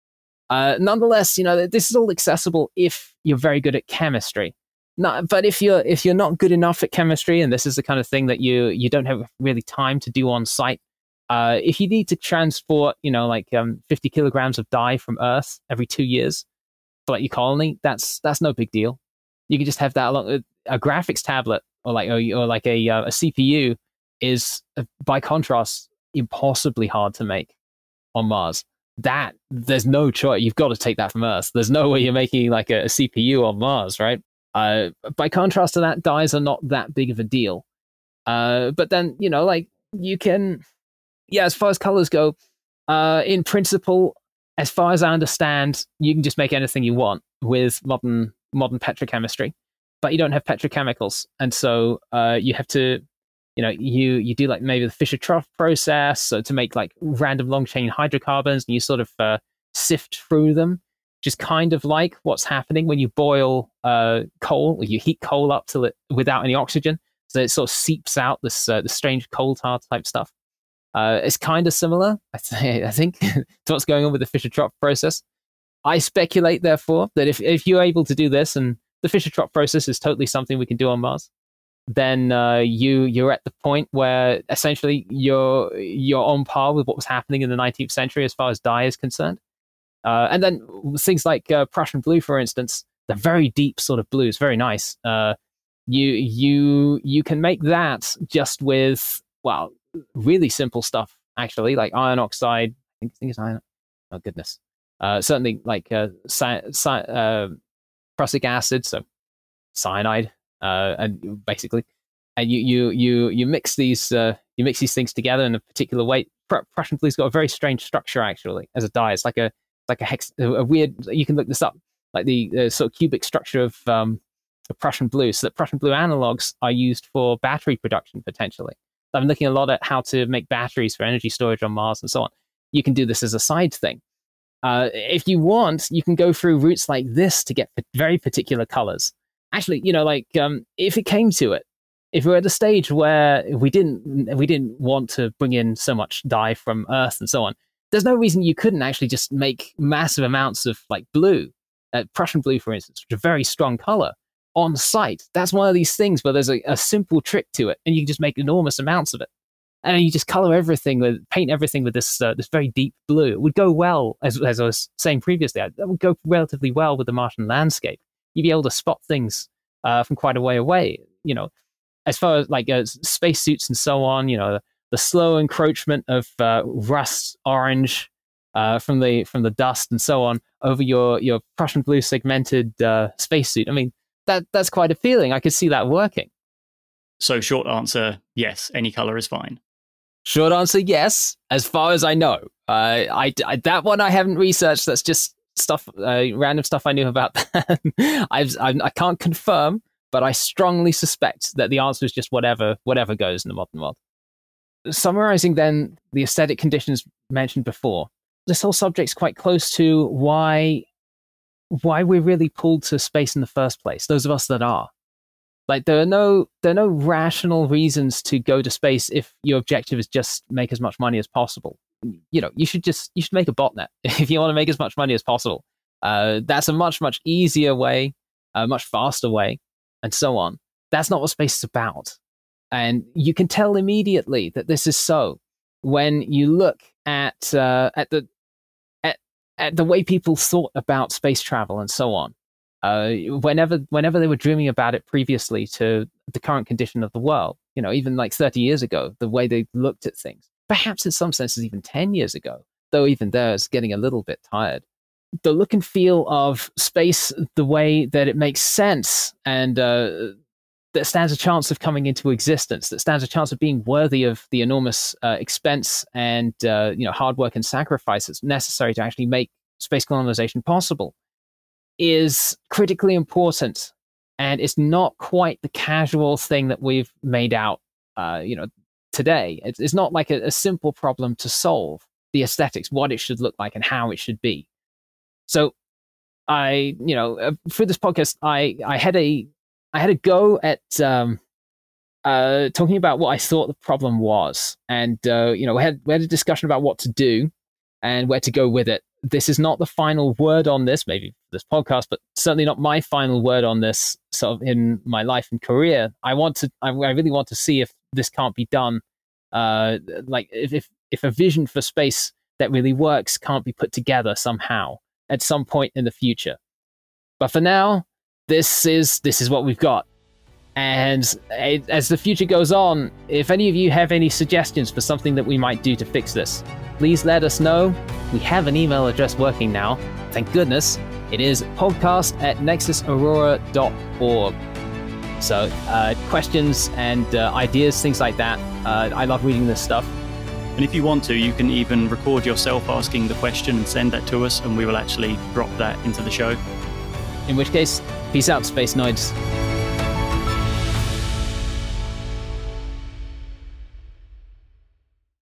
Uh, nonetheless, you know, this is all accessible if you're very good at chemistry. Not, but if you're if you're not good enough at chemistry, and this is the kind of thing that you you don't have really time to do on site, uh, if you need to transport, you know, like um, 50 kilograms of dye from Earth every two years for like your colony, that's that's no big deal. You can just have that along a graphics tablet or like or, or like a uh, a CPU is uh, by contrast impossibly hard to make on Mars. That there's no choice. You've got to take that from Earth. There's no way you're making like a, a CPU on Mars, right? Uh, by contrast to that, dyes are not that big of a deal. Uh, but then you know, like you can, yeah. As far as colors go, uh, in principle, as far as I understand, you can just make anything you want with modern modern petrochemistry, but you don't have petrochemicals, and so uh, you have to, you know, you you do like maybe the Fischer Tropsch process, so to make like random long chain hydrocarbons, and you sort of uh, sift through them, which is kind of like what's happening when you boil uh, coal, or you heat coal up till it without any oxygen, so it sort of seeps out this uh, the strange coal tar type stuff. Uh, it's kind of similar, I, th- [laughs] I think, to what's going on with the Fischer Tropsch process. I speculate, therefore, that if, if you're able to do this, and the Fischer Tropsch process is totally something we can do on Mars, then uh, you you're at the point where essentially you're you're on par with what was happening in the 19th century as far as dye is concerned. Uh, and then things like uh, Prussian blue, for instance, the very deep sort of blues, very nice. Uh, you you you can make that just with well really simple stuff actually, like iron oxide. I think, it's iron. Oh goodness, uh, certainly like uh, uh, prussic acid, so cyanide, uh, and basically, and you you you you mix these uh, you mix these things together in a particular way. Prussian blue's got a very strange structure actually as a dye. It's like a like a hex, a weird. You can look this up, like the sort of cubic structure of um, Prussian blue. So that Prussian blue analogs are used for battery production potentially. I'm looking a lot at how to make batteries for energy storage on Mars and so on. You can do this as a side thing. Uh, if you want, you can go through routes like this to get very particular colors. Actually, you know, like um, if it came to it, if we're at a stage where we didn't we didn't want to bring in so much dye from Earth and so on, there's no reason you couldn't actually just make massive amounts of like blue, uh, Prussian blue, for instance, which is a very strong color, on site. That's one of these things where there's a, a simple trick to it, and you can just make enormous amounts of it. And you just color everything with paint everything with this uh, this very deep blue. It would go well, as, as I was saying previously, that would go relatively well with the Martian landscape. You'd be able to spot things uh, from quite a way away. You know, as far as like uh, spacesuits and so on. You know, the slow encroachment of uh, rust orange uh, from the from the dust and so on over your your Prussian blue segmented uh, spacesuit. I mean, that that's quite a feeling. I could see that working. So, short answer, yes, any color is fine. Short answer, yes. As far as I know, uh, I, I, that one I haven't researched. That's just stuff, uh, random stuff I knew about. [laughs] I've, I've, I can't confirm, but I strongly suspect that the answer is just whatever, whatever goes in the modern world. Summarizing then the aesthetic conditions mentioned before, this whole subject's quite close to why why we're really pulled to space in the first place. Those of us that are. Like there are no there are no rational reasons to go to space if your objective is just make as much money as possible. You know, you should just you should make a botnet [laughs] if you want to make as much money as possible. Uh, that's a much much easier way, a much faster way, and so on. That's not what space is about, and you can tell immediately that this is so when you look at uh, at the uh, the way people thought about space travel and so on. Uh, whenever whenever they were dreaming about it previously to the current condition of the world, you know, even like 30 years ago, the way they looked at things, perhaps in some senses even 10 years ago, though even there is getting a little bit tired. The look and feel of space, the way that it makes sense and uh, that stands a chance of coming into existence, that stands a chance of being worthy of the enormous uh, expense and uh, you know hard work and sacrifice that's necessary to actually make space colonization possible, is critically important, and it's not quite the casual thing that we've made out. Uh, you know, today it's, it's not like a, a simple problem to solve. The aesthetics, what it should look like, and how it should be. So I, you know, uh, through this podcast, I I had a I had a go at um, uh, talking about what I thought the problem was, and uh, you know, we had we had a discussion about what to do and where to go with it. This is not the final word on this, maybe this podcast, but certainly not my final word on this. Sort of in my life and career, I want to, I, I really want to see if this can't be done. Uh, like if, if if a vision for space that really works can't be put together somehow at some point in the future. But for now, this is this is what we've got. And as the future goes on, if any of you have any suggestions for something that we might do to fix this, please let us know. We have an email address working now. Thank goodness. It is podcast at nexusaurora.org. So, uh, questions and uh, ideas, things like that. Uh, I love reading this stuff. And if you want to, you can even record yourself asking the question and send that to us, and we will actually drop that into the show. In which case, peace out, Space Noids.